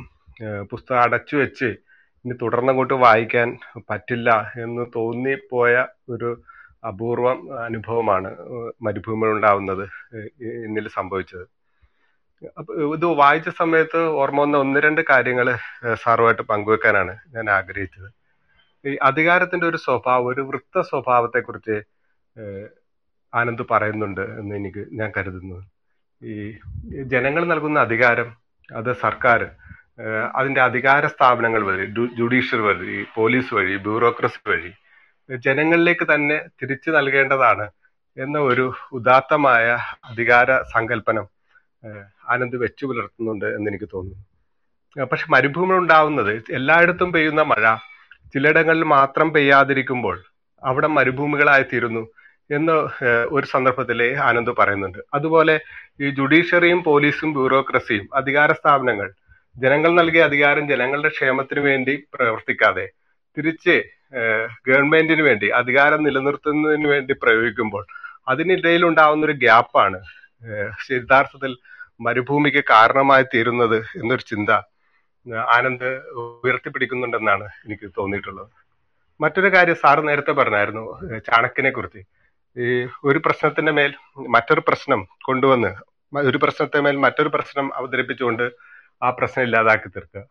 പുസ്തകം അടച്ചു വെച്ച് ഇനി തുടർന്നങ്ങോട്ട് വായിക്കാൻ പറ്റില്ല എന്ന് തോന്നിപ്പോയ ഒരു അപൂർവം അനുഭവമാണ് മരുഭൂമിയിൽ ഉണ്ടാവുന്നത് ഇന്നിൽ സംഭവിച്ചത്. ഇത് വായിച്ച സമയത്ത് ഓർമ്മ വന്ന ഒന്ന് രണ്ട് കാര്യങ്ങൾ സാറുമായിട്ട് പങ്കുവെക്കാനാണ് ഞാൻ ആഗ്രഹിച്ചത്. ഈ അധികാരത്തിന്റെ ഒരു സ്വഭാവം ഒരു വൃത്ത സ്വഭാവത്തെക്കുറിച്ച് ആനന്ദ് പറയുന്നുണ്ട് എന്ന് എനിക്ക് ഞാൻ കരുതുന്നു. ഈ ജനങ്ങൾ നൽകുന്ന അധികാരം അത് സർക്കാർ അതിന്റെ അധികാര സ്ഥാപനങ്ങൾ വഴി ജുഡീഷ്യറി വഴി പോലീസ് വഴി ബ്യൂറോക്രസി വഴി ജനങ്ങളിലേക്ക് തന്നെ തിരിച്ചു നൽകേണ്ടതാണ് എന്ന ഒരു ഉദാത്തമായ അധികാര സങ്കല്പനം ആനന്ദ് വെച്ചു പുലർത്തുന്നുണ്ട് എന്ന് എനിക്ക് തോന്നുന്നു. പക്ഷെ മരുഭൂമി ഉണ്ടാവുന്നത് എല്ലായിടത്തും പെയ്യുന്ന മഴ ചിലയിടങ്ങളിൽ മാത്രം പെയ്യാതിരിക്കുമ്പോൾ അവിടെ മരുഭൂമികളായി തീരുന്നു. എന്ന് ഒരു സന്ദർഭത്തിൽ ആനന്ദ് പറയുന്നുണ്ട്. അതുപോലെ ഈ ജുഡീഷ്യറിയും പോലീസും ബ്യൂറോക്രസിയും അധികാര സ്ഥാപനങ്ങൾ ജനങ്ങൾ നൽകിയ അധികാരം ജനങ്ങളുടെ ക്ഷേമത്തിന് വേണ്ടി പ്രവർത്തിക്കാതെ തിരിച്ച് ഗവൺമെന്റിന് വേണ്ടി അധികാരം നിലനിർത്തുന്നതിന് വേണ്ടി പ്രയോഗിക്കുമ്പോൾ അതിനിടയിൽ ഉണ്ടാവുന്ന ഒരു ഗ്യാപ്പാണ് യഥാർത്ഥത്തിൽ മരുഭൂമിക്ക് കാരണമായി തീരുന്നത് എന്നൊരു ചിന്ത ആനന്ദ് ഉയർത്തിപ്പിടിക്കുന്നുണ്ടെന്നാണ് എനിക്ക് തോന്നിയിട്ടുള്ളത്. മറ്റൊരു കാര്യം സാറ് നേരത്തെ പറഞ്ഞായിരുന്നു ചാണക്യനെ കുറിച്ച് ഈ ഒരു പ്രശ്നത്തിന്റെ മേൽ മറ്റൊരു പ്രശ്നം കൊണ്ടുവന്ന് ഒരു പ്രശ്നത്തെ മേൽ മറ്റൊരു പ്രശ്നം അവതരിപ്പിച്ചുകൊണ്ട് ആ പ്രശ്നം ഇല്ലാതാക്കി തീർക്കുക.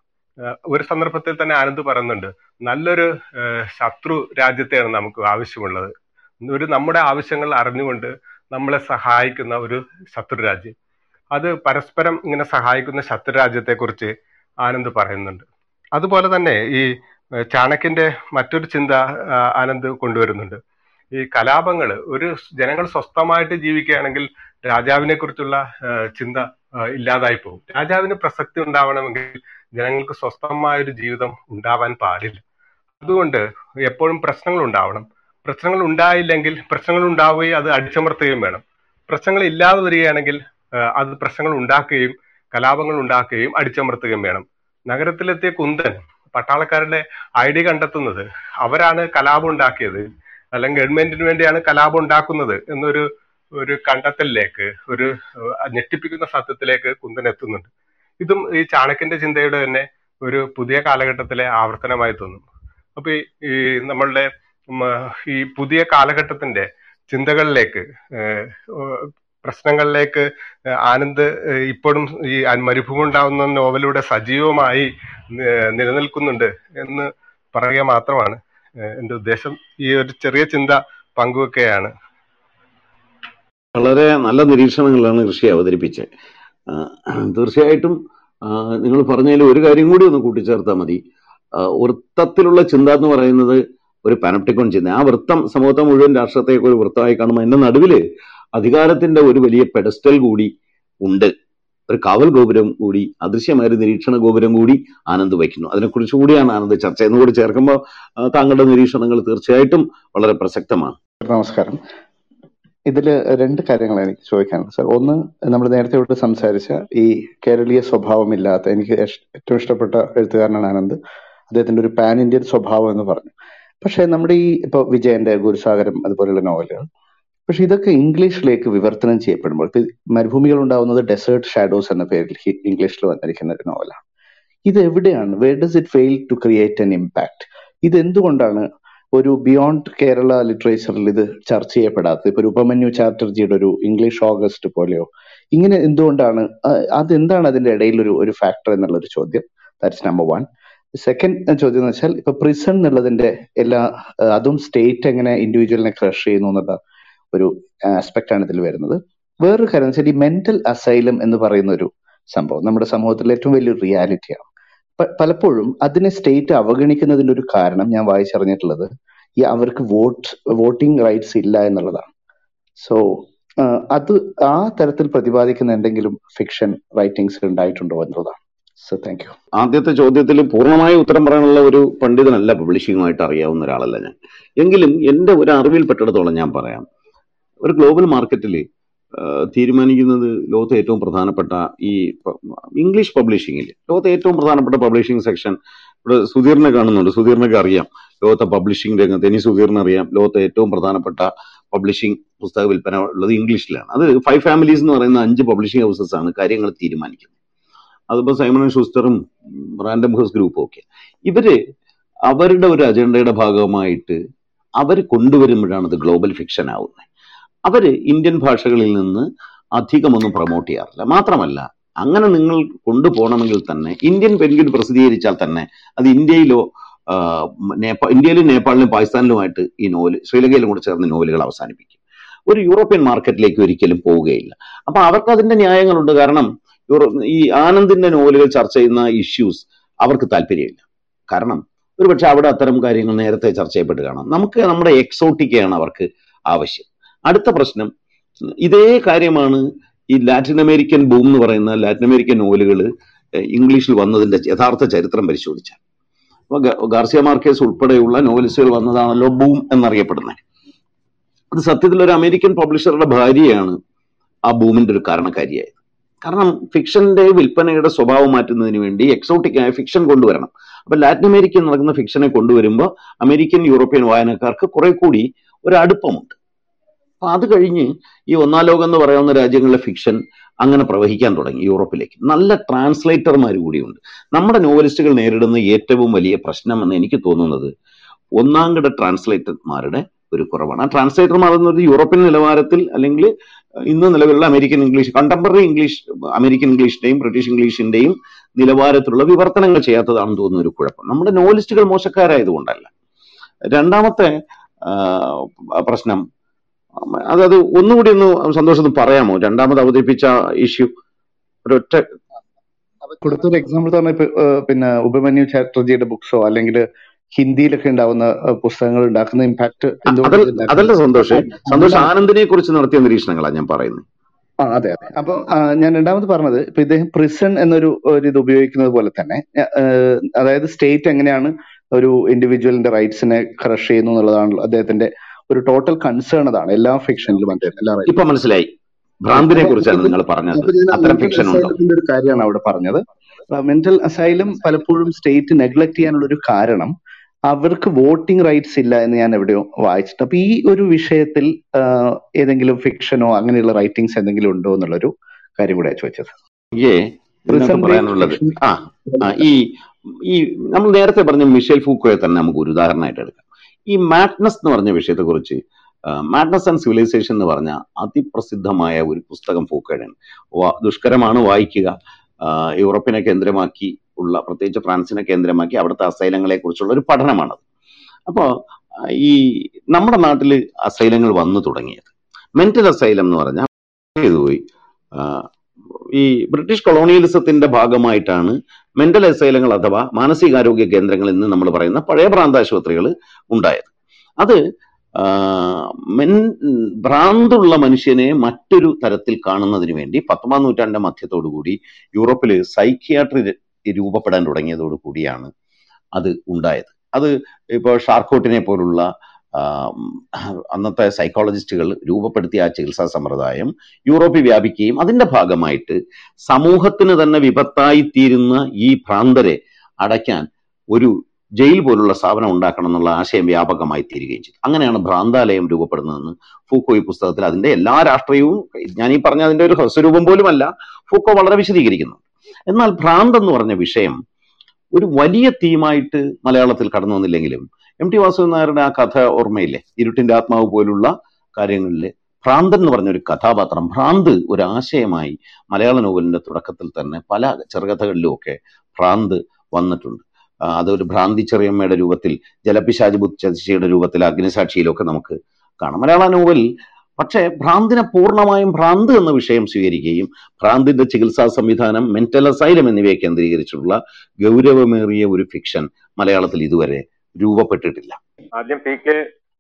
ഒരു സന്ദർഭത്തിൽ തന്നെ ആനന്ദ് പറയുന്നുണ്ട് നല്ലൊരു ശത്രു രാജ്യത്തെയാണ് നമുക്ക് ആവശ്യമുള്ളത്. ഒരു നമ്മുടെ ആവശ്യങ്ങൾ അറിഞ്ഞുകൊണ്ട് നമ്മളെ സഹായിക്കുന്ന ഒരു ശത്രു രാജ്യം. അത് പരസ്പരം ഇങ്ങനെ സഹായിക്കുന്ന ശത്രു രാജ്യത്തെക്കുറിച്ച് ആനന്ദ് പറയുന്നുണ്ട്. അതുപോലെ തന്നെ ഈ ചാണക്യന്റെ മറ്റൊരു ചിന്ത ആനന്ദ് കൊണ്ടുവരുന്നുണ്ട്. ഈ കലാപങ്ങൾ ഒരു ജനങ്ങൾ സ്വസ്ഥമായിട്ട് ജീവിക്കുകയാണെങ്കിൽ രാജാവിനെ കുറിച്ചുള്ള ചിന്ത ഇല്ലാതായി പോകും. രാജാവിന് പ്രസക്തി ഉണ്ടാവണമെങ്കിൽ ജനങ്ങൾക്ക് സ്വസ്ഥമായ ഒരു ജീവിതം ഉണ്ടാവാൻ പാടില്ല. അതുകൊണ്ട് എപ്പോഴും പ്രശ്നങ്ങൾ ഉണ്ടാവണം. പ്രശ്നങ്ങൾ ഉണ്ടായില്ലെങ്കിൽ പ്രശ്നങ്ങൾ ഉണ്ടാവുകയും അത് അടിച്ചമർത്തുകയും വേണം. പ്രശ്നങ്ങൾ ഇല്ലാതെ വരികയാണെങ്കിൽ അത് പ്രശ്നങ്ങൾ ഉണ്ടാക്കുകയും കലാപങ്ങൾ ഉണ്ടാക്കുകയും അടിച്ചമർത്തുകയും വേണം. നഗരത്തിലെത്തിയ കുന്തൻ പട്ടാളക്കാരുടെ ഐ ഡി കണ്ടെത്തുന്നത് അവരാണ് കലാപം ഉണ്ടാക്കിയത്. അല്ലെങ്കിൽ ഗവൺമെന്റിന് വേണ്ടിയാണ് കലാപം ഉണ്ടാക്കുന്നത് എന്നൊരു ഒരു കണ്ടെത്തലിലേക്ക് ഒരു ഞെട്ടിപ്പിക്കുന്ന സത്യത്തിലേക്ക് കുന്തൻ എത്തുന്നുണ്ട്. ഇതും ഈ ചാണക്യന്റെ ചിന്തയുടെ തന്നെ ഒരു പുതിയ കാലഘട്ടത്തിലെ ആവർത്തനമായി തോന്നും. അപ്പൊ ഈ നമ്മളുടെ ഈ പുതിയ കാലഘട്ടത്തിന്റെ ചിന്തകളിലേക്ക് പ്രശ്നങ്ങളിലേക്ക് ആനന്ദ് ഇപ്പോഴും ഈ മരുഭൂമി ഉണ്ടാവുന്ന നോവലിലൂടെ സജീവമായി നിലനിൽക്കുന്നുണ്ട് എന്ന് പറയുക മാത്രമാണ്. എന്റെ ഉദ്ദേശം ഈ ഒരു ചെറിയ ചിന്ത പങ്കുവെക്കുകയാണ് വളരെ നല്ല നിരീക്ഷണങ്ങളാണ് കൃഷി അവതരിപ്പിച്ചത് തീർച്ചയായിട്ടും നിങ്ങൾ പറഞ്ഞതിൽ ഒരു കാര്യം കൂടി ഒന്ന് കൂട്ടിച്ചേർത്താൽ മതി. വൃത്തത്തിലുള്ള ചിന്ത എന്ന് പറയുന്നത് ഒരു പാനപ്റ്റിക്കോൺ ചിന്ത. ആ വൃത്തം സമൂഹത്തെ മുഴുവൻ രാഷ്ട്രത്തെയൊക്കെ ഒരു വൃത്തമായി കാണുമ്പോൾ അതിന്റെ നടുവിൽ അധികാരത്തിന്റെ ഒരു വലിയ പെഡസ്റ്റൽ കൂടി ഉണ്ട്. ഒരു കാവൽ ഗോപുരം കൂടി അദൃശ്യമായ ഒരു നിരീക്ഷണ ഗോപുരം കൂടി ആനന്ദ് വയ്ക്കുന്നു അതിനെക്കുറിച്ച് കൂടിയാണ് ആനന്ദ് ചർച്ച. എന്ന് കൂടി ചേർക്കുമ്പോൾ താങ്കളുടെ നിരീക്ഷണങ്ങൾ തീർച്ചയായിട്ടും വളരെ പ്രസക്തമാണ്. നമസ്കാരം. ഇതിൽ രണ്ട് കാര്യങ്ങളാണ് എനിക്ക് ചോദിക്കാനുള്ളത്. സാർ ഒന്ന് നമ്മൾ നേരത്തെ ഇവിടെ സംസാരിച്ച ഈ കേരളീയ സ്വഭാവമില്ലാത്ത എനിക്ക് ഏറ്റവും ഇഷ്ടപ്പെട്ട എഴുത്തുകാരനാണ് ആനന്ദ്. അദ്ദേഹത്തിന്റെ ഒരു പാൻ ഇന്ത്യൻ സ്വഭാവം എന്ന് പറഞ്ഞു. പക്ഷേ നമ്മുടെ ഈ ഇപ്പൊ വിജയന്റെ ഗുരുസാഗരം അതുപോലെയുള്ള നോവലുകൾ പക്ഷെ ഇതൊക്കെ ഇംഗ്ലീഷിലേക്ക് വിവർത്തനം ചെയ്യപ്പെടുമ്പോൾ മരുഭൂമികൾ ഉണ്ടാവുന്നത് ഡെസേർട്ട് ഷാഡോസ് എന്ന പേരിൽ ഇംഗ്ലീഷിൽ വന്നിരിക്കുന്ന ഒരു നോവലാണ് ഇത് എവിടെയാണ്? Where does it fail to create an impact ഇത് എന്തുകൊണ്ടാണ് ഒരു ബിയോണ്ട് കേരള ലിറ്ററേച്ചറിൽ ഇത് ചർച്ച ചെയ്യപ്പെടാത്തത്? ഇപ്പൊ ഉപമന്യു ചാറ്റർജിയുടെ ഒരു ഇംഗ്ലീഷ് ഓഗസ്റ്റ് പോലെയോ ഇങ്ങനെ എന്തുകൊണ്ടാണ് അതെന്താണ് അതിന്റെ ഇടയിൽ ഒരു ഒരു ഫാക്ടർ എന്നുള്ളൊരു ചോദ്യം. ദാറ്റ്സ് നമ്പർ വൺ സെക്കൻഡ് ചോദ്യം എന്ന് വെച്ചാൽ ഇപ്പൊ പ്രിസൺ എന്നുള്ളതിന്റെ എല്ലാ അതും സ്റ്റേറ്റ് എങ്ങനെ ഇൻഡിവിജ്വലിനെ ക്രഷ് ചെയ്യുന്നു എന്നുള്ള ഒരു ആസ്പെക്ട് ആണ് ഇതിൽ വരുന്നത്. വേറൊരു കാര്യം വെച്ചാൽ ഈ മെന്റൽ അസൈലം എന്ന് പറയുന്ന ഒരു സംഭവം നമ്മുടെ സമൂഹത്തിലെ ഏറ്റവും വലിയൊരു റിയാലിറ്റിയാണ് പലപ്പോഴും അതിനെ സ്റ്റേറ്റ് അവഗണിക്കുന്നതിന്റെ ഒരു കാരണം ഞാൻ വായിച്ചറിഞ്ഞിട്ടുള്ളത് ഈ അവർക്ക് വോട്ട് വോട്ടിംഗ് റൈറ്റ്സ് ഇല്ല എന്നുള്ളതാണ്. സോ അത് ആ തരത്തിൽ പ്രതിപാദിക്കുന്ന എന്തെങ്കിലും ഫിക്ഷൻ റൈറ്റിംഗ്സ് ഉണ്ടായിട്ടുണ്ടോ എന്നുള്ളതാണ്. സോ താങ്ക് യു ആദ്യത്തെ ചോദ്യത്തിൽ പൂർണമായ ഉത്തരം പറയാനുള്ള ഒരു പണ്ഡിതനല്ല പബ്ലിഷിംഗുമായിട്ട് അറിയാവുന്ന ഒരാളല്ല ഞാൻ. എങ്കിലും എന്റെ ഒരു അറിവിൽപ്പെട്ടിടത്തോളം ഞാൻ പറയാം. ഒരു ഗ്ലോബൽ മാർക്കറ്റിൽ തീരുമാനിക്കുന്നത് ലോകത്തെ ഏറ്റവും പ്രധാനപ്പെട്ട ഈ ഇംഗ്ലീഷ് പബ്ലിഷിങ്ങിൽ. ലോകത്തെ ഏറ്റവും പ്രധാനപ്പെട്ട പബ്ലിഷിംഗ് സെക്ഷൻ ഇവിടെ സുധീറിനെ കാണുന്നുണ്ട്. സുധീറിനൊക്കെ അറിയാം. ലോകത്തെ പബ്ലിഷിംഗ് രംഗത്ത് ഇനി സുധീറിന് അറിയാം. ലോകത്തെ ഏറ്റവും പ്രധാനപ്പെട്ട പബ്ലിഷിംഗ് പുസ്തക വിൽപ്പന ഉള്ളത് ഇംഗ്ലീഷിലാണ്. അത് ഫൈവ് ഫാമിലീസ് എന്ന് പറയുന്ന അഞ്ച് പബ്ലിഷിംഗ് ഹൗസസ് ആണ് കാര്യങ്ങൾ തീരുമാനിക്കുന്നത്. അതിപ്പോൾ സൈമൺ ആൻഡ് ഷൂസ്റ്ററും റാൻഡം ഹൗസ് ഗ്രൂപ്പും ഒക്കെ. ഇവർ അവരുടെ ഒരു അജണ്ടയുടെ ഭാഗമായിട്ട് അവർ കൊണ്ടുവരുമ്പോഴാണ് അത് ഗ്ലോബൽ ഫിക്ഷൻ ആവുന്നത്. അവർ ഇന്ത്യൻ ഭാഷകളിൽ നിന്ന് അധികമൊന്നും പ്രൊമോട്ട് ചെയ്യാറില്ല. മാത്രമല്ല അങ്ങനെ നിങ്ങൾ കൊണ്ടുപോകണമെങ്കിൽ തന്നെ ഇന്ത്യൻ പെൻഗ്വിൻ പ്രസിദ്ധീകരിച്ചാൽ തന്നെ അത് ഇന്ത്യയിലോ നേപ്പാ ഇന്ത്യയിലും നേപ്പാളിലും പാകിസ്ഥാനിലുമായിട്ട് ഈ നോവൽ ശ്രീലങ്കയിലും കൂടെ ചേർന്ന് നോവലുകൾ അവസാനിപ്പിക്കും. ഒരു യൂറോപ്യൻ മാർക്കറ്റിലേക്ക് ഒരിക്കലും പോവുകയില്ല. അപ്പൊ അവർക്ക് അതിന്റെ ന്യായങ്ങളുണ്ട്. കാരണം ഈ ആനന്ദിന്റെ നോവലുകൾ ചർച്ച ചെയ്യുന്ന ഇഷ്യൂസ് അവർക്ക് താല്പര്യമില്ല. കാരണം ഒരുപക്ഷെ അവിടെ അത്തരം കാര്യങ്ങൾ നേരത്തെ ചർച്ച ചെയ്യപ്പെട്ട് കാണാം. നമുക്ക് നമ്മുടെ എക്സോട്ടിക്കയാണ് അവർക്ക് ആവശ്യം. അടുത്ത പ്രശ്നം ഇതേ കാര്യമാണ് ഈ ലാറ്റിൻ അമേരിക്കൻ ബൂം എന്ന് പറയുന്ന ലാറ്റിൻ അമേരിക്കൻ നോവലുകൾ ഇംഗ്ലീഷിൽ വന്നതിന്റെ യഥാർത്ഥ ചരിത്രം പരിശോധിച്ചാൽ അപ്പൊ ഗ- ഗാർസിയ മാർക്കേസ് ഉൾപ്പെടെയുള്ള നോവലിസ്റ്റുകൾ വന്നതാണല്ലോ ബൂം എന്നറിയപ്പെടുന്നത്. അത് സത്യത്തിൽ ഒരു അമേരിക്കൻ പബ്ലിഷറുടെ ഭാര്യയാണ് ആ ബൂമിന്റെ ഒരു കാരണക്കാരിയായത്. കാരണം ഫിക്ഷന്റെ വിൽപ്പനയുടെ സ്വഭാവം മാറ്റുന്നതിന് വേണ്ടി എക്സോട്ടിക് ആയ ഫിക്ഷൻ കൊണ്ടുവരണം. അപ്പൊ ലാറ്റിൻ അമേരിക്കയിൽ നടക്കുന്ന ഫിക്ഷനെ കൊണ്ടുവരുമ്പോൾ അമേരിക്കൻ യൂറോപ്യൻ വായനക്കാർക്ക് കുറെ കൂടി ഒരു അപ്പൊ അത് കഴിഞ്ഞ് ഈ ഒന്നാം ലോകം എന്ന് പറയാവുന്ന രാജ്യങ്ങളിലെ ഫിക്ഷൻ അങ്ങനെ പ്രവഹിക്കാൻ തുടങ്ങി യൂറോപ്പിലേക്ക്. നല്ല ട്രാൻസ്ലേറ്റർമാർ കൂടിയുണ്ട്. നമ്മുടെ നോവലിസ്റ്റുകൾ നേരിടുന്ന ഏറ്റവും വലിയ പ്രശ്നമെന്ന് എനിക്ക് തോന്നുന്നത് ഒന്നാം കിട ട്രാൻസ്ലേറ്റർമാരുടെ ഒരു കുറവാണ്. ആ ട്രാൻസ്ലേറ്റർമാർ എന്നത് യൂറോപ്യൻ നിലവാരത്തിൽ അല്ലെങ്കിൽ ഇന്ന് നിലവിലുള്ള American English contemporary English American ഇംഗ്ലീഷിന്റെയും British ഇംഗ്ലീഷിന്റെയും നിലവാരത്തിലുള്ള വിവർത്തനങ്ങൾ ചെയ്യാത്തതാണെന്ന് തോന്നുന്ന ഒരു കുഴപ്പം. നമ്മുടെ നോവലിസ്റ്റുകൾ മോശക്കാരായതുകൊണ്ടല്ല. രണ്ടാമത്തെ പ്രശ്നം അതായത് ഒന്നുകൂടി ഒന്ന് സന്തോഷത്തിന് പറയാമോ? രണ്ടാമത് അവതരിപ്പിച്ച ഇഷ്യൂ. ഒരൊറ്റ കൊടുത്തൊരു എക്സാമ്പിൾ പറഞ്ഞ പിന്നെ ഉപമന്യു ചാറ്റർജിയുടെ ബുക്സോ അല്ലെങ്കിൽ ഹിന്ദിയിലൊക്കെ ഉണ്ടാവുന്ന പുസ്തകങ്ങൾ ഉണ്ടാക്കുന്ന ഇമ്പാക്ട് അതല്ല സന്തോഷം സന്തോഷം. സന്തോഷ് സന്തോഷ് ആനന്ദിനെ കുറിച്ച് നടത്തിയ നിരീക്ഷണങ്ങളാണ് ഞാൻ പറയുന്നത്. ആ അതെ അതെ. അപ്പൊ ഞാൻ രണ്ടാമത് പറഞ്ഞത് ഇപ്പൊ ഇദ്ദേഹം പ്രിസൺ എന്നൊരു ഒരു ഇത് ഉപയോഗിക്കുന്നത് പോലെ തന്നെ അതായത് സ്റ്റേറ്റ് എങ്ങനെയാണ് ഒരു ഇൻഡിവിജ്വലിന്റെ റൈറ്റ്സിനെ ക്രഷ് ചെയ്യുന്നു എന്നുള്ളതാണല്ലോ അദ്ദേഹത്തിന്റെ ഒരു ടോട്ടൽ കൺസേൺ അതാണ്. എല്ലാ ഫിക്ഷനിലും അദ്ദേഹം ഇപ്പൊ മനസ്സിലായി. ഭ്രാന്തിനെ കുറിച്ചാണ് നിങ്ങൾ പറഞ്ഞത്. അത്തരം ഫിക്ഷൻ ഒരു കാര്യമാണ് അവിടെ പറഞ്ഞത്. മെന്റൽ അസൈലും പലപ്പോഴും സ്റ്റേറ്റ് നെഗ്ലക്ട് ചെയ്യാനുള്ള ഒരു കാരണം അവർക്ക് വോട്ടിംഗ് റൈറ്റ്സ് ഇല്ല എന്ന് ഞാൻ എവിടെയോ വായിച്ചിട്ട് അപ്പൊ ഈ ഒരു വിഷയത്തിൽ ഏതെങ്കിലും ഫിക്ഷനോ അങ്ങനെയുള്ള റൈറ്റിംഗ്സ് എന്തെങ്കിലും ഉണ്ടോ എന്നുള്ളൊരു കാര്യം കൂടെ ചോദിച്ചത് പറയാനുള്ളത് ആ ഈ ഈ നമ്മൾ നേരത്തെ പറഞ്ഞ മിഷേൽ ഫൂക്കോയെ തന്നെ നമുക്ക് ഒരു ഉദാഹരണമായിട്ട് എടുക്കാം. ഈ മാഡ്നസ് എന്ന് പറഞ്ഞ വിഷയത്തെക്കുറിച്ച് മാഡ്നസ് ആൻഡ് സിവിലൈസേഷൻ എന്ന് പറഞ്ഞ അതിപ്രസിദ്ധമായ ഒരു പുസ്തകം ഫൂക്കോയുടെയാണ് വാ- ദുഷ്കരമാണ് വായിക്കുക യൂറോപ്പിനെ കേന്ദ്രമാക്കി ഉള്ള പ്രത്യേകിച്ച് ഫ്രാൻസിനെ കേന്ദ്രമാക്കി അവിടുത്തെ അസൈലങ്ങളെ കുറിച്ചുള്ള ഒരു പഠനമാണത്. അപ്പോൾ ഈ നമ്മുടെ നാട്ടിൽ അസൈലങ്ങൾ വന്നു തുടങ്ങിയത്. മെന്റൽ അസൈലം എന്ന് പറഞ്ഞാൽ ആ, ഈ ബ്രിട്ടീഷ് കൊളോണിയലിസത്തിന്റെ ഭാഗമായിട്ടാണ് മെന്റൽ അസൈലങ്ങൾ അഥവാ മാനസികാരോഗ്യ കേന്ദ്രങ്ങൾ എന്ന് നമ്മൾ പറയുന്ന പഴയ ഭ്രാന്താശുപത്രികൾ ഉണ്ടായത്. അത് മെൻ ഭ്രാന്തുള്ള മനുഷ്യനെ മറ്റൊരു തരത്തിൽ കാണുന്നതിന് വേണ്ടി പത്തൊമ്പതാം നൂറ്റാണ്ടിന്റെ മധ്യത്തോടു കൂടി യൂറോപ്പിൽ സൈക്യാട്രി രൂപപ്പെടാൻ തുടങ്ങിയതോടു കൂടിയാണ് അത് ഉണ്ടായത്. അത് ഇപ്പോൾ ഷാർക്കോട്ടിനെ പോലുള്ള അന്നത്തെ സൈക്കോളജിസ്റ്റുകൾ രൂപപ്പെടുത്തിയ ആ ചികിത്സാ സമ്പ്രദായം യൂറോപ്പിൽ വ്യാപിക്കുകയും അതിന്റെ ഭാഗമായിട്ട് സമൂഹത്തിന് തന്നെ വിപത്തായി തീരുന്ന ഈ ഭ്രാന്തരെ അടയ്ക്കാൻ ഒരു ജയിൽ പോലുള്ള സ്ഥാപനം ഉണ്ടാക്കണം എന്നുള്ള ആശയം വ്യാപകമായി തീരുകയും ചെയ്തു. അങ്ങനെയാണ് ഭ്രാന്താലയം രൂപപ്പെടുന്നതെന്ന് ഫൂക്കോ ഈ പുസ്തകത്തിൽ അതിന്റെ എല്ലാ രാഷ്ട്രീയവും ഞാൻ ഈ പറഞ്ഞ അതിന്റെ ഒരു ഹ്രസ്വരൂപം പോലുമല്ല ഫൂക്കോ വളരെ വിശദീകരിക്കുന്നു. എന്നാൽ ഭ്രാന്ത് പറഞ്ഞ വിഷയം ഒരു വലിയ തീമായിട്ട് മലയാളത്തിൽ കടന്നു വന്നില്ലെങ്കിലും എം ടി വാസുദേവൻ നായരുടെ ആ കഥ ഓർമ്മയില്ലേ? ഇരുട്ടിന്റെ ആത്മാവ് പോലുള്ള കാര്യങ്ങളിൽ ഭ്രാന്തൻ എന്ന് പറഞ്ഞ ഒരു കഥാപാത്രം ഭ്രാന്ത് ഒരു ആശയമായി മലയാള നോവലിന്റെ തുടക്കത്തിൽ തന്നെ പല ചെറുകഥകളിലും ഒക്കെ ഭ്രാന്ത് വന്നിട്ടുണ്ട്. അതൊരു ഭ്രാന്തി ചെറിയമ്മയുടെ രൂപത്തിൽ ജലപിശാജ് ബുദ്ധശിയുടെ രൂപത്തിൽ അഗ്നിസാക്ഷിയിലൊക്കെ നമുക്ക് കാണാം. മലയാള നോവൽ പക്ഷേ ഭ്രാന്തിനെ പൂർണമായും ഭ്രാന്ത് എന്ന വിഷയം സ്വീകരിക്കുകയും ഭ്രാന്തിന്റെ ചികിത്സാ സംവിധാനം മെന്റൽ അസൈലം എന്നിവയെ കേന്ദ്രീകരിച്ചുള്ള ഗൗരവമേറിയ ഒരു ഫിക്ഷൻ മലയാളത്തിൽ ഇതുവരെ രൂപപ്പെട്ടിട്ടില്ല. ആദ്യം പി കെ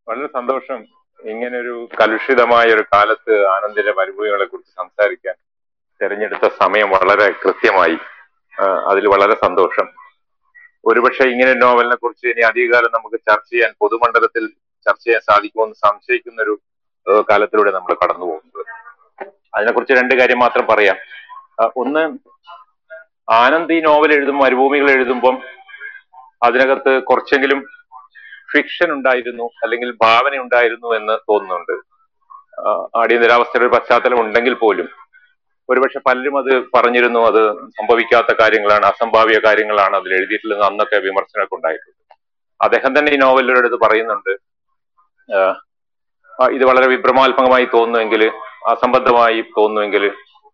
വളരെ സന്തോഷം ഇങ്ങനെ ഒരു കലുഷിതമായ ഒരു കാലത്ത് ആനന്ദിന്റെ മരുഭൂമികളെ കുറിച്ച് സംസാരിക്കാൻ തെരഞ്ഞെടുത്ത സമയം വളരെ കൃത്യമായി. അതിൽ വളരെ സന്തോഷം. ഒരുപക്ഷെ ഇങ്ങനെ നോവലിനെ കുറിച്ച് ഇനി അധികകാലം നമുക്ക് ചർച്ച ചെയ്യാൻ പൊതുമണ്ഡലത്തിൽ ചർച്ച ചെയ്യാൻ സാധിക്കുമെന്ന് സംശയിക്കുന്ന ഒരു കാലത്തിലൂടെ നമ്മൾ കടന്നു പോകുന്നത്. അതിനെക്കുറിച്ച് രണ്ട് കാര്യം മാത്രം പറയാം. ഒന്ന് ആനന്ദ് ഈ നോവൽ എഴുതുമ്പോൾ മരുഭൂമികൾ എഴുതുമ്പം അതിനകത്ത് കുറച്ചെങ്കിലും ഫിക്ഷൻ ഉണ്ടായിരുന്നു അല്ലെങ്കിൽ ഭാവന ഉണ്ടായിരുന്നു എന്ന് തോന്നുന്നുണ്ട്. അടിയന്തരാവസ്ഥയുടെ ഒരു പശ്ചാത്തലം ഉണ്ടെങ്കിൽ പോലും. ഒരുപക്ഷെ പലരും അത് പറഞ്ഞിരുന്നു അത് സംഭവിക്കാത്ത കാര്യങ്ങളാണ് അസംഭാവ്യ കാര്യങ്ങളാണ് അതിൽ എഴുതിയിട്ടുള്ളത് അന്നൊക്കെ വിമർശനമൊക്കെ ഉണ്ടായിട്ടുണ്ട്. അദ്ദേഹം തന്നെ ഈ നോവലിലൊരു അടുത്ത് പറയുന്നുണ്ട് ഇത് വളരെ വിഭ്രമാത്മകമായി തോന്നുമെങ്കിൽ അസംബദ്ധമായി തോന്നുമെങ്കിൽ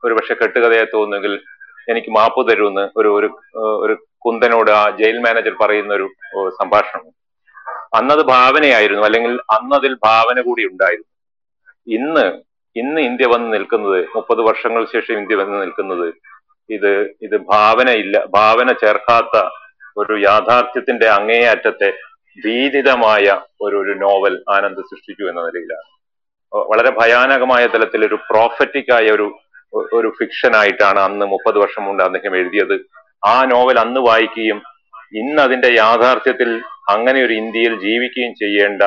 ഒരുപക്ഷെ കെട്ടുകഥയായി തോന്നുമെങ്കിൽ എനിക്ക് മാപ്പ് തരുമെന്ന് ഒരു ഒരു കുന്തനോട് ആ ജയിൽ മാനേജർ പറയുന്ന ഒരു സംഭാഷണം. അന്നത് ഭാവനയായിരുന്നു അല്ലെങ്കിൽ അന്നതിൽ ഭാവന കൂടി ഉണ്ടായിരുന്നു. ഇന്ന് ഇന്ന് ഇന്ത്യ വന്ന് നിൽക്കുന്നത് മുപ്പത് വർഷങ്ങൾ ശേഷം ഇന്ത്യ വന്ന് നിൽക്കുന്നത് ഇത് ഇത് ഭാവന ഇല്ല ഭാവന ചേർക്കാത്ത ഒരു യാഥാർത്ഥ്യത്തിന്റെ അങ്ങേയറ്റത്തെ ഭീതിതമായ ഒരു ഒരു നോവൽ ആനന്ദ് സൃഷ്ടിച്ചു എന്ന നിലയിലാണ്. വളരെ ഭയാനകമായ തലത്തിൽ ഒരു പ്രോഫറ്റിക് ആയ ഒരു ഒരു ഫിക്ഷനായിട്ടാണ് അന്ന് മുപ്പത് വർഷം മുമ്പ് അദ്ദേഹം എഴുതിയത്. ആ നോവൽ അന്ന് വായിക്കുകയും ഇന്ന് അതിന്റെ യാഥാർത്ഥ്യത്തിൽ അങ്ങനെ ഒരു ഇന്ത്യയിൽ ജീവിക്കുകയും ചെയ്യേണ്ട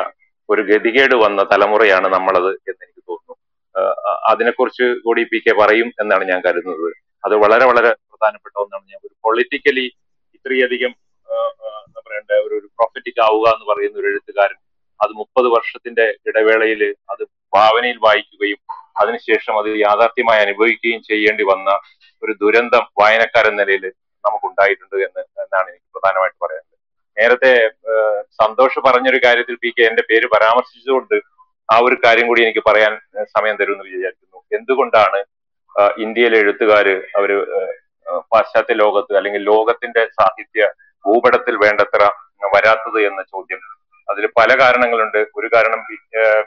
ഒരു ഗതികേട് വന്ന തലമുറയാണ് നമ്മളത് എന്ന് എനിക്ക് തോന്നുന്നു. അതിനെക്കുറിച്ച് കൂടി പി കെ പറയും എന്നാണ് ഞാൻ കരുതുന്നത്. അത് വളരെ വളരെ പ്രധാനപ്പെട്ട ഒന്നാണ്. ഞാൻ ഒരു പൊളിറ്റിക്കലി ഇത്രയധികം എന്താ പറയണ്ടേ ഒരു ഒരു പ്രൊഫറ്റിക് ആവുക എന്ന് പറയുന്ന ഒരു എഴുത്തുകാരൻ അത് മുപ്പത് വർഷത്തിന്റെ ഇടവേളയിൽ അത് ഭാവനയിൽ വായിക്കുകയും അതിനുശേഷം അത് യാഥാർത്ഥ്യമായി അനുഭവിക്കുകയും ചെയ്യേണ്ടി വന്ന ഒരു ദുരന്തം വായനക്കാരൻ നിലയിൽ നമുക്കുണ്ടായിട്ടുണ്ട് എന്ന് എന്നാണ് എനിക്ക് പ്രധാനമായിട്ട് പറയാനുള്ളത്. നേരത്തെ സന്തോഷ് പറഞ്ഞൊരു കാര്യത്തിൽ പി കെ എന്റെ പേര് പരാമർശിച്ചുകൊണ്ട് ആ ഒരു കാര്യം കൂടി എനിക്ക് പറയാൻ സമയം തരുമെന്ന് വിചാരിക്കുന്നു. എന്തുകൊണ്ടാണ് ഇന്ത്യയിലെ എഴുത്തുകാര് അവർ പാശ്ചാത്യ ലോകത്ത് അല്ലെങ്കിൽ ലോകത്തിന്റെ സാഹിത്യ ഭൂപടത്തിൽ വേണ്ടത്ര വരാത്തത് എന്ന ചോദ്യം. അതിൽ പല കാരണങ്ങളുണ്ട്. ഒരു കാരണം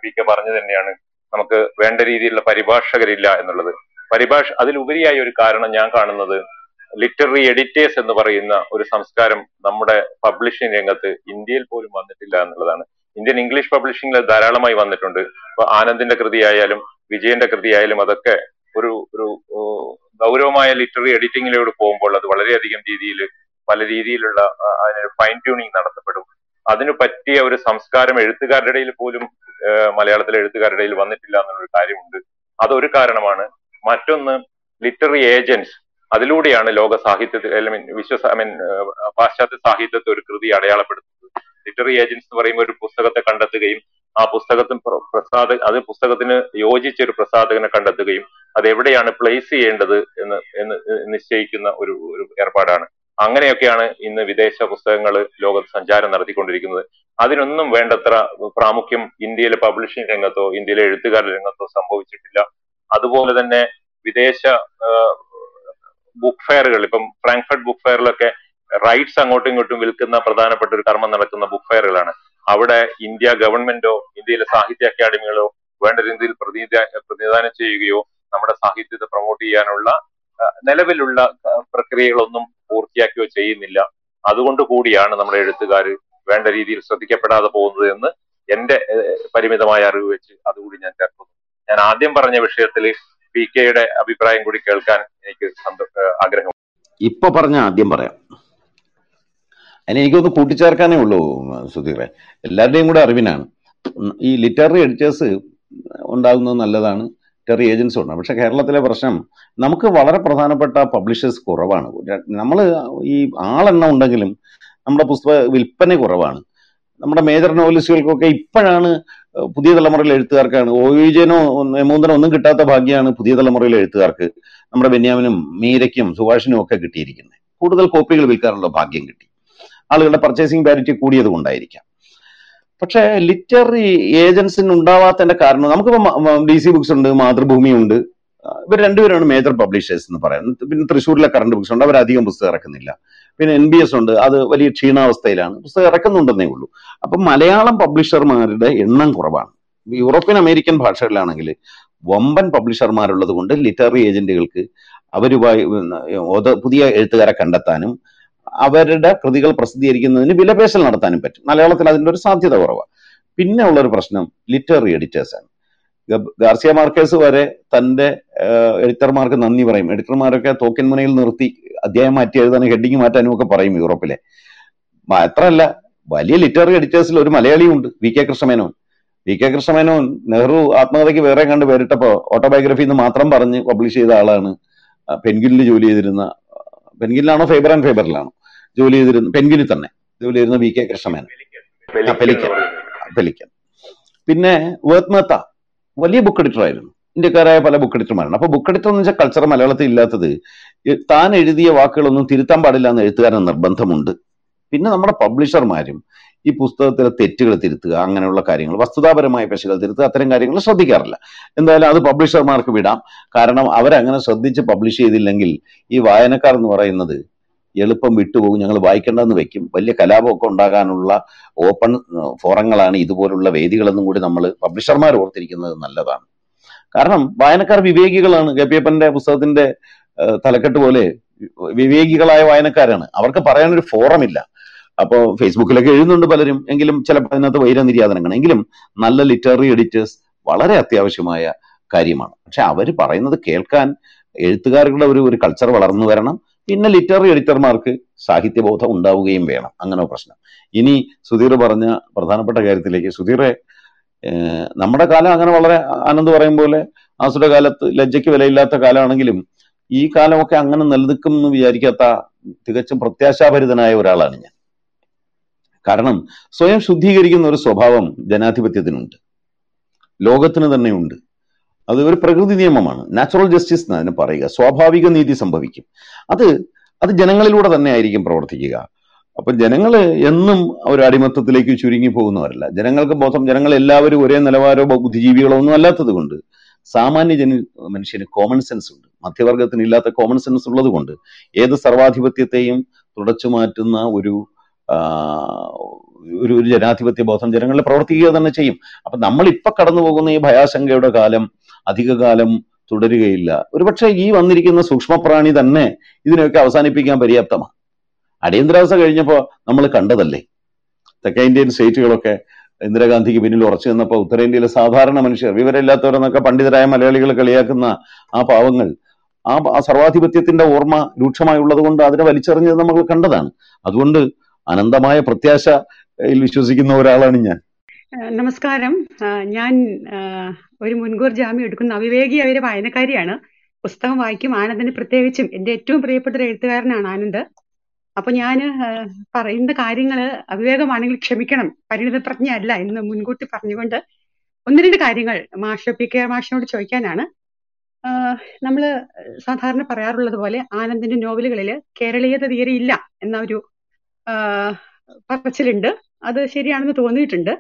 പി കെ പറഞ്ഞു തന്നെയാണ്. നമുക്ക് വേണ്ട രീതിയിലുള്ള പരിഭാഷകരില്ല എന്നുള്ളത്. പരിഭാഷ അതിലുപരിയായ ഒരു കാരണം ഞാൻ കാണുന്നത് ലിറ്റററി എഡിറ്റേഴ്സ് എന്ന് പറയുന്ന ഒരു സംസ്കാരം നമ്മുടെ പബ്ലിഷിംഗ് രംഗത്ത് ഇന്ത്യയിൽ പോലും വന്നിട്ടില്ല എന്നുള്ളതാണ്. ഇന്ത്യൻ ഇംഗ്ലീഷ് പബ്ലിഷിംഗിൽ ധാരാളമായി വന്നിട്ടുണ്ട്. ഇപ്പൊ ആനന്ദിന്റെ കൃതിയായാലും വിജയന്റെ കൃതിയായാലും അതൊക്കെ ഒരു ഒരു ഗൗരവമായ ലിറ്റററി എഡിറ്റിംഗിലൂടെ പോകുമ്പോൾ അത് വളരെയധികം രീതിയിൽ പല രീതിയിലുള്ള അതിനൊരു അതിന് ഫൈൻ ട്യൂണിങ് നടത്തപ്പെടും. അതിനു പറ്റിയ ഒരു സംസ്കാരം എഴുത്തുകാരുടെ ഇടയിൽ പോലും മലയാളത്തിലെ എഴുത്തുകാരുടെ ഇടയിൽ വന്നിട്ടില്ല എന്നുള്ളൊരു കാര്യമുണ്ട്. അതൊരു കാരണമാണ്. മറ്റൊന്ന് ലിറ്റററി ഏജൻസ് അതിലൂടെയാണ് ലോക സാഹിത്യത്തിൽ I mean Vishwa I mean പാശ്ചാത്യ സാഹിത്യത്തെ ഒരു കൃതി അടയാളപ്പെടുത്തുന്നത്. ലിറ്ററി ഏജൻസ് എന്ന് പറയുമ്പോൾ ഒരു പുസ്തകത്തെ കണ്ടെത്തുകയും ആ പുസ്തകത്തിന് പ്ര- പ്രസാദ അത് പുസ്തകത്തിന് യോജിച്ച ഒരു പ്രസാധകനെ കണ്ടെത്തുകയും അത് എവിടെയാണ് പ്ലേസ് ചെയ്യേണ്ടത് എന്ന് എന്ന് നിശ്ചയിക്കുന്ന ഒരു ഒരു ഏർപ്പാടാണ്. അങ്ങനെയൊക്കെയാണ് ഇന്ന് വിദേശ പുസ്തകങ്ങൾ ലോകത്ത് സഞ്ചാരം നടത്തിക്കൊണ്ടിരിക്കുന്നത്. അതിനൊന്നും വേണ്ടത്ര പ്രാമുഖ്യം ഇന്ത്യയിലെ പബ്ലിഷിംഗ് രംഗത്തോ ഇന്ത്യയിലെ എഴുത്തുകാരുടെ രംഗത്തോ സംഭവിച്ചിട്ടില്ല. അതുപോലെ തന്നെ വിദേശ ബുക്ക് ഫെയറുകൾ ഇപ്പം ഫ്രാങ്ക്ഫർട്ട് ബുക്ക് ഫെയറിലൊക്കെ റൈറ്റ്സ് അങ്ങോട്ടും ഇങ്ങോട്ടും വിൽക്കുന്ന പ്രധാനപ്പെട്ട ഒരു കർമ്മം നടക്കുന്ന ബുക്ക് ഫെയറുകളാണ് അവിടെ ഇന്ത്യ ഗവൺമെന്റോ ഇന്ത്യയിലെ സാഹിത്യ അക്കാദമികളോ വേണ്ട രീതിയിൽ പ്രതിനിധി പ്രതിനിധാനം ചെയ്യുകയോ നമ്മുടെ സാഹിത്യത്തെ പ്രൊമോട്ട് ചെയ്യാനുള്ള നിലവിലുള്ള പ്രക്രിയകളൊന്നും പൂർത്തിയാക്കുകയോ ചെയ്യുന്നില്ല. അതുകൊണ്ട് കൂടിയാണ് നമ്മുടെ എഴുത്തുകാർ വേണ്ട രീതിയിൽ ശ്രദ്ധിക്കപ്പെടാതെ പോകുന്നത് എന്ന് എന്റെ പരിമിതമായ അറിവ് വെച്ച് അതുകൂടി ഞാൻ ചേർക്കുന്നു ഞാൻ ആദ്യം പറഞ്ഞ വിഷയത്തിൽ പി കെയുടെ അഭിപ്രായം കൂടി കേൾക്കാൻ എനിക്ക് ആഗ്രഹം. ഇപ്പൊ പറഞ്ഞ ആദ്യം പറയാം. അതിന് എനിക്കൊന്ന് കൂട്ടിച്ചേർക്കാനേ ഉള്ളൂ സുധീറെ. എല്ലാവരുടെയും കൂടെ അറിവിനാണ്. ഈ ലിറ്റററി എഡിറ്റേഴ്സ് ഉണ്ടാകുന്നത് നല്ലതാണ്. ലിറ്റററി ഏജൻസി ഉണ്ട്. പക്ഷെ കേരളത്തിലെ പ്രശ്നം നമുക്ക് വളരെ പ്രധാനപ്പെട്ട പബ്ലിഷേഴ്സ് കുറവാണ്. നമ്മൾ ഈ ആളെണ്ണം ഉണ്ടെങ്കിലും നമ്മുടെ പുസ്തക വിൽപ്പന കുറവാണ്. നമ്മുടെ മേജർ നോവലിസ്റ്റുകൾക്കൊക്കെ ഇപ്പോഴാണ് പുതിയ തലമുറയിലെ എഴുത്തുകാർക്കാണ്. ഒ വിജയനോ മൂന്നനോ ഒന്നും കിട്ടാത്ത ഭാഗ്യമാണ് പുതിയ തലമുറയിലെ എഴുത്തുകാർക്ക് നമ്മുടെ ബെന്യാമിനും മീരയ്ക്കും സുഭാഷിനും ഒക്കെ കിട്ടിയിരിക്കുന്നത്. കൂടുതൽ കോപ്പികൾ വിൽക്കാനുള്ള ഭാഗ്യം കിട്ടി. ആളുകളുടെ പർച്ചേസിംഗ് പാരിറ്റി കൂടിയത് കൊണ്ടായിരിക്കാം. പക്ഷേ ലിറ്റററി ഏജൻസിന് ഉണ്ടാവാത്തതിന്റെ കാരണം നമുക്കിപ്പോ ഡി സി ബുക്സ് ഉണ്ട് മാതൃഭൂമി ഉണ്ട്. ഇവർ രണ്ടുപേരാണ് മേജർ പബ്ലിഷേഴ്സ് എന്ന് പറയുന്നത്. പിന്നെ തൃശ്ശൂരിലെ കറണ്ട് ബുക്സ് ഉണ്ട്. അവർ അധികം പുസ്തകം ഇറക്കുന്നില്ല. പിന്നെ എൻ ബി എസ് ഉണ്ട്. അത് വലിയ ക്ഷീണാവസ്ഥയിലാണ്. പുസ്തകം ഇറക്കുന്നുണ്ടെന്നേ ഉള്ളൂ. അപ്പൊ മലയാളം പബ്ലിഷർമാരുടെ എണ്ണം കുറവാണ്. യൂറോപ്യൻ അമേരിക്കൻ ഭാഷകളിലാണെങ്കിൽ വമ്പൻ പബ്ലിഷർമാരുള്ളത് കൊണ്ട് ലിറ്റററി ഏജന്റുകൾക്ക് അവരുമായി പുതിയ എഴുത്തുകാരെ കണ്ടെത്താനും അവരുടെ കൃതികൾ പ്രസിദ്ധീകരിക്കുന്നതിന് വിലപേശൽ നടത്താനും പറ്റും. മലയാളത്തിൽ അതിന്റെ ഒരു സാധ്യത കുറവാണ് പിന്നെ ഉള്ളൊരു പ്രശ്നം ലിറ്റററി എഡിറ്റേഴ്സാണ് ഗാർസിയ മാർക്കേഴ്സ് വരെ തന്റെ എഡിറ്റർമാർക്ക് നന്ദി പറയും. എഡിറ്റർമാരൊക്കെ തോക്കിൻ മുനയിൽ നിർത്തി അധ്യായം മാറ്റി എഴുതാനും ഹെഡിങ് മാറ്റാനും ഒക്കെ പറയും യൂറോപ്പിലെ. മാത്രമല്ല വലിയ ലിറ്റററി എഡിറ്റേഴ്സിൽ ഒരു മലയാളിയും ഉണ്ട് V K Krishna Menon. V K Krishna Menon Nehru ആത്മകഥയ്ക്ക് വേറെ കണ്ട് പേരിട്ടപ്പോ ഓട്ടോബയോഗ്രഫി എന്ന് മാത്രം പറഞ്ഞ് പബ്ലിഷ് ചെയ്ത ആളാണ്. പെൻഗിലിൽ ജോലി ചെയ്തിരുന്ന പെൻഗിലാണോ ഫേബർ ആൻഡ് ഫേബറിലാണോ? ജോലി ചെയ്തിരുന്ന പെൻഗ്വിനിൽ തന്നെ ജോലി ചെയ്തിരുന്ന വി കെ കൃഷ്ണമേനോൻ. പെലിക്കൻ. പിന്നെ വേത്മത്ത വലിയ ബുക്ക് എഡിറ്റർ ആയിരുന്നു. ഇന്ത്യക്കാരായ പല ബുക്ക് എഡിറ്റർമാരാണ് അപ്പൊ ബുക്ക് എഡിറ്റർ എന്ന് വെച്ചാൽ കൾച്ചർ മലയാളത്തിൽ ഇല്ലാത്തത് താൻ എഴുതിയ വാക്കുകളൊന്നും തിരുത്താൻ പാടില്ല എന്ന് എഴുത്തുകാരൻ നിർബന്ധമുണ്ട്. പിന്നെ നമ്മുടെ പബ്ലിഷർമാരും ഈ പുസ്തകത്തിലെ തെറ്റുകൾ തിരുത്തുക അങ്ങനെയുള്ള കാര്യങ്ങൾ വസ്തുതാപരമായ പെശകൾ തിരുത്തുക അത്തരം കാര്യങ്ങൾ ശ്രദ്ധിക്കാറില്ല. എന്തായാലും അത് പബ്ലിഷർമാർക്ക് വിടാം. കാരണം അവരങ്ങനെ ശ്രദ്ധിച്ച് പബ്ലിഷ് ചെയ്തില്ലെങ്കിൽ ഈ വായനക്കാർ എന്ന് പറയുന്നത് എളുപ്പം വിട്ടുപോകും ഞങ്ങൾ വായിക്കേണ്ടെന്ന് വെക്കും. വലിയ കലാപമൊക്കെ ഉണ്ടാകാനുള്ള ഓപ്പൺ ഫോറങ്ങളാണ് ഇതുപോലുള്ള വേദികളെന്നും കൂടി നമ്മൾ പബ്ലിഷർമാർ ഓർത്തിരിക്കുന്നത് നല്ലതാണ്. കാരണം വായനക്കാർ വിവേകികളാണ്. ഗപ്പിയപ്പന്റെ പുസ്തകത്തിന്റെ തലക്കെട്ട് പോലെ വിവേകികളായ വായനക്കാരാണ്. അവർക്ക് പറയാൻ ഒരു ഫോറം ഇല്ല അപ്പോൾ ഫേസ്ബുക്കിലൊക്കെ എഴുതുന്നുണ്ട് പലരും. എങ്കിലും ചിലപ്പോൾ അതിനകത്ത് വൈരനിര്യാതനങ്ങൾ എങ്കിലും നല്ല ലിറ്റററി എഡിറ്റേഴ്സ് വളരെ അത്യാവശ്യമായ കാര്യമാണ്. പക്ഷെ അവർ പറയുന്നത് കേൾക്കാൻ എഴുത്തുകാരുടെ ഒരു ഒരു കൾച്ചർ വളർന്നു വരണം. പിന്നെ ലിറ്റററി എഡിറ്റർമാർക്ക് സാഹിത്യബോധം ഉണ്ടാവുകയും വേണം. അങ്ങനെ പ്രശ്നം. ഇനി സുധീർ പറഞ്ഞ പ്രധാനപ്പെട്ട കാര്യത്തിലേക്ക്. സുധീറെ നമ്മുടെ കാലം അങ്ങനെ വളരെ ആനന്ദ് പറയും പോലെ ആസുര കാലത്ത് ലജ്ജയ്ക്ക് വിലയില്ലാത്ത കാലമാണെങ്കിലും ഈ കാലമൊക്കെ അങ്ങനെ നിലനിൽക്കും എന്ന് വിചാരിക്കാത്ത തികച്ചും പ്രത്യാശാഭരിതനായ ഒരാളാണ് ഞാൻ. കാരണം സ്വയം ശുദ്ധീകരിക്കുന്ന ഒരു സ്വഭാവം ജനാധിപത്യത്തിനുണ്ട്. ലോകത്തിന് തന്നെയുണ്ട്. അത് ഒരു പ്രകൃതി നിയമമാണ്. നാച്ചുറൽ ജസ്റ്റിസ് എന്ന് അതിനെ പറയുക. സ്വാഭാവിക നീതി സംഭവിക്കും. അത് അത് ജനങ്ങളിലൂടെ തന്നെ ആയിരിക്കും പ്രവർത്തിക്കുക. അപ്പൊ ജനങ്ങൾ എന്നും ഒരു അടിമത്തത്തിലേക്ക് ചുരുങ്ങി പോകുന്നവരല്ല. ജനങ്ങൾക്ക് ബോധം ജനങ്ങൾ എല്ലാവരും ഒരേ നിലവാരോ ബുദ്ധിജീവികളോ ഒന്നും അല്ലാത്തത് കൊണ്ട് സാമാന്യ ജന മനുഷ്യന് കോമൺ സെൻസ് ഉണ്ട്. മധ്യവർഗത്തിന് ഇല്ലാത്ത കോമൺ സെൻസ് ഉള്ളത് കൊണ്ട് ഏത് സർവാധിപത്യത്തെയും തുടച്ചു മാറ്റുന്ന ഒരു ഒരു ഒരു ജനാധിപത്യ ബോധം ജനങ്ങളിൽ പ്രവർത്തിക്കുക തന്നെ ചെയ്യും. അപ്പൊ നമ്മൾ ഇപ്പൊ കടന്നു പോകുന്ന ഈ ഭയാശങ്കയുടെ കാലം അധികകാലം തുടരുകയില്ല. ഒരുപക്ഷെ ഈ വന്നിരിക്കുന്ന സൂക്ഷ്മപ്രാണി തന്നെ ഇതിനെയൊക്കെ അവസാനിപ്പിക്കാൻ പര്യാപ്തമാണ്. അടിയന്തരാവസ്ഥ കഴിഞ്ഞപ്പോൾ നമ്മൾ കണ്ടതല്ലേ? തെക്കേ ഇന്ത്യൻ സ്റ്റേറ്റുകളൊക്കെ ഇന്ദിരാഗാന്ധിക്ക് പിന്നിൽ ഉറച്ചു നിന്നപ്പോൾ ഉത്തരേന്ത്യയിലെ സാധാരണ മനുഷ്യർ വിവരമില്ലാത്തവരെന്നൊക്കെ പണ്ഡിതരായ മലയാളികൾ കളിയാക്കുന്ന ആ പാവങ്ങൾ ആ സർവാധിപത്യത്തിന്റെ ഓർമ്മ രൂക്ഷമായുള്ളത് കൊണ്ട് അതിനെ വലിച്ചെറിഞ്ഞത് നമ്മൾ കണ്ടതാണ്. അതുകൊണ്ട് അനന്തമായ പ്രത്യാശയിൽ വിശ്വസിക്കുന്ന ഒരാളാണ് ഞാൻ. നമസ്കാരം. ഞാൻ ഒരു മുൻകൂർ ജാമ്യം എടുക്കുന്ന അവിവേകി ഒരു വായനക്കാരിയാണ്. പുസ്തകം വായിക്കും ആനന്ദിന് പ്രത്യേകിച്ചും. എന്റെ ഏറ്റവും പ്രിയപ്പെട്ട ഒരു എഴുത്തുകാരനാണ് ആനന്ദ്. അപ്പൊ ഞാൻ പറയുന്ന കാര്യങ്ങൾ അവിവേകമാണെങ്കിൽ ക്ഷമിക്കണം. പരിണിതപ്രജ്ഞ അല്ല എന്ന് മുൻകൂട്ടി പറഞ്ഞുകൊണ്ട് ഒന്ന് രണ്ട് കാര്യങ്ങൾ മാഷ പി കെ മാഷിനോട് ചോദിക്കാനാണ്. നമ്മൾ സാധാരണ പറയാറുള്ളത് പോലെ ആനന്ദിന്റെ നോവലുകളിൽ കേരളീയത തീരെ ഇല്ല എന്ന ഒരു പറച്ചിലുണ്ട്. അത് ശരിയാണെന്ന് തോന്നിയിട്ടുണ്ട്.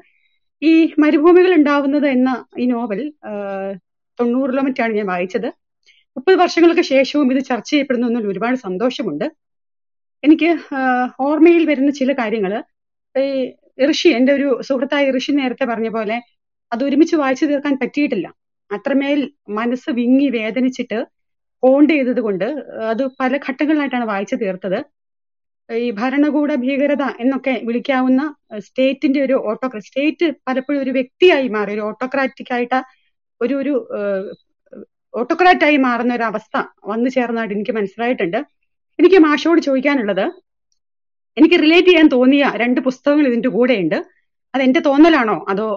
ഈ മരുഭൂമികൾ ഉണ്ടാവുന്നത് എന്ന ഈ നോവൽ തൊണ്ണൂറിലോ മറ്റാണ് ഞാൻ വായിച്ചത്. മുപ്പത് വർഷങ്ങൾക്ക് ശേഷവും ഇത് ചർച്ച ചെയ്യപ്പെടുന്നു ഒരുപാട് സന്തോഷമുണ്ട്. എനിക്ക് ഓർമ്മയിൽ വരുന്ന ചില കാര്യങ്ങൾ ഈ ഋഷി എന്റെ ഒരു സുഹൃത്തായ ഋഷി നേരത്തെ പറഞ്ഞ പോലെ അത് ഒരുമിച്ച് വായിച്ചു തീർക്കാൻ പറ്റിയിട്ടില്ല. അത്രമേൽ മനസ്സ് വിങ്ങി വേദനിച്ചിട്ട് ഹോണ്ട് ചെയ്തത് കൊണ്ട് അത് പല ഘട്ടങ്ങളിലായിട്ടാണ് വായിച്ചു തീർത്തത്. ഈ ഭരണകൂട ഭീകരത എന്നൊക്കെ വിളിക്കാവുന്ന സ്റ്റേറ്റിന്റെ ഒരു ഓട്ടോക്രാ സ്റ്റേറ്റ് പലപ്പോഴും ഒരു വ്യക്തിയായി മാറി ഒരു ഓട്ടോക്രാറ്റിക് ആയിട്ട് ഒരു ഒരു ഓട്ടോക്രാറ്റായി മാറുന്ന ഒരു അവസ്ഥ വന്നു ചേർന്നതായിട്ട് എനിക്ക് മനസ്സിലായിട്ടുണ്ട്. എനിക്ക് മാഷോട് ചോദിക്കാനുള്ളത് എനിക്ക് റിലേറ്റ് ചെയ്യാൻ തോന്നിയ രണ്ട് പുസ്തകങ്ങൾ ഇതിന്റെ കൂടെയുണ്ട്. അത് എന്റെ തോന്നലാണോ? അതോ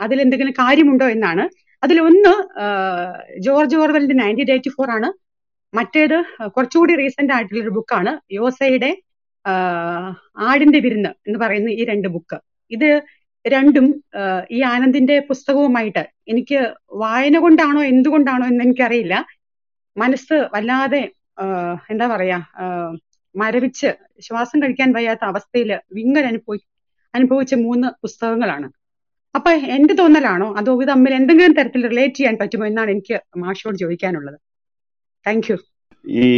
അതിലെന്തെങ്കിലും കാര്യമുണ്ടോ എന്നാണ്. അതിലൊന്ന് ജോർജ് ഓർവെലിന്റെ നയന്റീൻ എയ്റ്റി ഫോർ ആണ്. മറ്റേത് കുറച്ചുകൂടി റീസെന്റ് ആയിട്ടുള്ള ഒരു ബുക്കാണ് യോസയുടെ ആടിന്റെ വിരുന്ന് എന്ന് പറയുന്ന ഈ രണ്ട് ബുക്ക് ഇത് രണ്ടും ഈ ആനന്ദിന്റെ പുസ്തകവുമായിട്ട് എനിക്ക് വായന കൊണ്ടാണോ എന്തുകൊണ്ടാണോ എന്ന് എനിക്കറിയില്ല. മനസ്സ് വല്ലാതെ എന്താ പറയാ മരവിച്ച് ശ്വാസം കഴിക്കാൻ വയ്യാത്ത അവസ്ഥയിൽ വിങ്ങൽ അനുഭവി അനുഭവിച്ച മൂന്ന് പുസ്തകങ്ങളാണ്. അപ്പൊ എന്റെ തോന്നലാണോ അതോ ഇത് തമ്മിൽ എന്തെങ്കിലും തരത്തിൽ റിലേറ്റ് ചെയ്യാൻ പറ്റുമോ എന്നാണ് എനിക്ക് മാഷോട് ചോദിക്കാനുള്ളത്. താങ്ക് യു ഈ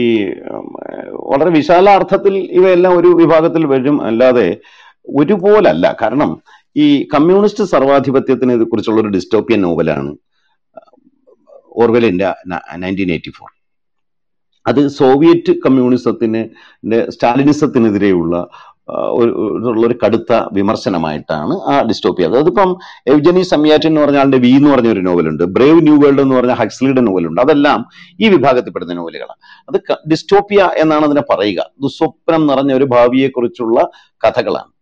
വളരെ വിശാലാർത്ഥത്തിൽ ഇവയെല്ലാം ഒരു വിഭാഗത്തിൽ വരും. അല്ലാതെ ഒരുപോലല്ല. കാരണം ഈ കമ്മ്യൂണിസ്റ്റ് സർവാധിപത്യത്തിനെ കുറിച്ചുള്ള ഒരു ഡിസ്റ്റോപ്പിയൻ നോവലാണ് ഓർവെലിന്റെ നയന്റീൻ എയ്റ്റി ഫോർ അത് സോവിയറ്റ് കമ്മ്യൂണിസത്തിന് സ്റ്റാലിനിസത്തിനെതിരെയുള്ള ഒരു കടുത്ത വിമർശനമായിട്ടാണ് ആ ഡിസ്റ്റോപ്പിയ. അതിപ്പം എവ്ജനി സമ്യാറ്റിൻ എന്ന് പറഞ്ഞ ആളുടെ വി എന്ന് പറഞ്ഞ ഒരു നോവലുണ്ട്. ബ്രേവ് ന്യൂ വേൾഡ് എന്ന് പറഞ്ഞ ഹക്സ്ലിയുടെ നോവലുണ്ട്. അതെല്ലാം ഈ വിഭാഗത്തിൽപ്പെടുന്ന നോവലുകളാണ്. അത് ഡിസ്റ്റോപ്പിയ എന്നാണ് അതിനെ പറയുക. ദുസ്വപ്നം നിറഞ്ഞ ഒരു ഭാവിയെക്കുറിച്ചുള്ള കഥകളാണ്.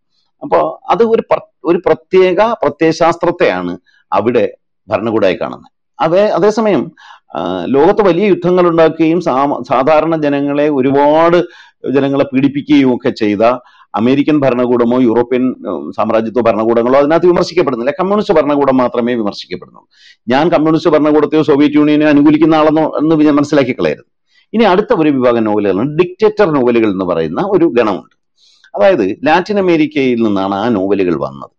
അപ്പോൾ അത് ഒരു ഒരു പ്രത്യേക പ്രത്യയശാസ്ത്രത്തെയാണ് അവിടെ ഭരണകൂടമായി കാണുന്നത്. അതേ അതേസമയം ലോകത്ത് വലിയ യുദ്ധങ്ങൾ ഉണ്ടാക്കുകയും സാധാരണ ജനങ്ങളെ ഒരുപാട് ജനങ്ങളെ പീഡിപ്പിക്കുകയും ഒക്കെ ചെയ്ത അമേരിക്കൻ ഭരണകൂടമോ യൂറോപ്യൻ സാമ്രാജ്യത്വ ഭരണകൂടങ്ങളോ അതിനകത്ത് വിമർശിക്കപ്പെടുന്നില്ല. കമ്മ്യൂണിസ്റ്റ് ഭരണകൂടം മാത്രമേ വിമർശിക്കപ്പെടുന്നുള്ളൂ. ഞാൻ കമ്മ്യൂണിസ്റ്റ് ഭരണകൂടത്തെയോ സോവിയറ്റ് യൂണിയനെ അനുകൂലിക്കുന്ന ആളെന്നോ എന്ന് ഞാൻ മനസ്സിലാക്കി കളയരുത്. ഇനി അടുത്ത ഒരു വിഭാഗം നോവലുകളാണ് ഡിക്റ്റേറ്റർ നോവലുകൾ എന്ന് പറയുന്ന ഒരു ഗണമുണ്ട്. അതായത് ലാറ്റിൻ അമേരിക്കയിൽ നിന്നാണ് ആ നോവലുകൾ വന്നത്.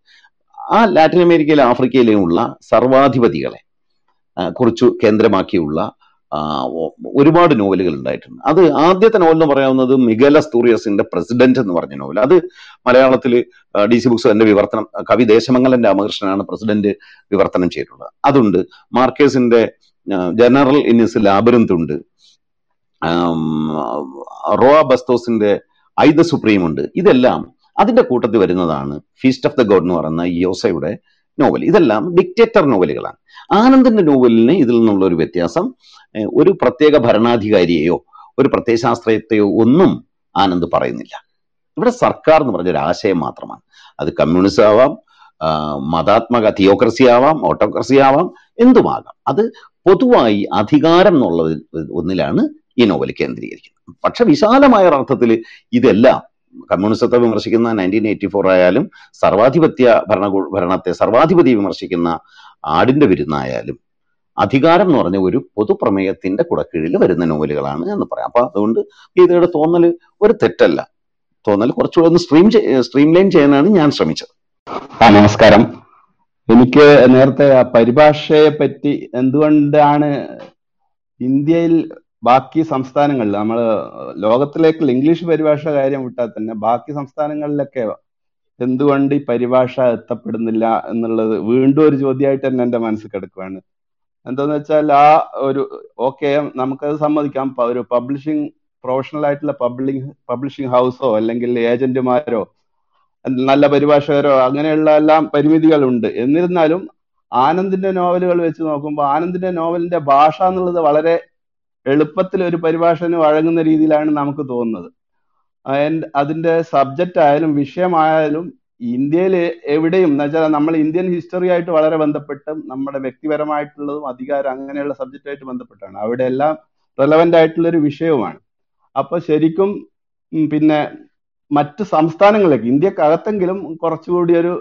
ആ ലാറ്റിൻ അമേരിക്കയിലും ആഫ്രിക്കയിലും ഉള്ള സർവാധിപതികളെ കുറിച്ചു കേന്ദ്രമാക്കിയുള്ള ഒരുപാട് നോവലുകൾ ഉണ്ടായിട്ടുണ്ട്. അത് ആദ്യത്തെ നോവൽ എന്ന് പറയാവുന്നത് മിഗല സ്തൂറിയസിന്റെ പ്രസിഡന്റ് എന്ന് പറഞ്ഞ നോവൽ. അത് മലയാളത്തിൽ ഡി സി ബുക്സ് എന്റെ വിവർത്തനം കവി ദേശമംഗലൻ രാമകൃഷ്ണനാണ് പ്രസിഡന്റ് വിവർത്തനം ചെയ്തിട്ടുള്ളത്. അതുണ്ട് മാർക്കേസിന്റെ ജനറൽ ഇന്നിസ് ലാബറിന്ത് ഉണ്ട് റോയ ബസ്തോസിന്റെ ഐദ സുപ്രീം ഉണ്ട് ഇതെല്ലാം അതിന്റെ കൂട്ടത്തിൽ വരുന്നതാണ് ഫീസ്റ്റ് ഓഫ് ദ ഗോഡ് എന്ന് പറയുന്ന യോസയുടെ നോവൽ. ഇതെല്ലാം ഡിക്റ്റേറ്റർ നോവലുകളാണ്. ആനന്ദിന്റെ നോവലിന് ഇതിൽ നിന്നുള്ള ഒരു വ്യത്യാസം ഒരു പ്രത്യേക ഭരണാധികാരിയെയോ ഒരു പ്രത്യയശാസ്ത്രത്തെയോ ഒന്നും ആനന്ദ് പറയുന്നില്ല. ഇവിടെ സർക്കാർ എന്ന് പറഞ്ഞ ഒരു ആശയം മാത്രമാണ്. അത് കമ്മ്യൂണിസം ആവാം മതാത്മക തിയോക്രസി ആവാം ഓട്ടോക്രസി ആവാം എന്തുമാകാം. അത് പൊതുവായി അധികാരം എന്നുള്ള ഒന്നിലാണ് ഈ നോവൽ കേന്ദ്രീകരിക്കുന്നത്. പക്ഷെ വിശാലമായ അർത്ഥത്തിൽ ഇതെല്ലാം കമ്മ്യൂണിസത്തെ വിമർശിക്കുന്ന നയന്റീൻ എയ്റ്റി ഫോർ ആയാലും സർവാധിപത്യ ഭരണ ഭരണത്തെ സർവാധിപതി വിമർശിക്കുന്ന ആടിന്റെ വിരുന്നായാലും അധികാരം എന്ന് പറഞ്ഞ ഒരു പൊതുപ്രമേയത്തിന്റെ കുടക്കീഴിൽ വരുന്ന നോവലുകളാണ് എന്ന് പറയാം. അപ്പൊ അതുകൊണ്ട് ഗീതയുടെ തോന്നൽ ഒരു തെറ്റല്ല. തോന്നൽ കുറച്ചുകൂടെ ഒന്ന് സ്ട്രീം സ്ട്രീം ലൈൻ ചെയ്യാനാണ് ഞാൻ ശ്രമിച്ചത്. ആ നമസ്കാരം. എനിക്ക് നേരത്തെ പരിഭാഷയെ പറ്റി എന്തുകൊണ്ടാണ് ഇന്ത്യയിൽ ബാക്കി സംസ്ഥാനങ്ങളിൽ നമ്മൾ ലോകത്തിലേക്കുള്ള ഇംഗ്ലീഷ് പരിഭാഷ കാര്യം വിട്ടാൽ തന്നെ ബാക്കി സംസ്ഥാനങ്ങളിലൊക്കെ എന്തുകൊണ്ട് ഈ പരിഭാഷ എത്തപ്പെടുന്നില്ല എന്നുള്ളത് വീണ്ടും ഒരു ചോദ്യമായിട്ട് തന്നെ എന്റെ മനസ്സിൽ കിടക്കുകയാണ് എന്താന്ന് വെച്ചാൽ ആ ഒരു ഓക്കെ നമുക്കത് സമ്മതിക്കാം. ഒരു പബ്ലിഷിംഗ് പ്രൊഫഷണൽ ആയിട്ടുള്ള പബ്ലിംഗ് പബ്ലിഷിംഗ് ഹൗസോ അല്ലെങ്കിൽ ഏജന്റുമാരോ നല്ല പരിഭാഷകരോ അങ്ങനെയുള്ള എല്ലാം പരിമിതികളുണ്ട്. എന്നിരുന്നാലും ആനന്ദിന്റെ നോവലുകൾ വെച്ച് നോക്കുമ്പോൾ ആനന്ദിന്റെ നോവലിന്റെ ഭാഷ എന്നുള്ളത് വളരെ എളുപ്പത്തിൽ ഒരു പരിഭാഷന് വഴങ്ങുന്ന രീതിയിലാണ് നമുക്ക് തോന്നുന്നത്. അതിന്റെ സബ്ജക്റ്റ് ആയാലും വിഷയമായാലും ഇന്ത്യയിൽ എവിടെയും എന്ന് വെച്ചാൽ നമ്മൾ ഇന്ത്യൻ ഹിസ്റ്ററി ആയിട്ട് വളരെ ബന്ധപ്പെട്ടും നമ്മുടെ വ്യക്തിപരമായിട്ടുള്ളതും അധികാരം അങ്ങനെയുള്ള സബ്ജക്റ്റായിട്ട് ബന്ധപ്പെട്ടാണ്. അവിടെ എല്ലാം റെലവെന്റ് ആയിട്ടുള്ള ഒരു വിഷയവുമാണ്. അപ്പൊ ശരിക്കും പിന്നെ മറ്റു സംസ്ഥാനങ്ങളിലേക്ക് ഇന്ത്യക്കകത്തെങ്കിലും കുറച്ചുകൂടി ഒരു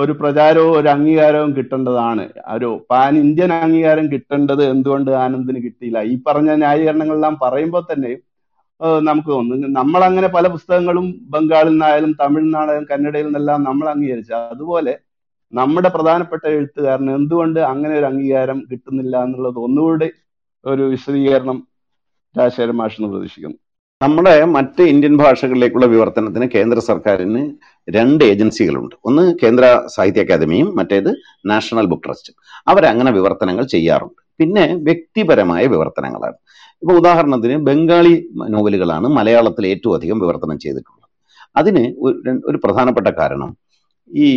ഒരു പ്രചാരവും ഒരു അംഗീകാരവും കിട്ടേണ്ടതാണ്. ഒരു പാൻ ഇന്ത്യൻ അംഗീകാരം കിട്ടേണ്ടത് എന്തുകൊണ്ട് ആനന്ദിന് കിട്ടിയില്ല? ഈ പറഞ്ഞ ന്യായീകരണങ്ങളെല്ലാം പറയുമ്പോൾ തന്നെ നമുക്ക് തോന്നുന്നു നമ്മൾ അങ്ങനെ പല പുസ്തകങ്ങളും ബംഗാളിൽ നിന്നായാലും തമിഴിൽ നിന്നായാലും കന്നഡയിൽ നിന്നെല്ലാം നമ്മൾ അംഗീകരിച്ചു. അതുപോലെ നമ്മുടെ പ്രധാനപ്പെട്ട എഴുത്തുകാരന് എന്തുകൊണ്ട് അങ്ങനെ ഒരു അംഗീകാരം കിട്ടുന്നില്ല എന്നുള്ളത് ഒന്നുകൂടി ഒരു വിശദീകരണം രാജശേഖരൻ പ്രതീക്ഷിക്കുന്നു നമ്മുടെ മറ്റ് ഇന്ത്യൻ ഭാഷകളിലേക്കുള്ള വിവർത്തനത്തിന് കേന്ദ്ര സർക്കാരിന് രണ്ട് ഏജൻസികളുണ്ട്. ഒന്ന് കേന്ദ്ര സാഹിത്യ അക്കാദമിയും മറ്റേത് നാഷണൽ ബുക്ക് ട്രസ്റ്റും. അവരങ്ങനെ വിവർത്തനങ്ങൾ ചെയ്യാറുണ്ട്. പിന്നെ വ്യക്തിപരമായ വിവർത്തനങ്ങളാണ്. ഇപ്പൊ ഉദാഹരണത്തിന് ബംഗാളി നോവലുകളാണ് മലയാളത്തിൽ ഏറ്റവും അധികം വിവർത്തനം ചെയ്തിട്ടുള്ളത്. അതിന് ഒരു പ്രധാനപ്പെട്ട കാരണം ഈ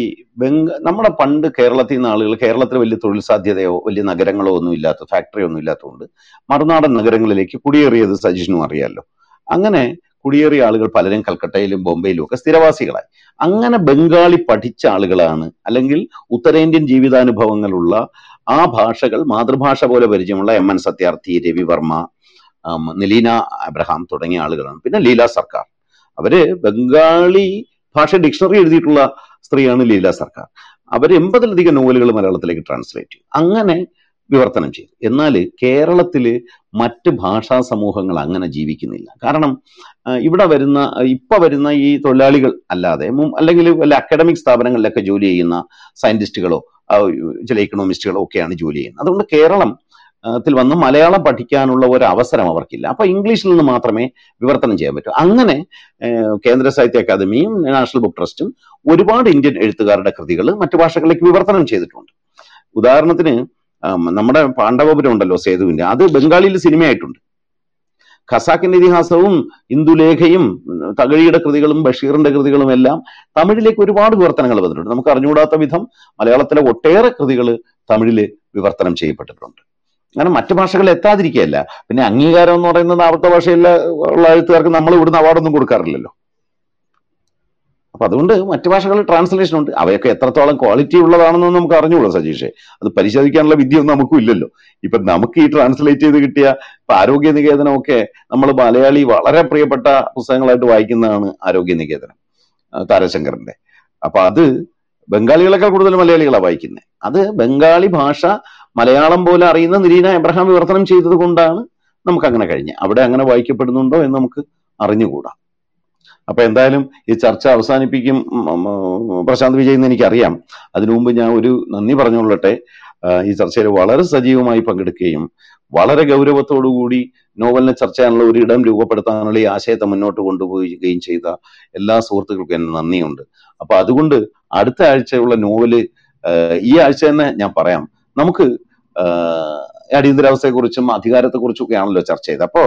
ബംഗ നമ്മുടെ പണ്ട് കേരളത്തിൽ നിന്ന് ആളുകൾ കേരളത്തിൽ വലിയ തൊഴിൽ സാധ്യതയോ വലിയ നഗരങ്ങളോ ഒന്നും ഇല്ലാത്ത ഫാക്ടറി ഒന്നും ഇല്ലാത്തതുകൊണ്ട് മറുനാടൻ നഗരങ്ങളിലേക്ക് കുടിയേറിയത് സജീഷിനും അറിയാമല്ലോ അങ്ങനെ കുടിയേറിയ ആളുകൾ പലരും കൽക്കട്ടയിലും ബോംബെയിലും ഒക്കെ സ്ഥിരവാസികളായി. അങ്ങനെ ബംഗാളി പഠിച്ച ആളുകളാണ് അല്ലെങ്കിൽ ഉത്തരേന്ത്യൻ ജീവിതാനുഭവങ്ങളുള്ള ആ ഭാഷകൾ മാതൃഭാഷ പോലെ പരിചയമുള്ള M N Satyarthi Ravi Varma Nileena Abraham തുടങ്ങിയ ആളുകളാണ്. പിന്നെ ലീല സർക്കാർ. അവർ ബംഗാളി ഭാഷ ഡിക്ഷണറി എഴുതിയിട്ടുള്ള സ്ത്രീയാണ് ലീല സർക്കാർ. അവർ എൺപതിലധികം നോവലുകൾ മലയാളത്തിലേക്ക് ട്രാൻസ്ലേറ്റ് ചെയ്തു. അങ്ങനെ വിവർത്തനം ചെയ്തു. എന്നാൽ കേരളത്തിൽ മറ്റ് ഭാഷാ സമൂഹങ്ങൾ അങ്ങനെ ജീവിക്കുന്നില്ല. കാരണം ഇവിടെ വരുന്ന ഇപ്പം വരുന്ന ഈ തൊഴിലാളികൾ അല്ലാതെ അല്ലെങ്കിൽ വല്ല അക്കാഡമിക് സ്ഥാപനങ്ങളിലൊക്കെ ജോലി ചെയ്യുന്ന സയന്റിസ്റ്റുകളോ ആ, ചില ഇക്കണോമിസ്റ്റുകളോ ഒക്കെയാണ് ജോലി ചെയ്യുന്നത്. അതുകൊണ്ട് കേരളം ത്തിൽ വന്ന് മലയാളം പഠിക്കാനുള്ള ഒരു അവസരം അവർക്കില്ല. അപ്പൊ ഇംഗ്ലീഷിൽ നിന്ന് മാത്രമേ വിവർത്തനം ചെയ്യാൻ പറ്റൂ. അങ്ങനെ കേന്ദ്ര സാഹിത്യ അക്കാദമിയും നാഷണൽ ബുക്ക് ട്രസ്റ്റും ഒരുപാട് ഇന്ത്യൻ എഴുത്തുകാരുടെ കൃതികൾ മറ്റു ഭാഷകളിലേക്ക് വിവർത്തനം ചെയ്തിട്ടുണ്ട്. ഉദാഹരണത്തിന് നമ്മുടെ പാണ്ഡവപുരം ഉണ്ടല്ലോ സേതുവിന്റെ. അത് ബംഗാളിയിൽ സിനിമയായിട്ടുണ്ട്. ഖസാക്കിന്റെ ഇതിഹാസവും ഇന്ദുലേഖയും തകഴിയുടെ കൃതികളും ബഷീറിന്റെ കൃതികളും എല്ലാം തമിഴിലേക്ക് ഒരുപാട് വിവർത്തനങ്ങൾ വന്നിട്ടുണ്ട്. നമുക്ക് അറിഞ്ഞുകൂടാത്ത വിധം മലയാളത്തിലെ ഒട്ടേറെ കൃതികൾ തമിഴിൽ വിവർത്തനം ചെയ്യപ്പെട്ടിട്ടുണ്ട്. അങ്ങനെ മറ്റു ഭാഷകൾ എത്താതിരിക്കുകയല്ല. പിന്നെ അംഗീകാരം എന്ന് പറയുന്നത് ആവർത്ത ഭാഷയിലെ ഉള്ള എഴുത്തുകാർക്ക് നമ്മൾ ഇവിടുന്ന് അവാർഡൊന്നും കൊടുക്കാറില്ലല്ലോ. അപ്പൊ അതുകൊണ്ട് മറ്റു ഭാഷകളിൽ ട്രാൻസ്ലേഷൻ ഉണ്ട്. അവയൊക്കെ എത്രത്തോളം ക്വാളിറ്റി ഉള്ളതാണെന്ന് നമുക്ക് അറിഞ്ഞുകൂടാ സജീഷെ. അത് പരിശോധിക്കാനുള്ള വിദ്യയൊന്നും നമുക്കും ഇല്ലല്ലോ. ഇപ്പൊ നമുക്ക് ഈ ട്രാൻസ്ലേറ്റ് ചെയ്ത് കിട്ടിയ ഇപ്പൊ ആരോഗ്യ നികേതനമൊക്കെ നമ്മൾ മലയാളി വളരെ പ്രിയപ്പെട്ട പുസ്തകങ്ങളായിട്ട് വായിക്കുന്നതാണ് ആരോഗ്യ നികേതനം താരശങ്കറിന്റെ. അപ്പൊ അത് ബംഗാളികളെക്കാൾ കൂടുതൽ മലയാളികളാണ് വായിക്കുന്നത് അത് ബംഗാളി ഭാഷ മലയാളം പോലെ അറിയുന്ന നിരീന എബ്രഹാം വിവർത്തനം ചെയ്തത് കൊണ്ടാണ് നമുക്ക് അങ്ങനെ കഴിഞ്ഞത് അവിടെ അങ്ങനെ വായിക്കപ്പെടുന്നുണ്ടോ എന്ന് നമുക്ക് അറിഞ്ഞുകൂടാ. അപ്പൊ എന്തായാലും ഈ ചർച്ച അവസാനിപ്പിക്കും പ്രശാന്ത് വിജയ് എന്ന് എനിക്കറിയാം. അതിനു മുമ്പ് ഞാൻ ഒരു നന്ദി പറഞ്ഞുകൊള്ളട്ടെ. ഈ ചർച്ചയിൽ വളരെ സജീവമായി പങ്കെടുക്കുകയും വളരെ ഗൗരവത്തോടുകൂടി നോവലിനെ ചർച്ച ചെയ്യാനുള്ള ഒരു ഇടം രൂപപ്പെടുത്താനുള്ള ഈ ആശയത്തെ മുന്നോട്ട് കൊണ്ടുപോവുകയും ചെയ്ത എല്ലാ സുഹൃത്തുക്കൾക്കും എന്നെ നന്ദിയുണ്ട്. അപ്പൊ അതുകൊണ്ട് അടുത്ത ആഴ്ചയുള്ള നോവൽ ഈ ആഴ്ച തന്നെ ഞാൻ പറയാം. നമുക്ക് അടിയന്തരാവസ്ഥയെക്കുറിച്ചും അധികാരത്തെക്കുറിച്ചും ഒക്കെ ആണല്ലോ ചർച്ച ചെയ്തത്. അപ്പോ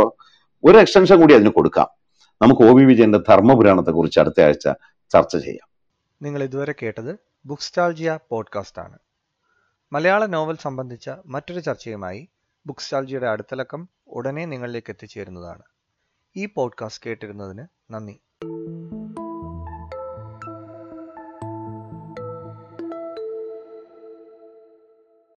ഒരു എക്സ്റ്റൻഷൻ കൂടി അതിന് കൊടുക്കാം. നമുക്ക് ഒ വി വിജയന്റെ ധർമ്മപുരാണത്തെക്കുറിച്ച് അടുത്ത ആഴ്ച ചർച്ച ചെയ്യാം. നിങ്ങൾ ഇതുവരെ കേട്ടത് ബുക്സ്റ്റാൾജിയ പോഡ്കാസ്റ്റ് ആണ്. മലയാള നോവൽ സംബന്ധിച്ച മറ്റൊരു ചർച്ചയുമായി ബുക്സ്റ്റാൾജിയുടെ അടുത്തലക്കം ഉടനെ നിങ്ങളിലേക്ക് എത്തിച്ചേരുന്നതാണ്. ഈ പോഡ്കാസ്റ്റ് കേട്ടിരുന്നതിന് നന്ദി.